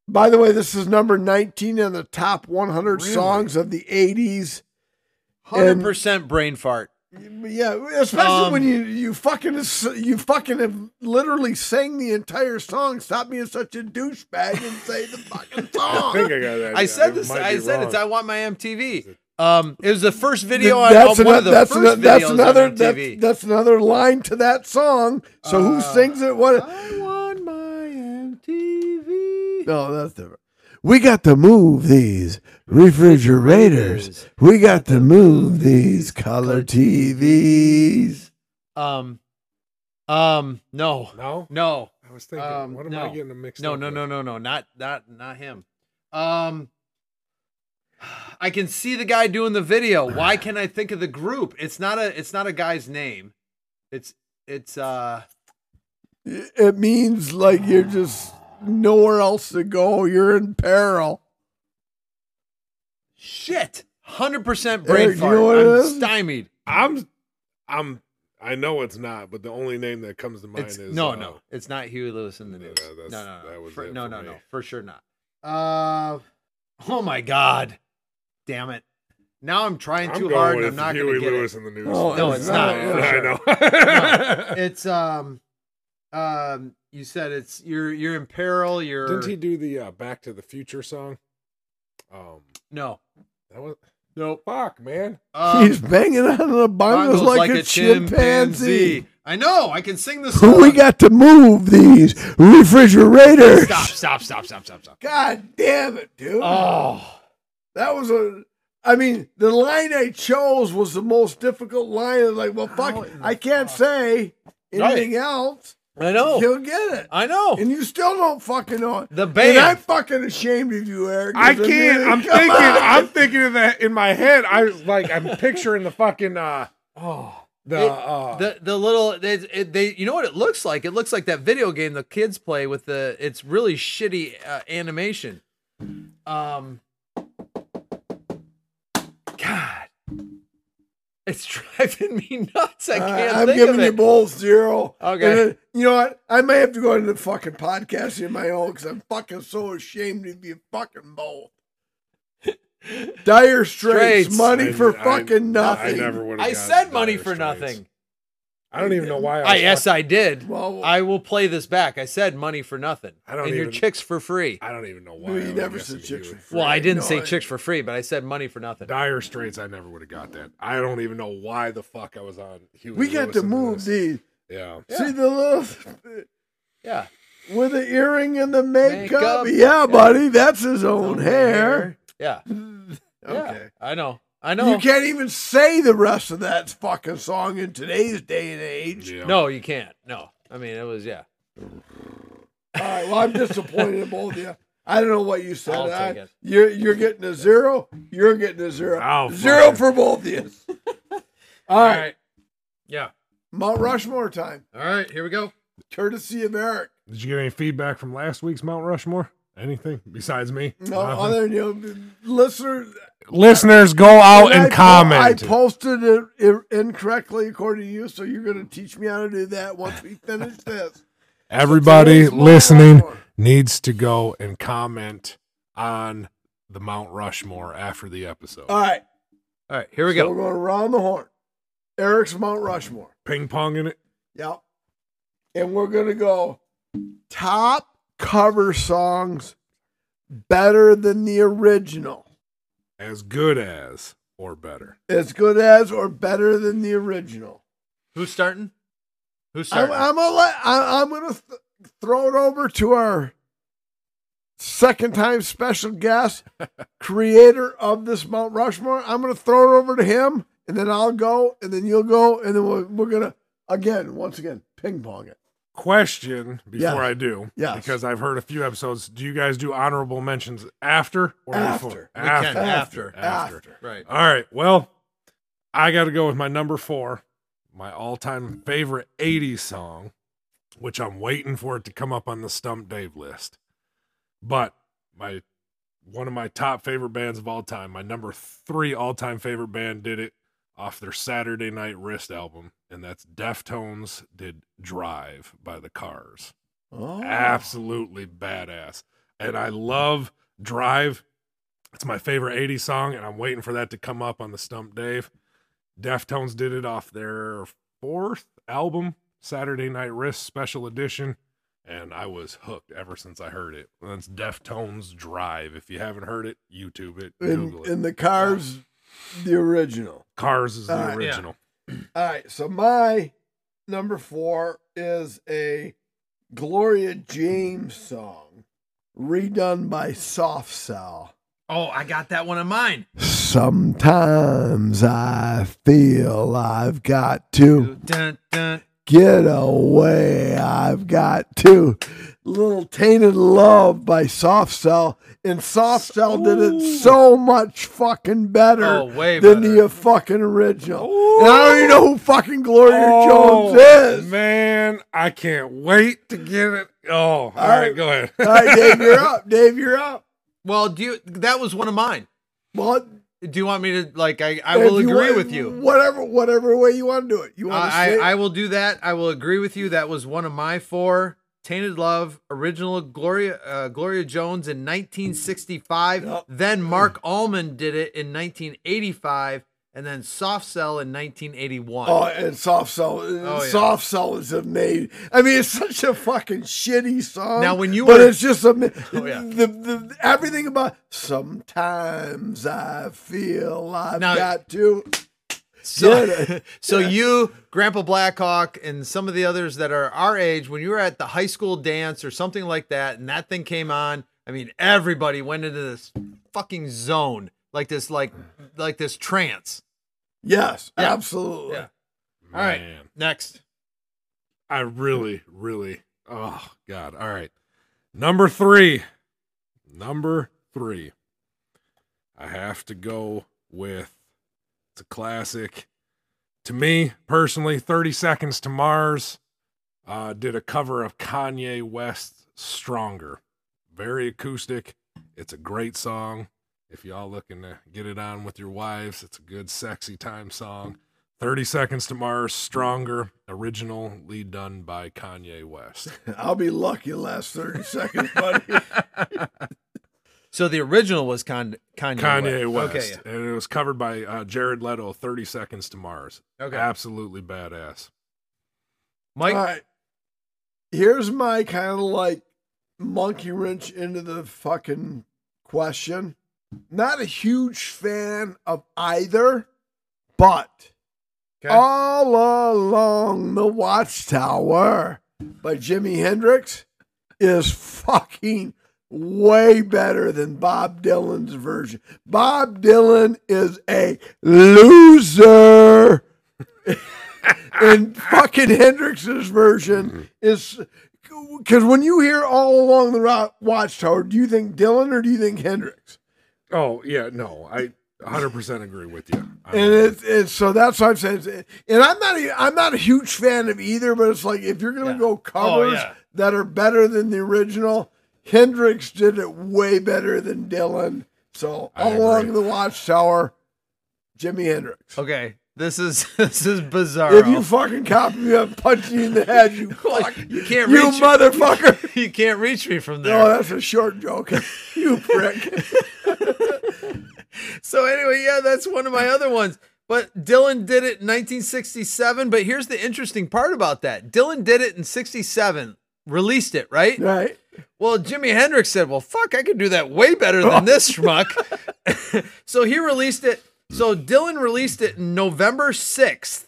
A: By the way, this is number 19 in the top 100
C: Really?
A: songs of the 80s.
B: Hundred percent brain fart.
A: Yeah, especially
B: Um,
A: when you you fucking you fucking have literally sang the entire song. Stop being such a douchebag and say the fucking *laughs*
C: I
A: song.
C: think I got that.
B: I said this. I said
C: wrong.
B: it's. I want my MTV. Um, it was the first video on
A: that's,
B: one of the
A: that's,
B: first
A: ano- that's another
B: on
A: that's, that's another line to that song. So who
B: Uh,
A: sings it? What?
B: I want my MTV.
A: No, that's different. We got to move these refrigerators. We got to move these color TVs.
B: Um, um, no,
C: No,
B: no,
C: I was thinking,
B: Um,
C: what am
B: no.
C: I getting mixed
B: no,
C: up?
B: no,
C: with?
B: no, no, no, not not not him. Um, I can see the guy doing the video. Why can't I think of the group? It's not a it's not a guy's name. It's it's uh
A: It means like you're just nowhere else to go. You're in peril.
B: shit. Hundred percent brain
A: Eric, do you
B: fart.
A: know
B: I'm stymied.
C: I'm, I'm, I know it's not, but the only name that comes to mind
B: It's,
C: is
B: no,
C: uh,
B: no, it's not Huey Lewis in the
C: no,
B: news.
C: that-
B: No,
C: that's-
B: no, no, For- no,
C: for
B: no,
C: me.
B: no, for sure not. Uh, oh my god, damn it! Now I'm trying
C: I'm
B: too hard, and I'm not
C: Huey
B: going to get
C: Lewis
B: it.
C: in the news.
A: Oh,
B: No, it's not.
C: I know. *laughs* *laughs*
B: It's um, um. You said it's you're you're in peril. You're
C: Didn't he do the uh, Back to the Future song? Um,
B: no.
C: that was
B: Nope.
C: fuck, man.
B: Um,
A: He's banging on the bongos
B: bongos
A: like, a, chimpanzee.
B: I know. I can sing the song.
A: We got to move these refrigerators.
B: Stop! Stop! Stop! Stop! Stop! Stop!
A: God damn it, dude.
B: Oh.
A: That was a. I mean, the line I chose was the most difficult line. I was like, well, fuck,
B: the
A: I can't say anything else.
B: I know.
A: He'll get it.
B: I know.
A: And you still don't fucking know it.
B: The
A: And
B: band.
A: I'm fucking ashamed of you, Eric.
C: I can't. I'm thinking.
A: on.
C: I'm thinking of that in my head. I like, I'm picturing the fucking uh
B: oh.
C: the
B: It-
C: uh
B: the the little it, it, they you know what it looks like? It looks like that video game the kids play with the it's really shitty uh, animation. Um God. It's *laughs* driving me nuts. I
A: Uh,
B: can't
A: I'm
B: think
A: giving
B: of
A: you both zero.
B: Okay.
A: And then, you know what? I may have to go into the fucking podcast in my own because I'm fucking so ashamed of you fucking both. *laughs* Dire Straits,
B: Straits.
A: money
C: I-
A: for
C: I-
A: fucking
C: I
A: nothing.
C: never would.
B: I said money for nothing.
C: I don't even know why. I,
B: I
C: was
B: yes I did.
A: Well,
B: I will play this back. I said money for nothing.
C: I don't
B: and your chicks for free.
C: I don't even know why.
A: No, you
C: was
A: never said chicks for free.
B: Well, I didn't
A: No,
B: say
A: I-
B: chicks for free, but I said money for nothing.
C: Dire Straits. I never would have got that. I don't even know why the fuck I was on. Huey
A: we got
C: Lewis
A: to move
C: this.
A: these.
C: Yeah.
A: See the little *laughs*
B: Yeah.
A: with the earring and the makeup.
B: Makeup.
A: Yeah, buddy, that's his own hair.
B: Yeah. *laughs*
A: Okay.
B: Yeah. I know. I know.
A: You can't even say the rest of that fucking song in today's day and age.
C: Yeah.
B: No, you can't. No. I mean, it was yeah.
A: All right. Well, I'm disappointed in both of you. I don't know what you said.
B: I'll
A: I-
B: it.
A: You're you're getting a zero. You're getting a zero.
C: Oh,
A: zero
C: fuck.
A: for both of you. All right.
B: Yeah.
A: Mount Rushmore time,
B: All right. Here we go.
A: courtesy of Eric.
C: Did you get any feedback from last week's Mount Rushmore? Anything besides me?
A: No,
C: Nothing?
A: other than you, know, listeners.
C: Listeners, go out
A: I
C: and
A: po-
C: comment.
A: I posted it incorrectly according to you, so you're going to teach me how to do that once we finish this. *laughs*
C: Everybody
A: Mount
C: listening
A: Rushmore.
C: needs to go and comment on the Mount Rushmore after the episode.
A: All right.
B: All right. Here we
A: So
B: go.
A: we're going around the horn. Eric's Mount Rushmore.
C: Ping pong in it.
A: Yep. And we're going to go top cover songs better than the original.
C: As good as or better.
A: As good as or better than the original.
B: Who's starting? Who's
A: I'm,
B: starting?
A: I'm gonna let, I, I'm gonna th- throw it over to our second time special guest, *laughs* creator of this Mount Rushmore. I'm gonna throw it over to him, and then I'll go, and then you'll go, and then we're, we're gonna again, once again, ping pong it.
C: Question before
A: Yes.
C: I do.
A: Yes.
C: Because I've heard a few episodes. Do you guys do honorable mentions after or
A: After.
C: before?
B: We can, after.
C: After.
B: right.
C: All right. Well, I got to go with my number four, my all time favorite 80s song, which I'm waiting for it to come up on the Stump Dave list. But my one of my top favorite bands of all time, my number three all time favorite band, did it off their Saturday Night Wrist album, and that's Deftones did Drive by the Cars
A: Oh,
C: absolutely badass. And I love Drive. It's my favorite 80s song, and I'm waiting for that to come up on the Stump Dave. Deftones did it off their fourth album, Saturday Night Wrist Special Edition, and I was hooked ever since I heard it. That's Deftones Drive. If you haven't heard it, YouTube it, Google it.
A: in the cars, the original.
C: Cars is the
A: All right.
B: Yeah.
C: original.
A: All right, so my number four is a Gloria James song redone by Soft Cell.
B: Oh, I got that one of mine.
A: Sometimes I feel I've got to
B: Dun, dun.
A: get away. I've got to. Little Tainted Love by Soft Cell. And Soft Cell did it so much fucking better
B: Oh,
A: than
B: better.
A: the fucking original. And I don't even know who fucking Gloria
C: Oh,
A: Jones is.
C: Man, I can't wait to get it. Oh, all
A: right.
C: right, go ahead.
A: All right, Dave, you're *laughs* up. Dave, you're up.
B: Well, do you? That was one of mine.
A: Well,
B: Do you want me to like? I, I will agree
A: want-
B: with you.
A: Whatever, whatever way you want to do it. You want to say
B: I I will do that. I will agree with you. That was one of my four. Tainted Love, original Gloria uh, Gloria Jones in 1965.
A: Yep.
B: Then Mark Allman did it in 1985, and then Soft Cell in 1981.
A: Oh, and Soft Cell.
B: Oh, yeah.
A: Soft Cell is amazing. I mean, it's such a fucking shitty song.
B: Now, when you
A: but
B: were-
A: it's just a *laughs*
B: Oh, yeah.
A: the, the everything about. Sometimes I feel I've
B: Now-
A: got to.
B: So,
A: Yeah. *laughs*
B: so you, Grandpa Blackhawk, and some of the others that are our age, when you were at the high school dance or something like that, and that thing came on, I mean, everybody went into this fucking zone, like this, like, like this trance.
A: Yes,
B: Yeah.
A: absolutely.
B: Yeah. All right,
C: Man.
B: next.
C: I really, really. Oh God! All right, number three. Number three. I have to go with. It's a classic. To me personally, Thirty Seconds to Mars uh, did a cover of Kanye West's "Stronger." Very acoustic. It's a great song. If y'all looking to get it on with your wives, it's a good sexy time song. 30 Seconds to Mars, Stronger, original lead done by Kanye West. *laughs*
A: I'll be lucky last 30 seconds, buddy. *laughs*
B: So the original was Con- Kanye,
C: Kanye West.
B: Okay, yeah.
C: And it was covered by uh, Jared Leto, 30 Seconds to Mars.
B: okay.
C: Absolutely badass.
B: Mike,
A: All right. Here's my kind of like monkey wrench into the fucking question. Not a huge fan of either, but
B: okay.
A: All Along the Watchtower by Jimi Hendrix is fucking way better than Bob Dylan's version. Bob Dylan is a loser. *laughs* and fucking Hendrix's version mm-hmm. is because when you hear All Along the Ro- Watchtower, do you think Dylan or do you think Hendrix?
C: Oh, yeah, no, I 100% agree with you. I'm-
A: and it's, it's so that's what I'm saying. And I'm not a, I'm not a huge fan of either, but it's like if you're gonna
B: Yeah.
A: go oh, covers
B: yeah.
A: that are better than the original, Hendrix did it way better than Dylan. So all along the Watchtower, Jimi Hendrix.
B: okay. This is *laughs* this is bizarre.
A: If you fucking copy me, I'm punching you in the head. You fuck. *laughs*
B: you can't
A: You
B: reach
A: motherfucker. *laughs*
B: you can't reach me from there.
A: No, that's a short joke. you prick.
B: So anyway, yeah, that's one of my other ones. But Dylan did it in 1967. But here's the interesting part about that: Dylan did it in '67, released it, right?
A: right?
B: Well, Jimi Hendrix said, "Well, fuck, I could do that way better than *laughs* this schmuck." *laughs* so he released it. So Dylan released it in November 6th,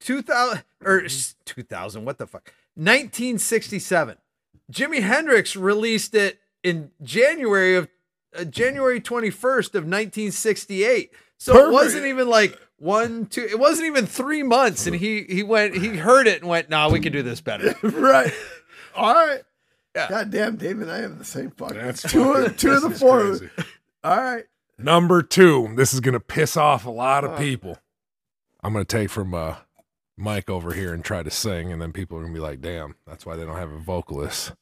B: 2000 or 2000, what the fuck? 1967. Jimi Hendrix released it in January of uh, January 21st of 1968. So it wasn't even like one, two, it wasn't even three months. And he he went, he heard it and went, nah, we can do this better. *laughs*
A: right. All right.
B: Yeah.
A: God damn, David, I have the same fucking.
C: That's
A: two of two of the four.
C: crazy.
A: All right.
C: Number two, this is to piss off a lot of
A: Oh.
C: people. I'm to take from uh, Mike over here and try to sing, and then people are to be like, damn, that's why they don't have a vocalist.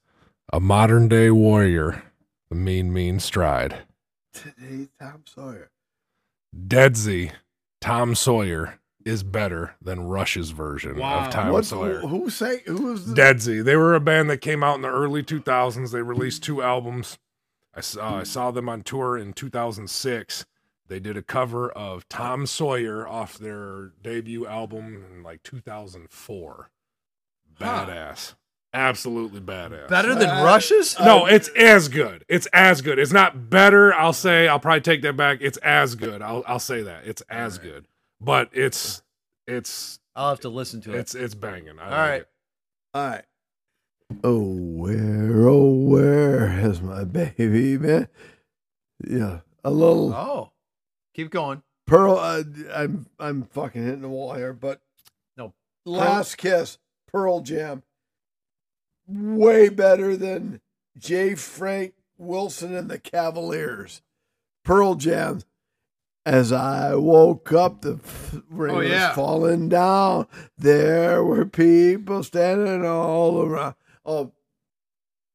C: A modern day warrior, the mean, mean stride.
A: Today, Tom Sawyer.
C: Deadsy, Tom Sawyer is better than Rush's version
B: Wow.
C: of Tom
A: What's
C: Sawyer.
A: who, who sang? Who was the,
C: Deadsy. They were a band that came out in the early 2000s. They released two albums. I saw, I saw them on tour in 2006. They did a cover of Tom Sawyer off their debut album in like 2004.
B: Huh.
C: Badass. Absolutely badass.
B: Better than
A: Uh,
B: Rush's?
C: No, it's as good. It's as good. It's not better. I'll say. I'll probably take that back. It's as good. I'll I'll say that. It's as good. But it's it's
B: I'll have to listen to it.
C: it's it's banging. I
B: All
C: like
B: right.
C: it.
A: All right. Oh, where, oh, where has my baby been? Yeah, a little
B: Oh, keep going.
A: Pearl. Uh, I'm I'm fucking hitting the wall here, but
B: No,
A: Last Kiss, Pearl Jam, way better than J. Frank Wilson and the Cavaliers. Pearl Jam. As I woke up, the rain
B: Oh, yeah.
A: was falling down. There were people standing all around. Oh,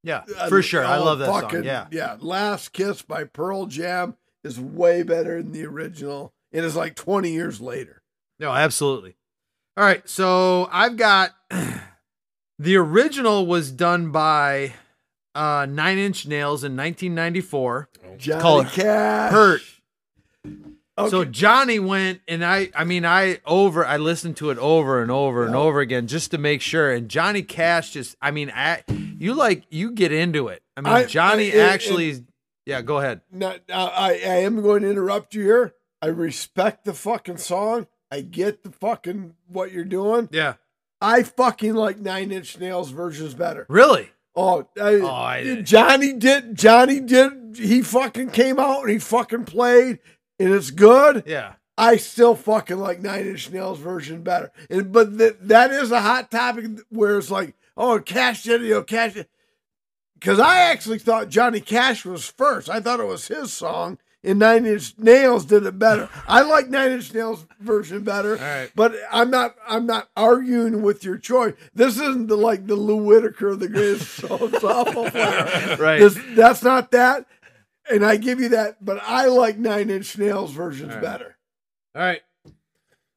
B: Yeah, for sure. I
A: oh,
B: love that
A: fucking-
B: song. Yeah.
A: yeah. Last Kiss by Pearl Jam is way better than the original. It is like 20 years later.
B: No, absolutely. All right. So I've got *clears throat* The original was done by uh, Nine Inch Nails in 1994.
A: Johnny Cash.
B: Hurt.
A: Okay.
B: So Johnny went and I I mean I over I listened to it over and over and over again just to make sure and Johnny Cash just I mean I, you like you get into it. I mean
A: I-
B: Johnny
A: I- it-
B: actually yeah, go ahead.
A: Now, I, I am going to interrupt you here. I respect the fucking song. I get the fucking what you're doing.
B: Yeah.
A: I fucking like Nine Inch Nails versions better.
B: Really?
A: Oh, I,
B: Oh, I-
A: Johnny did. Johnny did. He fucking came out and he fucking played, and it's good.
B: Yeah.
A: I still fucking like Nine Inch Nails version better. And but th- that is a hot topic where it's like, oh, Cash did it, you know, Cash. Because I actually thought Johnny Cash was first. I thought it was his song, and Nine Inch Nails did it better. *laughs* I like Nine Inch Nails version better.
B: All right.
A: But I'm not. I'm not arguing with your choice. This isn't the like the Lou Whitaker, of the greatest softball player. *laughs*
B: Right.
A: This, that's not that. And I give you that. But I like Nine Inch Nails versions
B: All right.
A: better.
B: All right.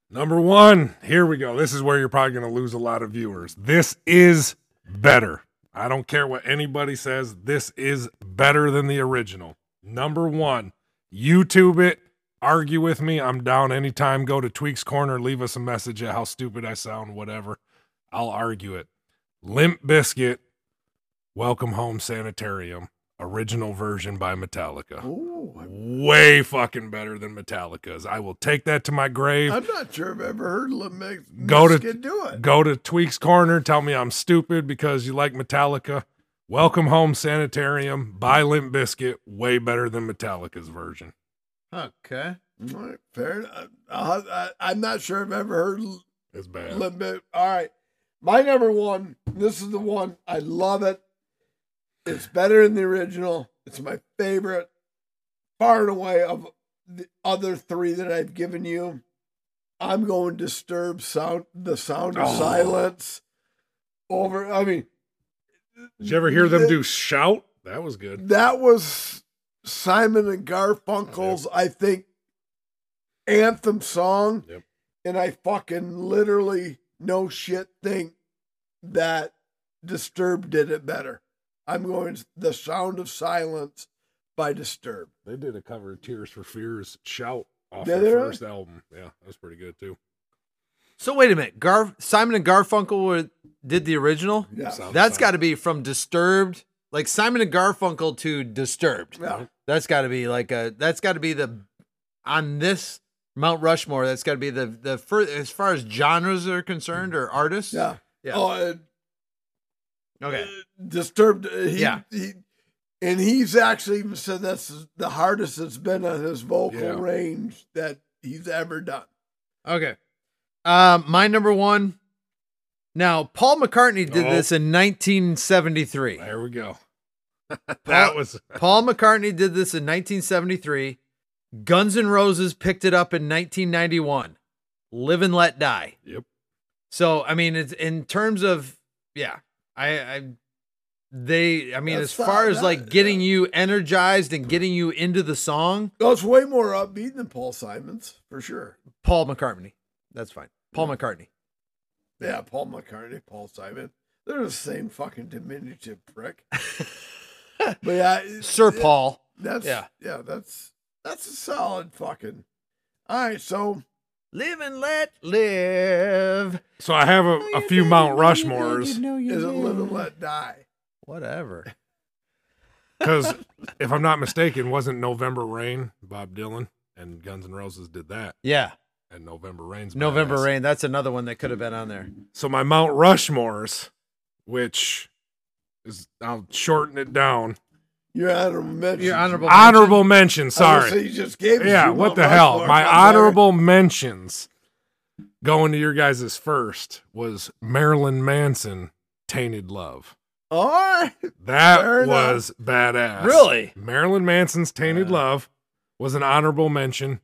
C: Number one, here we go. This is where you're probably going to lose a lot of viewers. This is better. I don't care what anybody says. This is better than the original. Number one, YouTube it. Argue with me. I'm down anytime. Go to Tweaks Corner. Leave us a message at how stupid I sound, whatever. I'll argue it. Limp Bizkit, Welcome Home Sanitarium, original version by Metallica.
A: Ooh,
C: Way fucking better than Metallica's. I will take that to my grave.
A: I'm not sure I've ever heard Limp Biz-
C: Go to-
A: do it.
C: Go to Tweaks Corner, tell me I'm stupid because you like Metallica. Welcome Home Sanitarium by Limp Bizkit, way better than Metallica's version.
B: Okay.
A: All right, fair enough. Uh, I, I'm not sure I've ever heard
C: It's bad.
A: Limp Biz- All right, my number one. This is the one I love it. It's better than the original. It's my favorite, far and away of the other three that I've given you. I'm going disturb sound, the sound of
C: Oh.
A: silence. Over, I mean,
C: Did you ever hear them
A: th-
C: do shout? That was good.
A: that was Simon and Garfunkel's, I think, anthem song.
C: Yep.
A: And I fucking literally no shit think that Disturbed did it better. I'm going The Sound of Silence by Disturbed.
C: They did a cover of Tears for Fears shout off
A: Did
C: their
A: they really?
C: first album. Yeah, that was pretty good too.
B: So wait a minute. Gar Simon and Garfunkel were, did the original?
A: Yeah.
C: Sound
B: That's
C: of
B: got to be from Disturbed, like Simon and Garfunkel to Disturbed.
A: Yeah.
B: That's got to be like a. That's got to be the on this Mount Rushmore. That's got to be the the first as far as genres are concerned or artists.
A: Yeah.
B: Yeah.
A: Oh, uh, uh,
B: Okay.
A: Disturbed. uh, He,
B: Yeah.
A: He, and he's actually even said that's the hardest it's been on his vocal
C: Yeah.
A: range that he's ever done.
B: Okay. Um, my number one. Now, Paul McCartney did
C: Oh.
B: this in 1973.
C: There we go. *laughs* that was *laughs*
B: Paul McCartney did this in 1973. Guns N' Roses picked it up in 1991. Live and Let Die.
C: Yep.
B: So, I mean, it's in terms of, yeah, I, I, they, I mean,
A: That's
B: as far as like
A: That-
B: getting you energized and getting you into the song,
A: Oh, it's way more upbeat than Paul Simon's for sure.
B: Paul McCartney. That's fine. Paul McCartney.
A: Yeah, Paul McCartney, Paul Simon. They're the same fucking diminutive prick. *laughs* but yeah,
B: Sir
A: yeah,
B: Paul.
A: That's
B: yeah.
A: yeah, that's that's a solid fucking. All right, so
B: Live and let live.
C: so. I have a, a few Mount Rushmores
A: is it live and let die?
B: Whatever. *laughs*
C: because if I'm not mistaken, wasn't November Rain Bob Dylan and Guns N' Roses did that,
B: Yeah.
C: and November Rain's
B: November
C: badass.
B: Rain. That's another one that could have been on there.
C: So my Mount Rushmores, which is I'll shorten it down.
A: Your honorable mention.
B: Your honorable
C: Honorable mention. Sorry.
A: So you just gave.
C: Yeah,
A: your
C: what the hell?
A: Rushmore.
C: My
A: I'm
C: honorable mentions going to your guys' first was Marilyn Manson, Tainted Love.
A: All right.
C: That
A: Fair enough.
C: was badass.
B: Really?
C: Marilyn Manson's Tainted
B: Yeah.
C: Love was an honorable mention.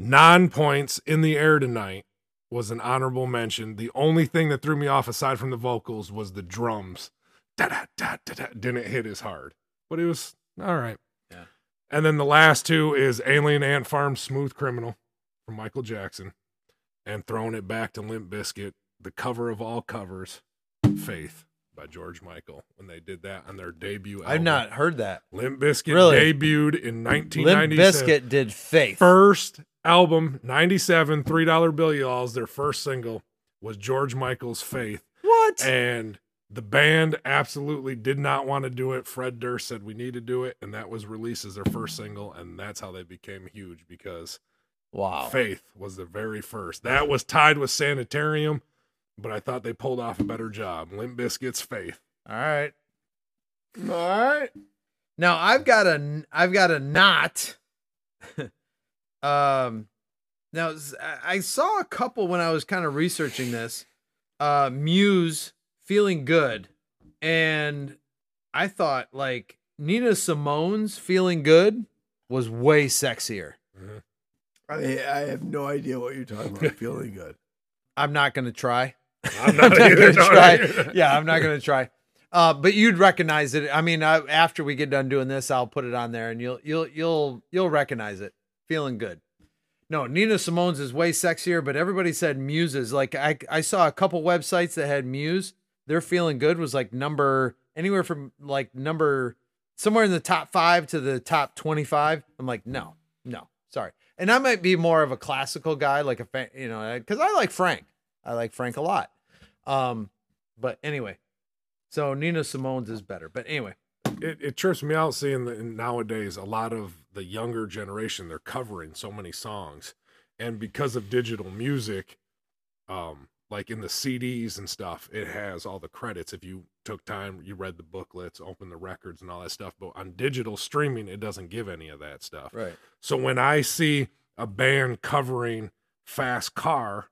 C: Nonpoint's in the air tonight was an honorable mention. The only thing that threw me off aside from the vocals was the drums. Da da da da da didn't hit as hard, but it was all right.
B: Yeah.
C: And then the last two is Alien Ant Farm Smooth Criminal from Michael Jackson and throwing it back to Limp Bizkit, the cover of all covers. Faith by George Michael when they did that on their debut album.
B: I've not heard that.
C: Limp Bizkit
B: Really?
C: debuted in 1997.
B: Limp
C: 1997.
B: Biscuit did Faith.
C: First album, 97, $3 bill y'all's. Their first single was George Michael's Faith.
B: What?
C: And the band absolutely did not want to do it. Fred Durst said we need to do it, and that was released as their first single, and that's how they became huge because
B: wow.
C: Faith was the very first. That was tied with Sanitarium, but I thought they pulled off a better job. Limp Bizkit's Faith.
B: All right.
A: All right.
B: Now I've got a I've got a knot. *laughs* um now I saw a couple when I was kind of researching this. Uh Muse feeling good. And I thought like Nina Simone's feeling good was way sexier.
A: I, I have no idea what you're talking about. Feeling good. *laughs*
B: I'm not gonna try.
C: I'm not *laughs*
B: I'm
C: either.
B: gonna try. Yeah, I'm not gonna try. Uh, but you'd recognize it. I mean, I, after we get done doing this, I'll put it on there, and you'll you'll you'll you'll recognize it. Feeling good. No, Nina Simone's is way sexier, but everybody said Muse's. Like I I saw a couple websites that had Muse. Their feeling good was like number anywhere from like number somewhere in the top five to the top twenty five. I'm like, no, no, sorry. And I might be more of a classical guy, like a fan, you know, because I like Frank. I like Frank a lot. Um, but anyway, so Nina Simone's is better. But anyway,
C: it, it trips me out seeing that nowadays a lot of the younger generation they're covering so many songs and because of digital music um like in the CDs and stuff it has all the credits if you took time you read the booklets opened the records and all that stuff but on digital streaming it doesn't give any of that stuff
B: right.
C: so when I see a band covering Fast Car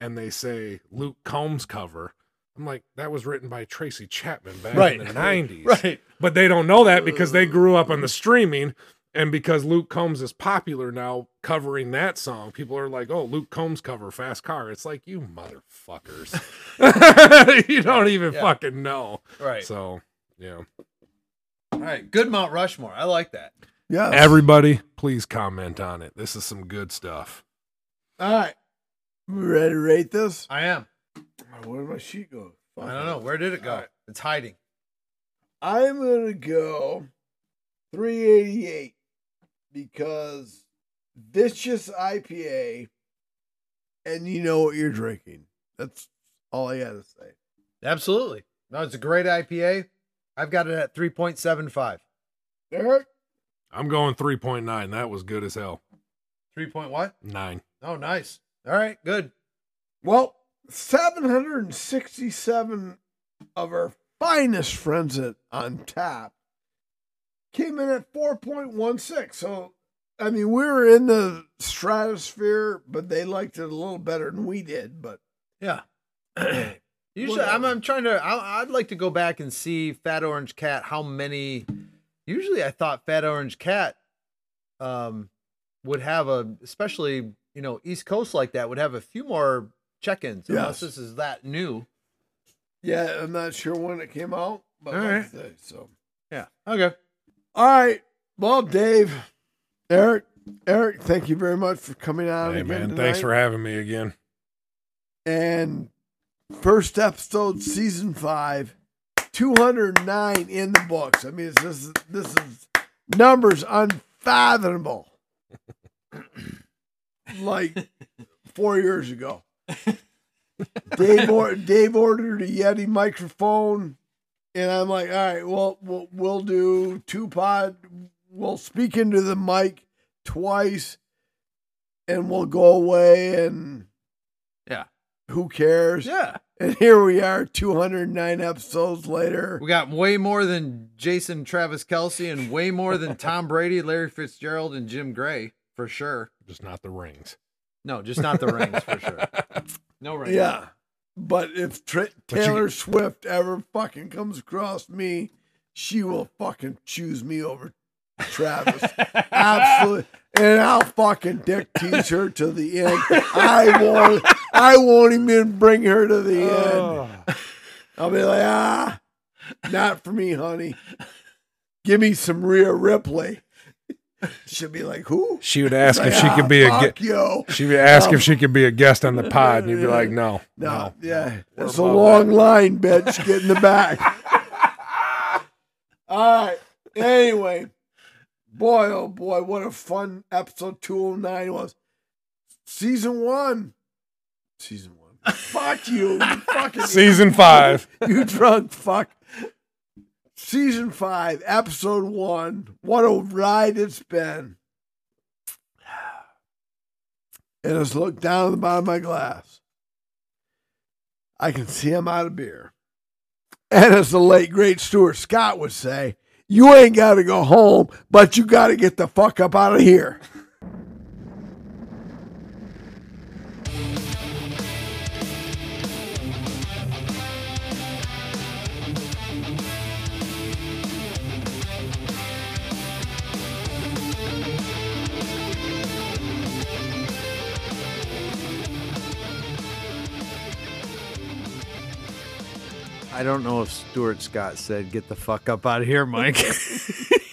C: and they say Luke Combs cover I'm like that was written by Tracy Chapman back
B: Right.
C: in the 90s *laughs*
B: Right.
C: but they don't know that because they grew up on the *laughs* streaming and because Luke Combs is popular now covering that song people are like oh Luke Combs cover fast car it's like you motherfuckers *laughs* you don't even
B: Yeah.
C: fucking know
B: Right.
C: so yeah
B: All right. Good Mount Rushmore. I like that.
A: Yeah.
C: everybody please comment on it this is some good stuff
A: All right. Ready to rate this?
B: I am.
A: Oh, Where did my sheet go?
B: I don't know. Where did it go?
C: All right.
B: It's hiding.
A: I'm gonna go 388 because vicious IPA, and you know what you're drinking. That's all I gotta say.
B: Absolutely. No, it's a great IPA. I've got it at 3.75.
A: Eric,
C: I'm going 3.9 that was good as hell
B: 3 point what?
C: 9
B: Oh, nice. All right. Good.
A: well, 767 of our finest friends at Untappd came in at 4.16. So, I mean, we were in the stratosphere, but they liked it a little better than we did. But
B: Yeah. *clears throat* Usually, I'm, I'm trying to. I, I'd like to go back and see Fat Orange Cat. How many? Usually, I thought Fat Orange Cat, um, would have a, especially you know East Coast like that, would have a few more check-ins. Unless
A: Yes.
B: this is that new.
A: yeah, I'm not sure when it came out, but
B: All
A: say, so.
B: Yeah. Okay.
A: All right. Well, Dave, Eric, Eric, thank you very much for coming out.
C: hey man
A: tonight.
C: thanks for having me again
A: and first episode, season five, 209 in the books. I mean, it's just, this is numbers unfathomable. *laughs* like four years ago. Dave, or, Dave ordered a Yeti microphone, and I'm like, all right, well, we'll, we'll do two pod. We'll speak into the mic twice, and we'll go away, and
B: Yeah.
A: who cares?
B: Yeah.
A: And here we are, 209 episodes later.
B: We got way more than Jason Travis Kelce and way more than Tom Brady, Larry Fitzgerald, and Jim Gray for sure.
C: just not the rings
B: No, just not the rings for sure. *laughs* No rings.
A: Yeah. But if Tra-
C: But you-
A: Taylor Swift ever fucking comes across me, she will fucking choose me over Travis. *laughs* Absolutely. And I'll fucking dick tease her to the end. I won't I won't even bring her to the end. I'll be like, ah, not for me, honey. Give me some Rhea Ripley. She'll be like, who?
C: She would ask if she
A: "Ah,
C: could be a
A: fuck
C: ge-
A: you.
C: she would ask
A: No.
C: if she could be a guest on the pod, and you'd be *laughs* like, no,
A: No,
C: no.
A: yeah,
C: we're
A: it's a
C: above
A: long line, bitch. Get in the back. *laughs* All right. Anyway, boy, oh boy, what a fun episode 209 was. Season one. Season one. Fuck you. you fucking *laughs*
C: Season five.
A: you drunk fuck. Season five, episode one. What a ride it's been. *sighs* And as I look down at the bottom of my glass, I can see I'm out of beer. And as the late great Stuart Scott would say, you ain't got to go home, but you got to get the fuck up out of here.
B: I don't know if Stuart Scott said, "Get the fuck up out of here, Mike." *laughs*